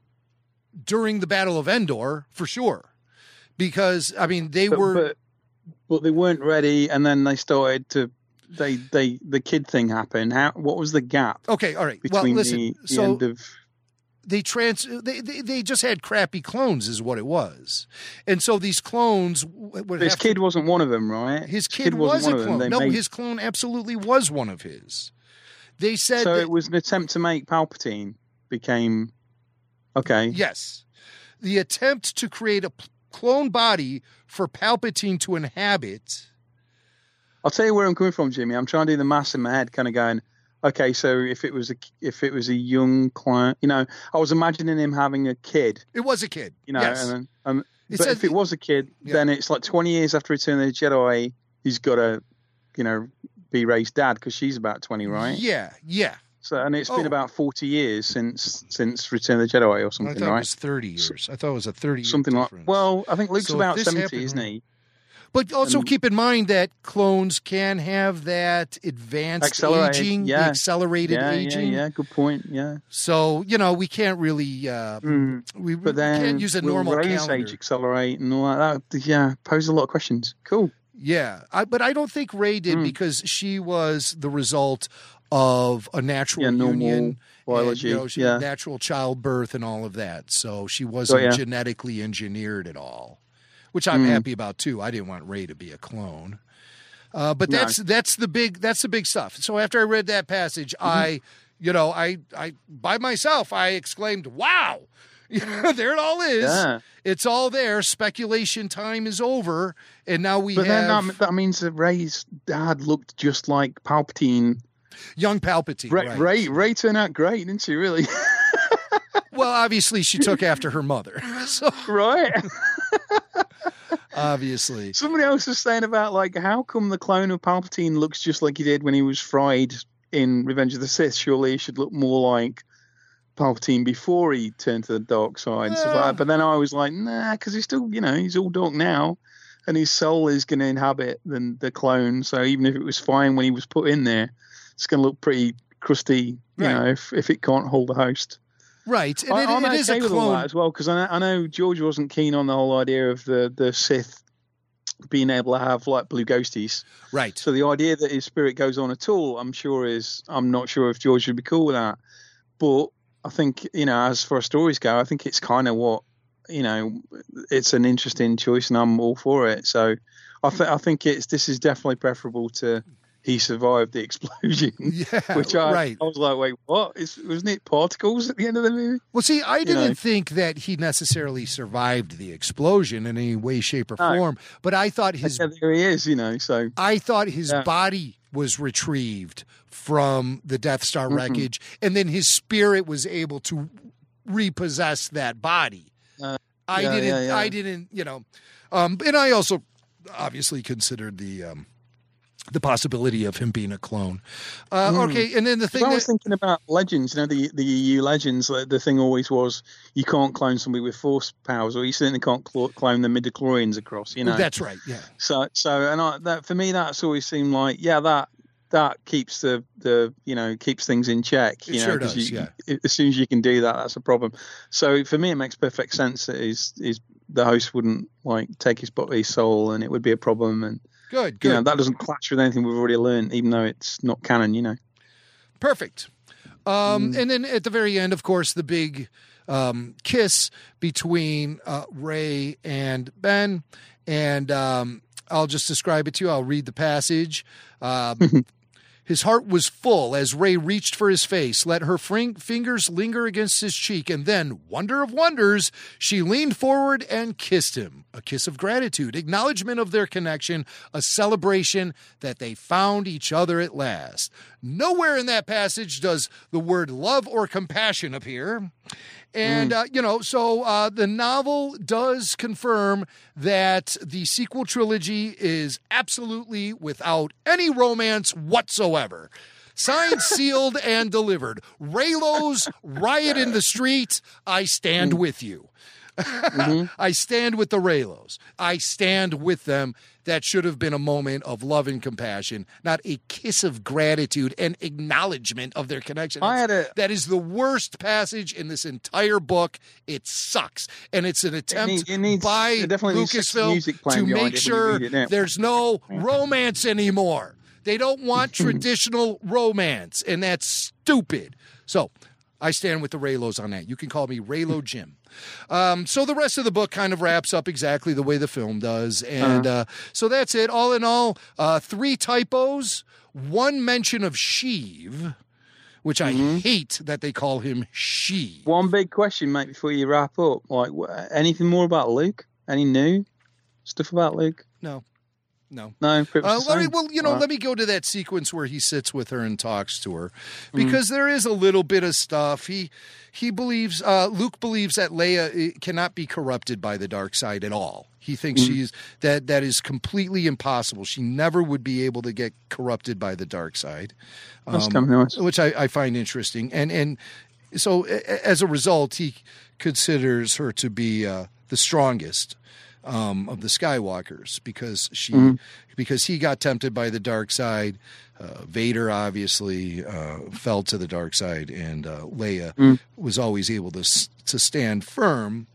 during the Battle of Endor for sure, because I mean they but, were. But but they weren't ready, and then they started to. They they the kid thing happened. How what was the gap? Okay, all right. Between well, listen. The, the so end of they trans they, they, they just had crappy clones is what it was and so these clones his kid to, wasn't one of them right his kid, kid was a clone no made... his clone absolutely was one of his they said so that, it was an attempt to make palpatine became okay yes the attempt to create a clone body for Palpatine to inhabit. I'll tell you where I'm coming from, Jimmy. I'm trying to do the maths in my head, kind of going, okay, so if it was a if it was a young client, you know, I was imagining him having a kid. It was a kid, you know, yes. and, and um, but if it was a kid, yeah. then it's like 20 years after Return of the Jedi, he's got to, you know, be Rey's dad because she's about 20, right? Yeah, yeah. So and it's oh. been about forty years since since Return of the Jedi or something, I thought right? It was thirty years. I thought it was a thirty. Something like. Well, I think Luke's so about seventy, happened, isn't he? But also and, keep in mind that clones can have that advanced aging, yeah. accelerated yeah, aging. Yeah, yeah, good point. Yeah. So you know we can't really uh, mm. we, but then we can't use a normal calendar. age accelerate and all that. that. Yeah, pose a lot of questions. Cool. Yeah, I, but I don't think Rey did Mm. because she was the result of a natural Yeah, union. and, you know, yeah. natural childbirth and all of that. So she Oh, wasn't yeah. genetically engineered at all, which I'm Mm. happy about too. I didn't want Rey to be a clone. Uh, but No. that's that's the big that's the big stuff. So after I read that passage, Mm-hmm. I, you know, I I by myself I exclaimed, "Wow!" There it all is. Yeah. It's all there. Speculation time is over, and now we But then that, that means that Rey's dad looked just like Palpatine. Young Palpatine. Rey, right. Rey, Rey turned out great, didn't she? Really? Well, obviously she took after her mother, so right. obviously. Somebody else was saying about like how come the clone of Palpatine looks just like he did when he was fried in Revenge of the Sith? Surely he should look more like Palpatine before he turned to the dark side. stuff like. But then I was like, nah, because he's still, you know, he's all dark now, and his soul is going to inhabit the the clone. So even if it was fine when he was put in there, it's going to look pretty crusty, you Right. know, if if it can't hold a host. Right, and I, it, I'm it is okay a with all that as well because I know, I know George wasn't keen on the whole idea of the the Sith being able to have like blue ghosties. Right. So the idea that his spirit goes on at all, I'm sure is I'm not sure if George would be cool with that. But I think you know, as far as stories go, I think it's kind of what you know. It's an interesting choice, and I'm all for it. So I, th- I think it's this is definitely preferable to he survived the explosion. Yeah, which I, right. I was like, wait, what? Is, wasn't it particles at the end of the movie? Well, see, I didn't know. think that he necessarily survived the explosion in any way, shape, or No. form. But I thought his Yeah, there he is, you know. So I thought his Yeah. body was retrieved from the Death Star Mhm. wreckage, and then his spirit was able to repossess that body. Uh, I yeah, didn't. I didn't. You know, um, and I also obviously considered the um, the possibility of him being a clone. Uh, Mm. Okay, and then the thing I that, was thinking about legends. You know, the the EU legends. The thing always was you can't clone somebody with force powers, or you certainly can't cl- clone the midichlorians across. You know, that's right. Yeah. So so and I, that for me that's always seemed like yeah that that keeps the the you know keeps things in check. It know, sure does, you- yeah. As soon as you can do that, that's a problem. So for me, it makes perfect sense that his his the host wouldn't like take his body soul, and it would be a problem. And Good. you know that doesn't clash with anything we've already learned, even though it's not canon. You know. Perfect. Um, And then at the very end, of course, the big um, kiss between uh, Rey and Ben. And um, I'll just describe it to you. I'll read the passage. Um, his heart was full as Rey reached for his face, let her fingers linger against his cheek, and then, wonder of wonders, she leaned forward and kissed him. A kiss of gratitude, acknowledgement of their connection, a celebration that they found each other at last. Nowhere in that passage does the word love or compassion appear. And, uh, you know, so uh, the novel does confirm that the sequel trilogy is absolutely without any romance whatsoever. Signed, sealed, and delivered. Reylos riot in the street. I stand with you. Mm-hmm. I stand with the Reylos. I stand with them. That should have been a moment of love and compassion, not a kiss of gratitude and acknowledgement of their connection. I had a- that is the worst passage in this entire book. It sucks, and it's an attempt it needs- by it needs sexy Lucasfilm to make sure read it now. there's no romance anymore. They don't want traditional romance, and that's stupid. So I stand with the Reylos on that. You can call me Reylo Jim. Um, so the rest of the book kind of wraps up exactly the way the film does, and uh, so that's it. All in all, uh, three typos, one mention of Sheev, which I hate that they call him She. One big question, mate, before you wrap up. Like, anything more about Luke? Any new stuff about Luke? No, no. No. Uh, me, well, you know, let me go to that sequence where he sits with her and talks to her, Mm-hmm. because there is a little bit of stuff. He he believes uh, Luke believes that Leia uh, cannot be corrupted by the dark side at all. He thinks Mm-hmm. she's that that is completely impossible. She never would be able to get corrupted by the dark side, um, which I, I find interesting. And and so as a result, he considers her to be uh, the strongest um, of the Skywalkers because she Mm-hmm. because he got tempted by the dark side. Uh, Vader obviously uh, fell to the dark side, and uh, Leia Mm. was always able to to stand firm.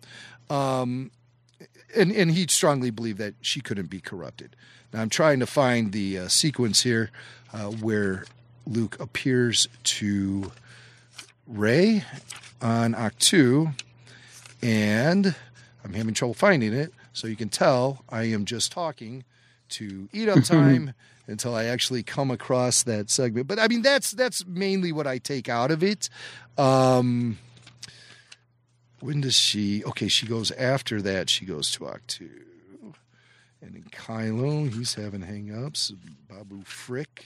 Um, and and he strongly believed that she couldn't be corrupted. Now I'm trying to find the uh, sequence here uh, where Luke appears to Rey on Ahch-To, and I'm having trouble finding it, so you can tell I am just talking to eat up time until I actually come across that segment. But I mean, that's that's mainly what I take out of it. Um, when does she? Okay, she goes after that. She goes to Two, and then Kylo, he's having hang-ups. Babu Frick.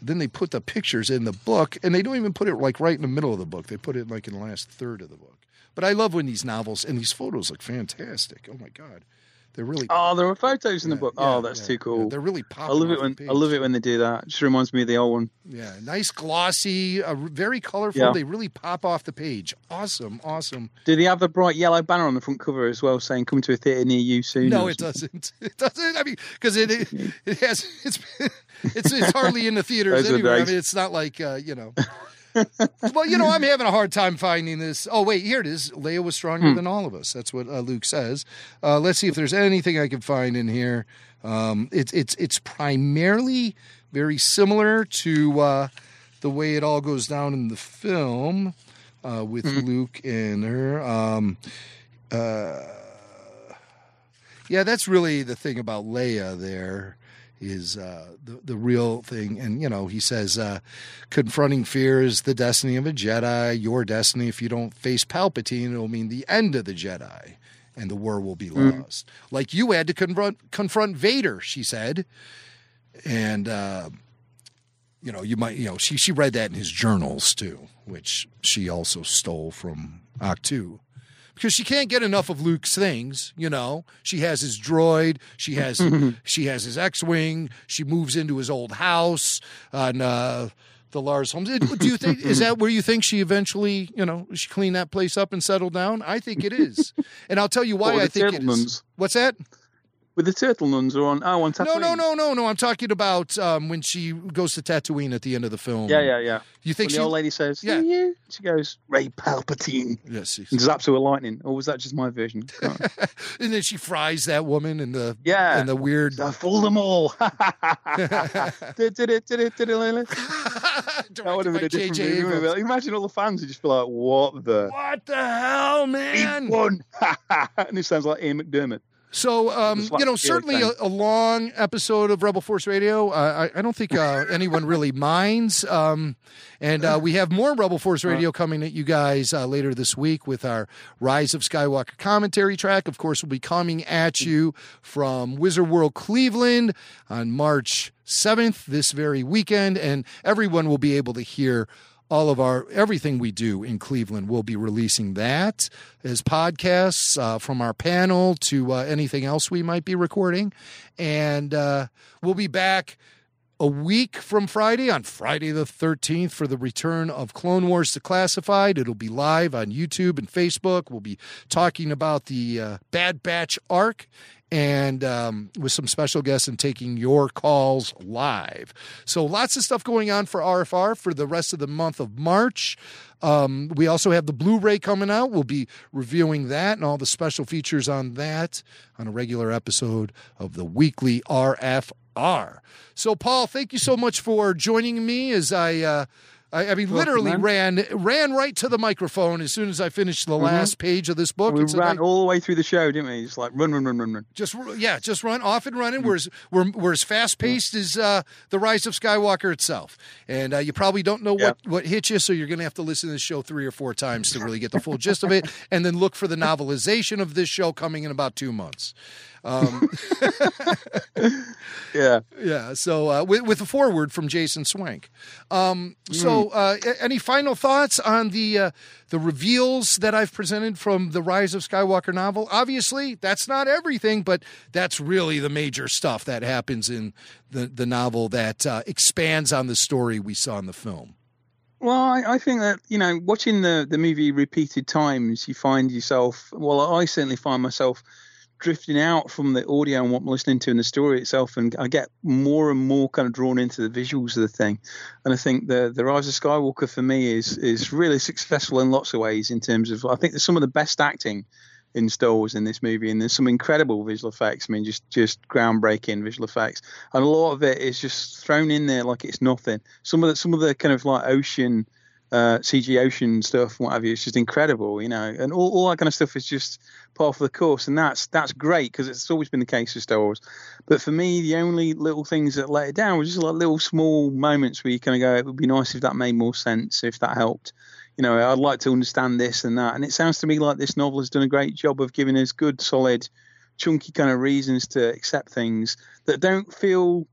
Then they put the pictures in the book, and they don't even put it like right in the middle of the book. They put it like in the last third of the book. But I love when these novels and these photos look fantastic. Oh my god, they're really Oh, there are photos in the book. yeah, oh, that's yeah, too cool. yeah, they're really I love it when I love it when they do that. It just reminds me of the old one. Yeah, nice glossy, uh, very colorful. Yeah. They really pop off the page. Awesome, awesome. Do they have the bright yellow banner on the front cover as well, saying "Come to a theatre near you soon"? No, it doesn't. It doesn't. I mean, because it, it it has it's it's it's hardly in the theaters are. I mean, it's not like uh, you know. well, you know, I'm having a hard time finding this. Oh, wait, here it is. Leia was stronger Hmm. than all of us. That's what uh, Luke says. Uh, let's see if there's anything I can find in here. Um, it's it's it's primarily very similar to uh, the way it all goes down in the film uh, with Hmm. Luke and her. Um, uh, yeah, that's really the thing about Leia. There is uh, the the real thing, and you know, he says uh, confronting fear is the destiny of a Jedi. Your destiny, if you don't face Palpatine, it'll mean the end of the Jedi, and the war will be lost. Like you had to confront confront Vader, she said, and. Uh, you know, you might, you know, she she read that in his journals too, which she also stole from Ahch-To because she can't get enough of Luke's things. You know, she has his droid, she has she has his X-wing, she moves into his old house on uh, the Lars Holmes. Do you think is that where you think she eventually, you know, she clean that place up and settle down? I think it is, and I'll tell you why I think it turtle What's that? With the turtle nuns or on oh on Tatooine? No, no, no, no, no. I'm talking about um, when she goes to Tatooine at the end of the film. Yeah, yeah, yeah. You think when she? the old lady says, Yeah. "Yeah, you," she goes, "Rey Palpatine." Yes, yes. And zaps her with lightning. Or was that just my version? And then she fries that woman in the Yeah. in the weird. I fooled them all. did, did it, did it, did it, Lily? That would have been a different J.J. movie. Imagine all the fans would just be like, "What the? What the hell, He man? won!" and it sounds like Ian McDiarmid. So, um, you know, certainly a, a long episode of Rebel Force Radio. Uh, I, I don't think uh, anyone really minds. Um, and uh, we have more Rebel Force Radio coming at you guys uh, later this week with our Rise of Skywalker commentary track. Of course, we'll be coming at you from Wizard World Cleveland on March 7th, this very weekend. And everyone will be able to hear all of our everything we do in Cleveland. We'll be releasing that as podcasts uh, from our panel to uh, anything else we might be recording, and uh, we'll be back a week from Friday on Friday the 13th for the return of Clone Wars Declassified. It'll be live on YouTube and Facebook. We'll be talking about the uh, Bad Batch arc and um, with some special guests and taking your calls live. So lots of stuff going on for RFR for the rest of the month of March. Um, we also have the Blu-ray coming out. We'll be reviewing that and all the special features on that on a regular episode of the weekly RFR. So, Paul, thank you so much for joining me as I. Uh, I, I mean, literally ran ran right to the microphone as soon as I finished the last page of this book. We and said, ran "I- all the way through the show, didn't we? Just like run, run, run, run, run. just yeah, just run off and running. We're as we're, we're as fast paced as uh, the Rise of Skywalker itself, and uh, you probably don't know what what hit you, so you're going to have to listen to the show three or four times to really get the full gist of it, and then look for the novelization of this show coming in about two months. Um, Yeah. yeah, so uh, with, with a foreword from Jason Swank. Um, so, uh, any final thoughts on the uh, the reveals that I've presented from the Rise of Skywalker novel? Obviously, that's not everything, but that's really the major stuff that happens in the the novel that uh, expands on the story we saw in the film. Well, I, I think that you know, watching the the movie repeated times, you find yourself. Well, I certainly find myself drifting out from the audio and what I'm listening to in the story itself, and I get more and more kind of drawn into the visuals of the thing. And I think the the Rise of Skywalker for me is is really successful in lots of ways in terms of I think there's some of the best acting in Star Wars in this movie, and there's some incredible visual effects. I mean, just just groundbreaking visual effects, and a lot of it is just thrown in there like it's nothing. Some of the some of the kind of like ocean uh, CG ocean stuff, what have you. It's just incredible, you know, and all, all that kind of stuff is just part of the course, and that's that's great because it's always been the case with Star Wars. But for me, the only little things that let it down was just like little small moments where you kind of go, it would be nice if that made more sense, if that helped. You know, I'd like to understand this and that, and it sounds to me like this novel has done a great job of giving us good, solid, chunky kind of reasons to accept things that don't feel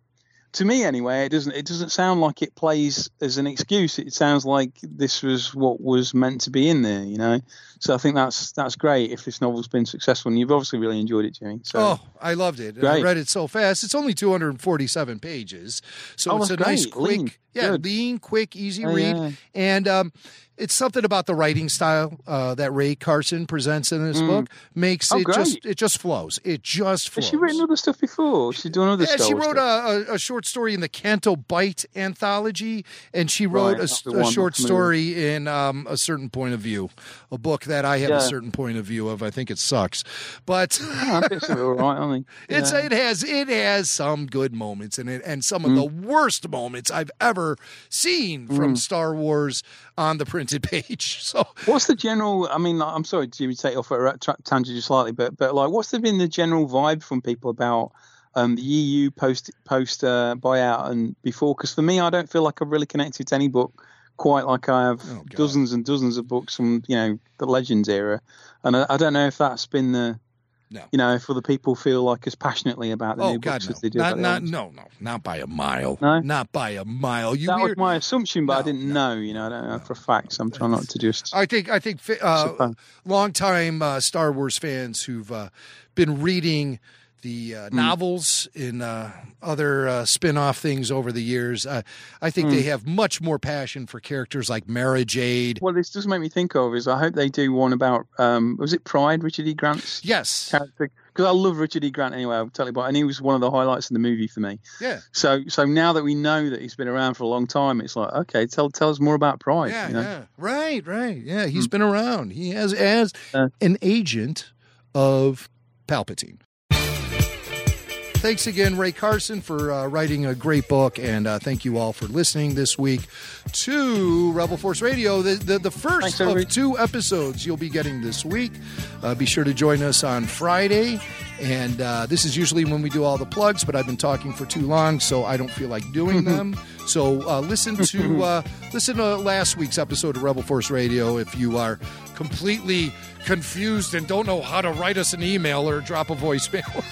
to me anyway, it doesn't it doesn't sound like it plays as an excuse. It sounds like this was what was meant to be in there, you know. So I think that's that's great if this novel's been successful, and you've obviously really enjoyed it, Jimmy. So. Oh, I loved it. Great. I read it so fast. It's only 247 pages, so Oh, it's a that's nice, quick, Lean. yeah, Good. lean, quick, easy Oh, read, yeah. and um, it's something about the writing style uh, that Rae Carson presents in this Mm. book makes Oh, it just it just flows. It just flows. Has she written other stuff before? She's done other Yeah, she wrote a, a, short story in the Canto Bight anthology, and she wrote Right, a, a short story in um, a certain point of view, a book that I have Yeah. a certain point of view of. I think it sucks, but bits of it all right, aren't they? it's it has it has some good moments in it, and some of the Mm. worst moments I've ever seen from Star Wars on the printed page. So What's the general? I mean, I'm sorry, Jimmy, to take off at a tangent just slightly, but but like, what's the, been the general vibe from people about um, the EU post post uh, buyout and before? Because for me, I don't feel like I've really connected to any book quite like I have Oh, dozens and dozens of books from you know the Legends era, and I, I don't know if that's been the No. you know if other people feel like as passionately about the oh new god, books no, as they do. not not no no not by a mile, No? not by a mile. You That hear, was my assumption, but I didn't no, know. You know, I don't know for a fact. So I'm trying not to just. I think I think uh, Super. longtime uh, Star Wars fans who've uh, been reading the Hmm. uh, novels and uh, other uh, spin-off things over the years. Uh, I think they Hmm. have much more passion for characters like Mara Jade. What this does make me think of is I hope they do one about um, was it Pryde, Richard E. Grant's Yes, character because I love Richard E. Grant anyway. I'll tell you about, and he was one of the highlights in the movie for me. yeah, So, so now that we know that he's been around for a long time, it's like, okay, tell tell us more about Pryde. yeah, you know? yeah. Right, right. Yeah, he's been around. He has as Uh. an agent of Palpatine. Thanks again, Rae Carson, for uh, writing a great book, and uh, thank you all for listening this week to Rebel Force Radio. The the, the first Thanks, of two episodes you'll be getting this week. Uh, be sure to join us on Friday, and uh, this is usually when we do all the plugs. But I've been talking for too long, so I don't feel like doing them. So uh, listen to uh, listen to last week's episode of Rebel Force Radio if you are completely confused and don't know how to write us an email or drop a voicemail.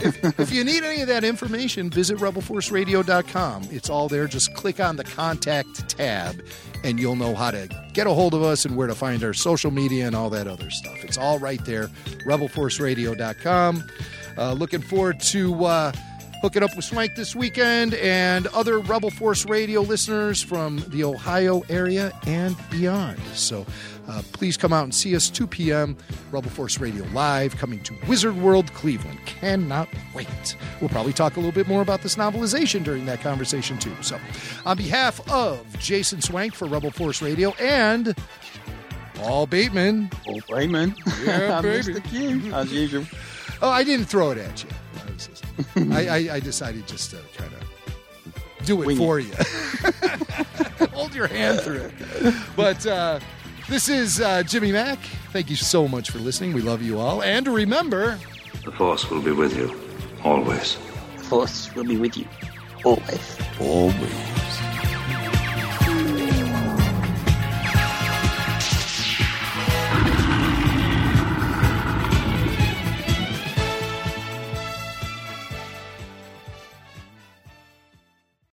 if, if you need any of that information, visit rebelforceradio.com. It's all there. Just click on the contact tab and you'll know how to get a hold of us and where to find our social media and all that other stuff. It's all right there. rebelforceradio.com. Uh, looking forward to uh, hooking up with Swank this weekend and other Rebel Force Radio listeners from the Ohio area and beyond. So uh, please come out and see us 2 p.m. Rebel Force Radio live coming to Wizard World Cleveland. Cannot wait. We'll probably talk a little bit more about this novelization during that conversation too. So on behalf of Jason Swank for Rebel Force Radio and Paul Bateman. Paul Bayman. Yeah, I missed the cue, as usual. Oh, I didn't throw it at you. I, I, I, I decided just to kind of do it Wing it. for you. Hold your hand through it. But uh, this is uh, Jimmy Mac. Thank you so much for listening. We love you all. And remember, The Force will be with you, always. The Force will be with you always. always.